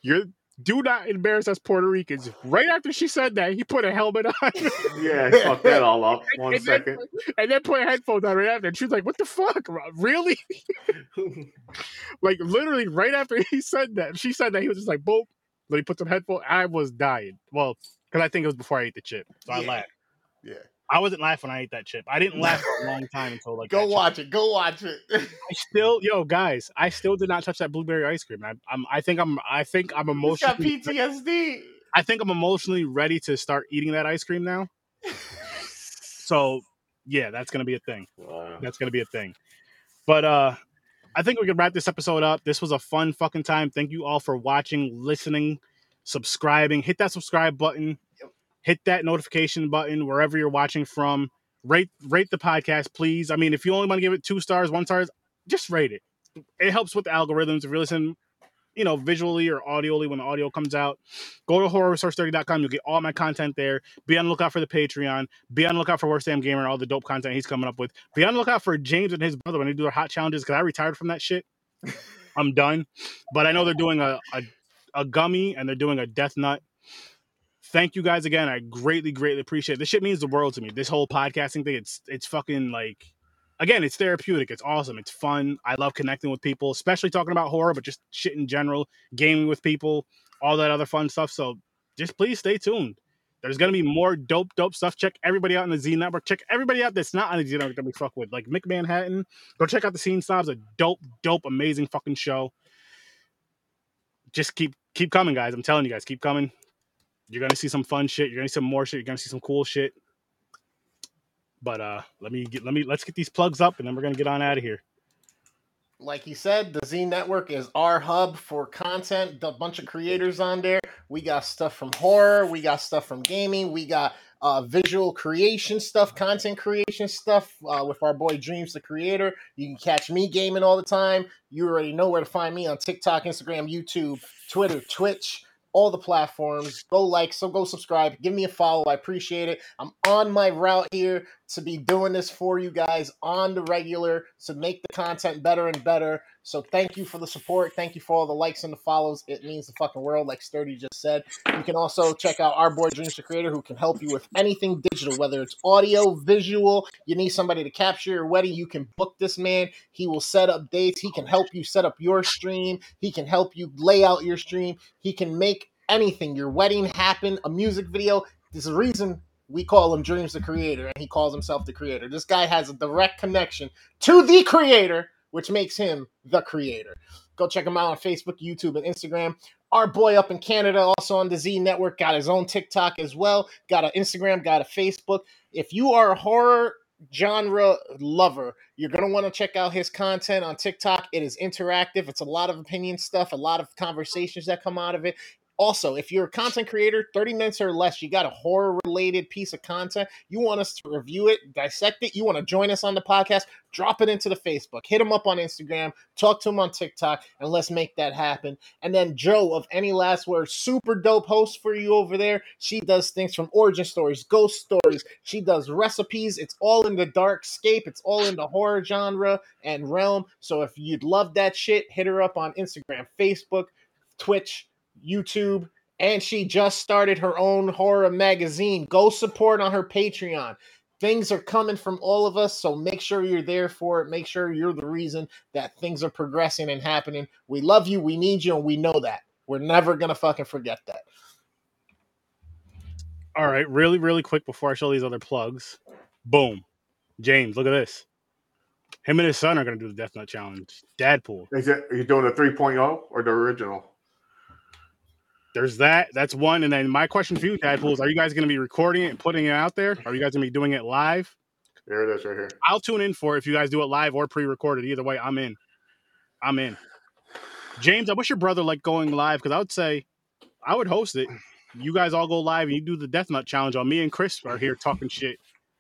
you're do not embarrass us Puerto Ricans." Right after she said that, he put a helmet on Yeah, fuck that all up. One And then- second. and then put headphones on right after. And she was like, "What the fuck? Really?" like literally right after he said that, she said that he was just like, "Boom." Let me put some headphones. I was dying. Well, because I think it was before I ate the chip, so I laughed. Yeah. I wasn't laughing when I ate that chip. I didn't laugh for a long time until like Go that chip. watch it. Go watch it. I still, yo, guys, I still did not touch that blueberry ice cream. I, I'm, I think I'm, I think I'm He's got emotionally, PTSD. I think I'm emotionally ready to start eating that ice cream now. So, yeah, that's gonna be a thing. Wow. That's gonna be a thing. But uh, I think we can wrap this episode up. This was a fun fucking time. Thank you all for watching, listening, subscribing. Hit that subscribe button. Hit that notification button wherever you're watching from. Rate rate the podcast, please. I mean, if you only want to give it two stars, one stars, just rate it. It helps with the algorithms. If you're listening, you know, visually or audioly when the audio comes out, go to horrorresource30.com. You'll get all my content there. Be on the lookout for the Patreon. Be on the lookout for Worst Damn Gamer and all the dope content he's coming up with. Be on the lookout for James and his brother when they do their hot challenges because I retired from that shit. I'm done. But I know they're doing a, a a gummy and they're doing a death nut. Thank you guys again. I greatly, greatly appreciate it. This shit means the world to me. This whole podcasting thing, it's it's fucking like again, it's therapeutic. It's awesome. It's fun. I love connecting with people, especially talking about horror, but just shit in general, gaming with people, all that other fun stuff. So just please stay tuned. There's gonna be more dope, dope stuff. Check everybody out in the Z Network. Check everybody out that's not on the Z Network that we fuck with, like Mick Manhattan. Go check out the Scene Snobs, a dope, dope, amazing fucking show. Just keep keep coming, guys. I'm telling you guys, keep coming. You're gonna see some fun shit. You're gonna see some more shit. You're gonna see some cool shit. But uh, let me get let me let's get these plugs up, and then we're gonna get on out of here. like he said, the Z Network is our hub for content. A bunch of creators on there. We got stuff from horror. We got stuff from gaming. We got uh, visual creation stuff, content creation stuff uh, with our boy Dreams, the creator. You can catch me gaming all the time. You already know where to find me on TikTok, Instagram, YouTube, Twitter, Twitch. All the platforms. Go like, so go subscribe. Give me a follow. I appreciate it. I'm on my route here to be doing this for you guys on the regular to make the content better and better. So thank you for the support. Thank you for all the likes and the follows. It means the fucking world, like Sturdy just said. You can also check out our boy Dreams the Creator, who can help you with anything digital, whether it's audio, visual. You need somebody to capture your wedding. You can book this man. He will set up dates. He can help you set up your stream. He can help you lay out your stream. He can make anything, your wedding happen, a music video. There's a reason we call him Dreams the Creator, and he calls himself the Creator. This guy has a direct connection to the Creator, which makes him the Creator. Go check him out on Facebook, YouTube, and Instagram. Our boy up in Canada, also on the Z Network, got his own TikTok as well. Got an Instagram, got a Facebook. If you are a horror genre lover, you're going to want to check out his content on TikTok. It is interactive, it's a lot of opinion stuff, a lot of conversations that come out of it. Also, if you're a content creator, 30 minutes or less, you got a horror related piece of content, you want us to review it, dissect it, you want to join us on the podcast, drop it into the Facebook, hit them up on Instagram, talk to them on TikTok, and let's make that happen. And then Joe of Any Last Word, super dope host for you over there. She does things from origin stories, ghost stories, she does recipes. It's all in the dark scape, it's all in the horror genre and realm. So if you'd love that shit, hit her up on Instagram, Facebook, Twitch, YouTube, and she just started her own horror magazine. Go support on her Patreon. Things are coming from all of us, so make sure you're there for it. Make sure you're the reason that things are progressing and happening. We love you, we need you, and we know that. We're never gonna fucking forget that. All right, really, really quick before I show these other plugs. Boom, James, look at this. Him and his son are gonna do the Death Nut Challenge. Dadpool. Is it, are you doing the 3.0 or the original? There's that. That's one. And then my question for you, Dadpool, is: Are you guys gonna be recording it and putting it out there? Are you guys gonna be doing it live? There it is right here. I'll tune in for it if you guys do it live or pre-recorded. Either way, I'm in. I'm in. James, I wish your brother liked going live because I would say I would host it. You guys all go live and you do the Death Nut Challenge on me and Chris are here talking shit,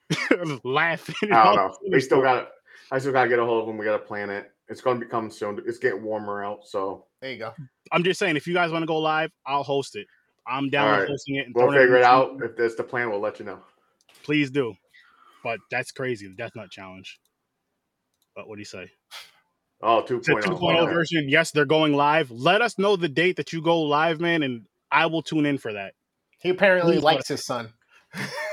laughing. I don't know. We still got I still got to get a hold of them. We got to plan it. It's going to become soon. It's getting warmer out, so There you go. I'm just saying, if you guys want to go live, I'll host it. I'm down All with right. hosting it. And we'll figure it everything- out. If that's the plan, we'll let you know. Please do. But that's crazy, the Death Nut Challenge. But what do you say? Oh, It's a 2.0. 2.0 okay. version. Yes, they're going live. Let us know the date that you go live, man, and I will tune in for that. He apparently Please likes his son.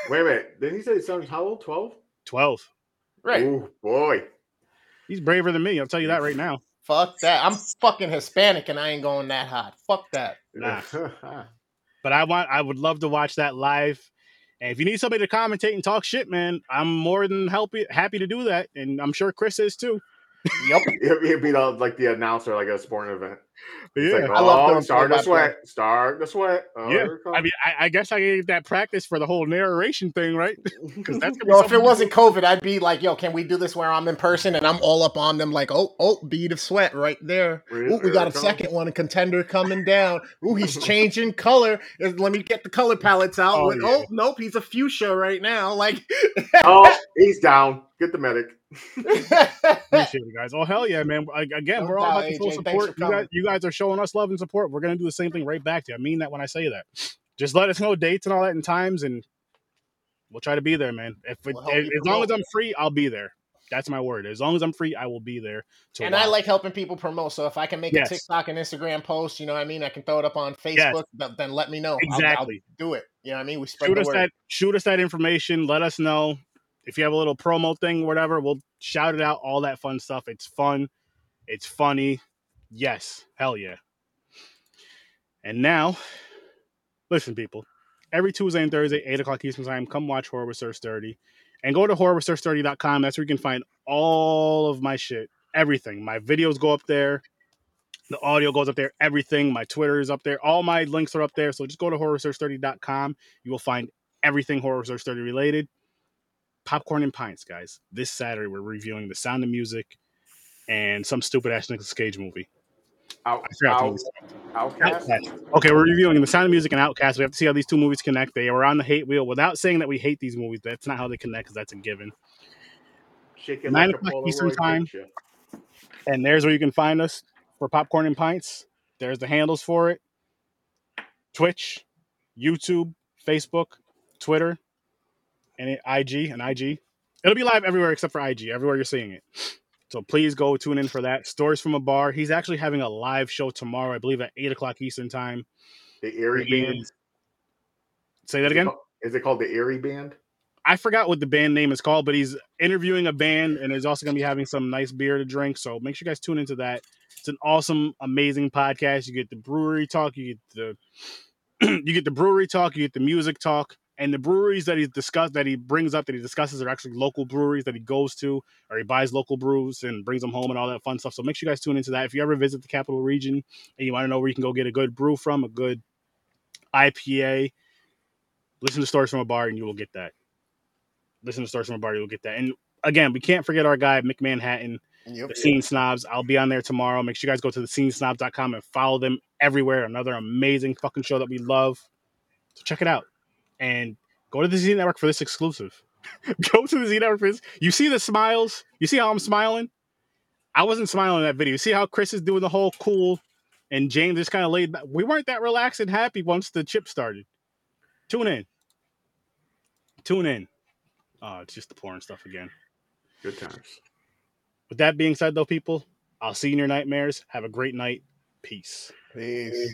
Wait a minute. Did he say his son's how old? 12? 12. Right. Oh, boy. He's braver than me. I'll tell you that right now. Fuck that. I'm fucking Hispanic and I ain't going that hot. Fuck that. Nah. But I want, I would love to watch that live. And if you need somebody to commentate and talk shit, man, I'm more than happy happy to do that, and I'm sure Chris is too. Yep. He'd he'd be the, like the announcer, like a sporting event. It's Yeah, like, I love oh, doing start to sweat. Start to sweat. Oh, Yeah, here it comes. I mean, I, I guess I get that practice for the whole narration thing, right? Because that's gonna be Yo, if it something- wasn't COVID, I'd be like, yo, can we do this where I'm in person and I'm all up on them like, oh, oh, bead of sweat right there. Here- Ooh, we got a comes. second one, a contender coming down. Ooh, he's changing color. Uh, Let me get the color palettes out. Oh, Like, yeah. oh, nope, he's a fuchsia right now. Like, Oh, he's down. Get the medic. Appreciate it, guys. Oh hell yeah, man! I- Again, No we're all about show support. You guys, you guys are showing us love and support. We're gonna do the same thing right back to you. I mean that when I say that. Just let us know dates and all that and times, and we'll try to be there, man. If, it, We'll as long as. I'm free, I'll be there. That's my word. As long as I'm free, I will be there. To and I like helping people promote. So if I can make Yes. a TikTok and Instagram post, you know what I mean? I can throw it up on Facebook, th- then let me know. I'll- I'll, exactly. do it. You know what I mean? We spread shoot the us that shoot us that information let us know if you have a little promo thing whatever we'll shout it out all that fun stuff. It's fun. It's funny. Yes. Hell yeah. And now listen people. Every tuesday and thursday 8 o'clock eastern time come watch horror Sturdy and go to horrorwithsturdy.com that's where you can find all of my shit. Everything. My videos go up there. The audio goes up there. Everything. My twitter is up there. All my links are up there. So just go to horrorsearch30.com you will find everything horror search 30 related popcorn and pints guys this saturday we're reviewing the sound of music and some stupid ass Nicolas Cage movie. Out, out, outcast. Outcast. Okay, we're reviewing the Sound of Music and Outcast. We have to see how these two movies connect. They were on the hate wheel without saying that we hate these movies. That's not how they connect because that's a given. Shake Nine like o'clock Eastern time. And there's where you can find us for popcorn and pints. There's the handles for it Twitch, YouTube, Facebook, Twitter, and it- IG and IG. It'll be live everywhere except for IG, everywhere you're seeing it. So please go tune in for that. Stories from a Bar. He's actually having a live show tomorrow, I believe at 8 o'clock Eastern Time. The Erie Band. Say that Is it again? called- Is it called the Erie Band? I forgot what the band name is called, but he's interviewing a band and is also going to be having some nice beer to drink. So make sure you guys tune into that. It's an awesome, amazing podcast. You get the brewery talk, you get the you get the brewery talk, you get the music talk, and the breweries that he discussed that he brings up that he discusses are actually local breweries that he goes to or he buys local brews and brings them home and all that fun stuff. So make sure you guys tune into that. If you ever visit the capital region and you want to know where you can go get a good brew from, a good IPA, listen to stories from a bar and you will get that listen to Stories from a Bar, you'll get that. And again, we can't forget our guy, Mick Manhattan, Yep. the Scene Snobs. I'll be on there tomorrow. Make sure you guys go to the scenesnobs.com and follow them everywhere. Another amazing fucking show that we love. So check it out. And go to the Z Network for this exclusive. go to the Z Network for this. You see the smiles? You see how I'm smiling? I wasn't smiling in that video. You see how Chris is doing the whole cool and James just kind of laid back. We weren't that relaxed and happy once the chip started. Tune in. Tune in. Oh, it's just the porn stuff again. Good times. With that being said, though, people, I'll see you in your nightmares. Have a great night. Peace. Peace.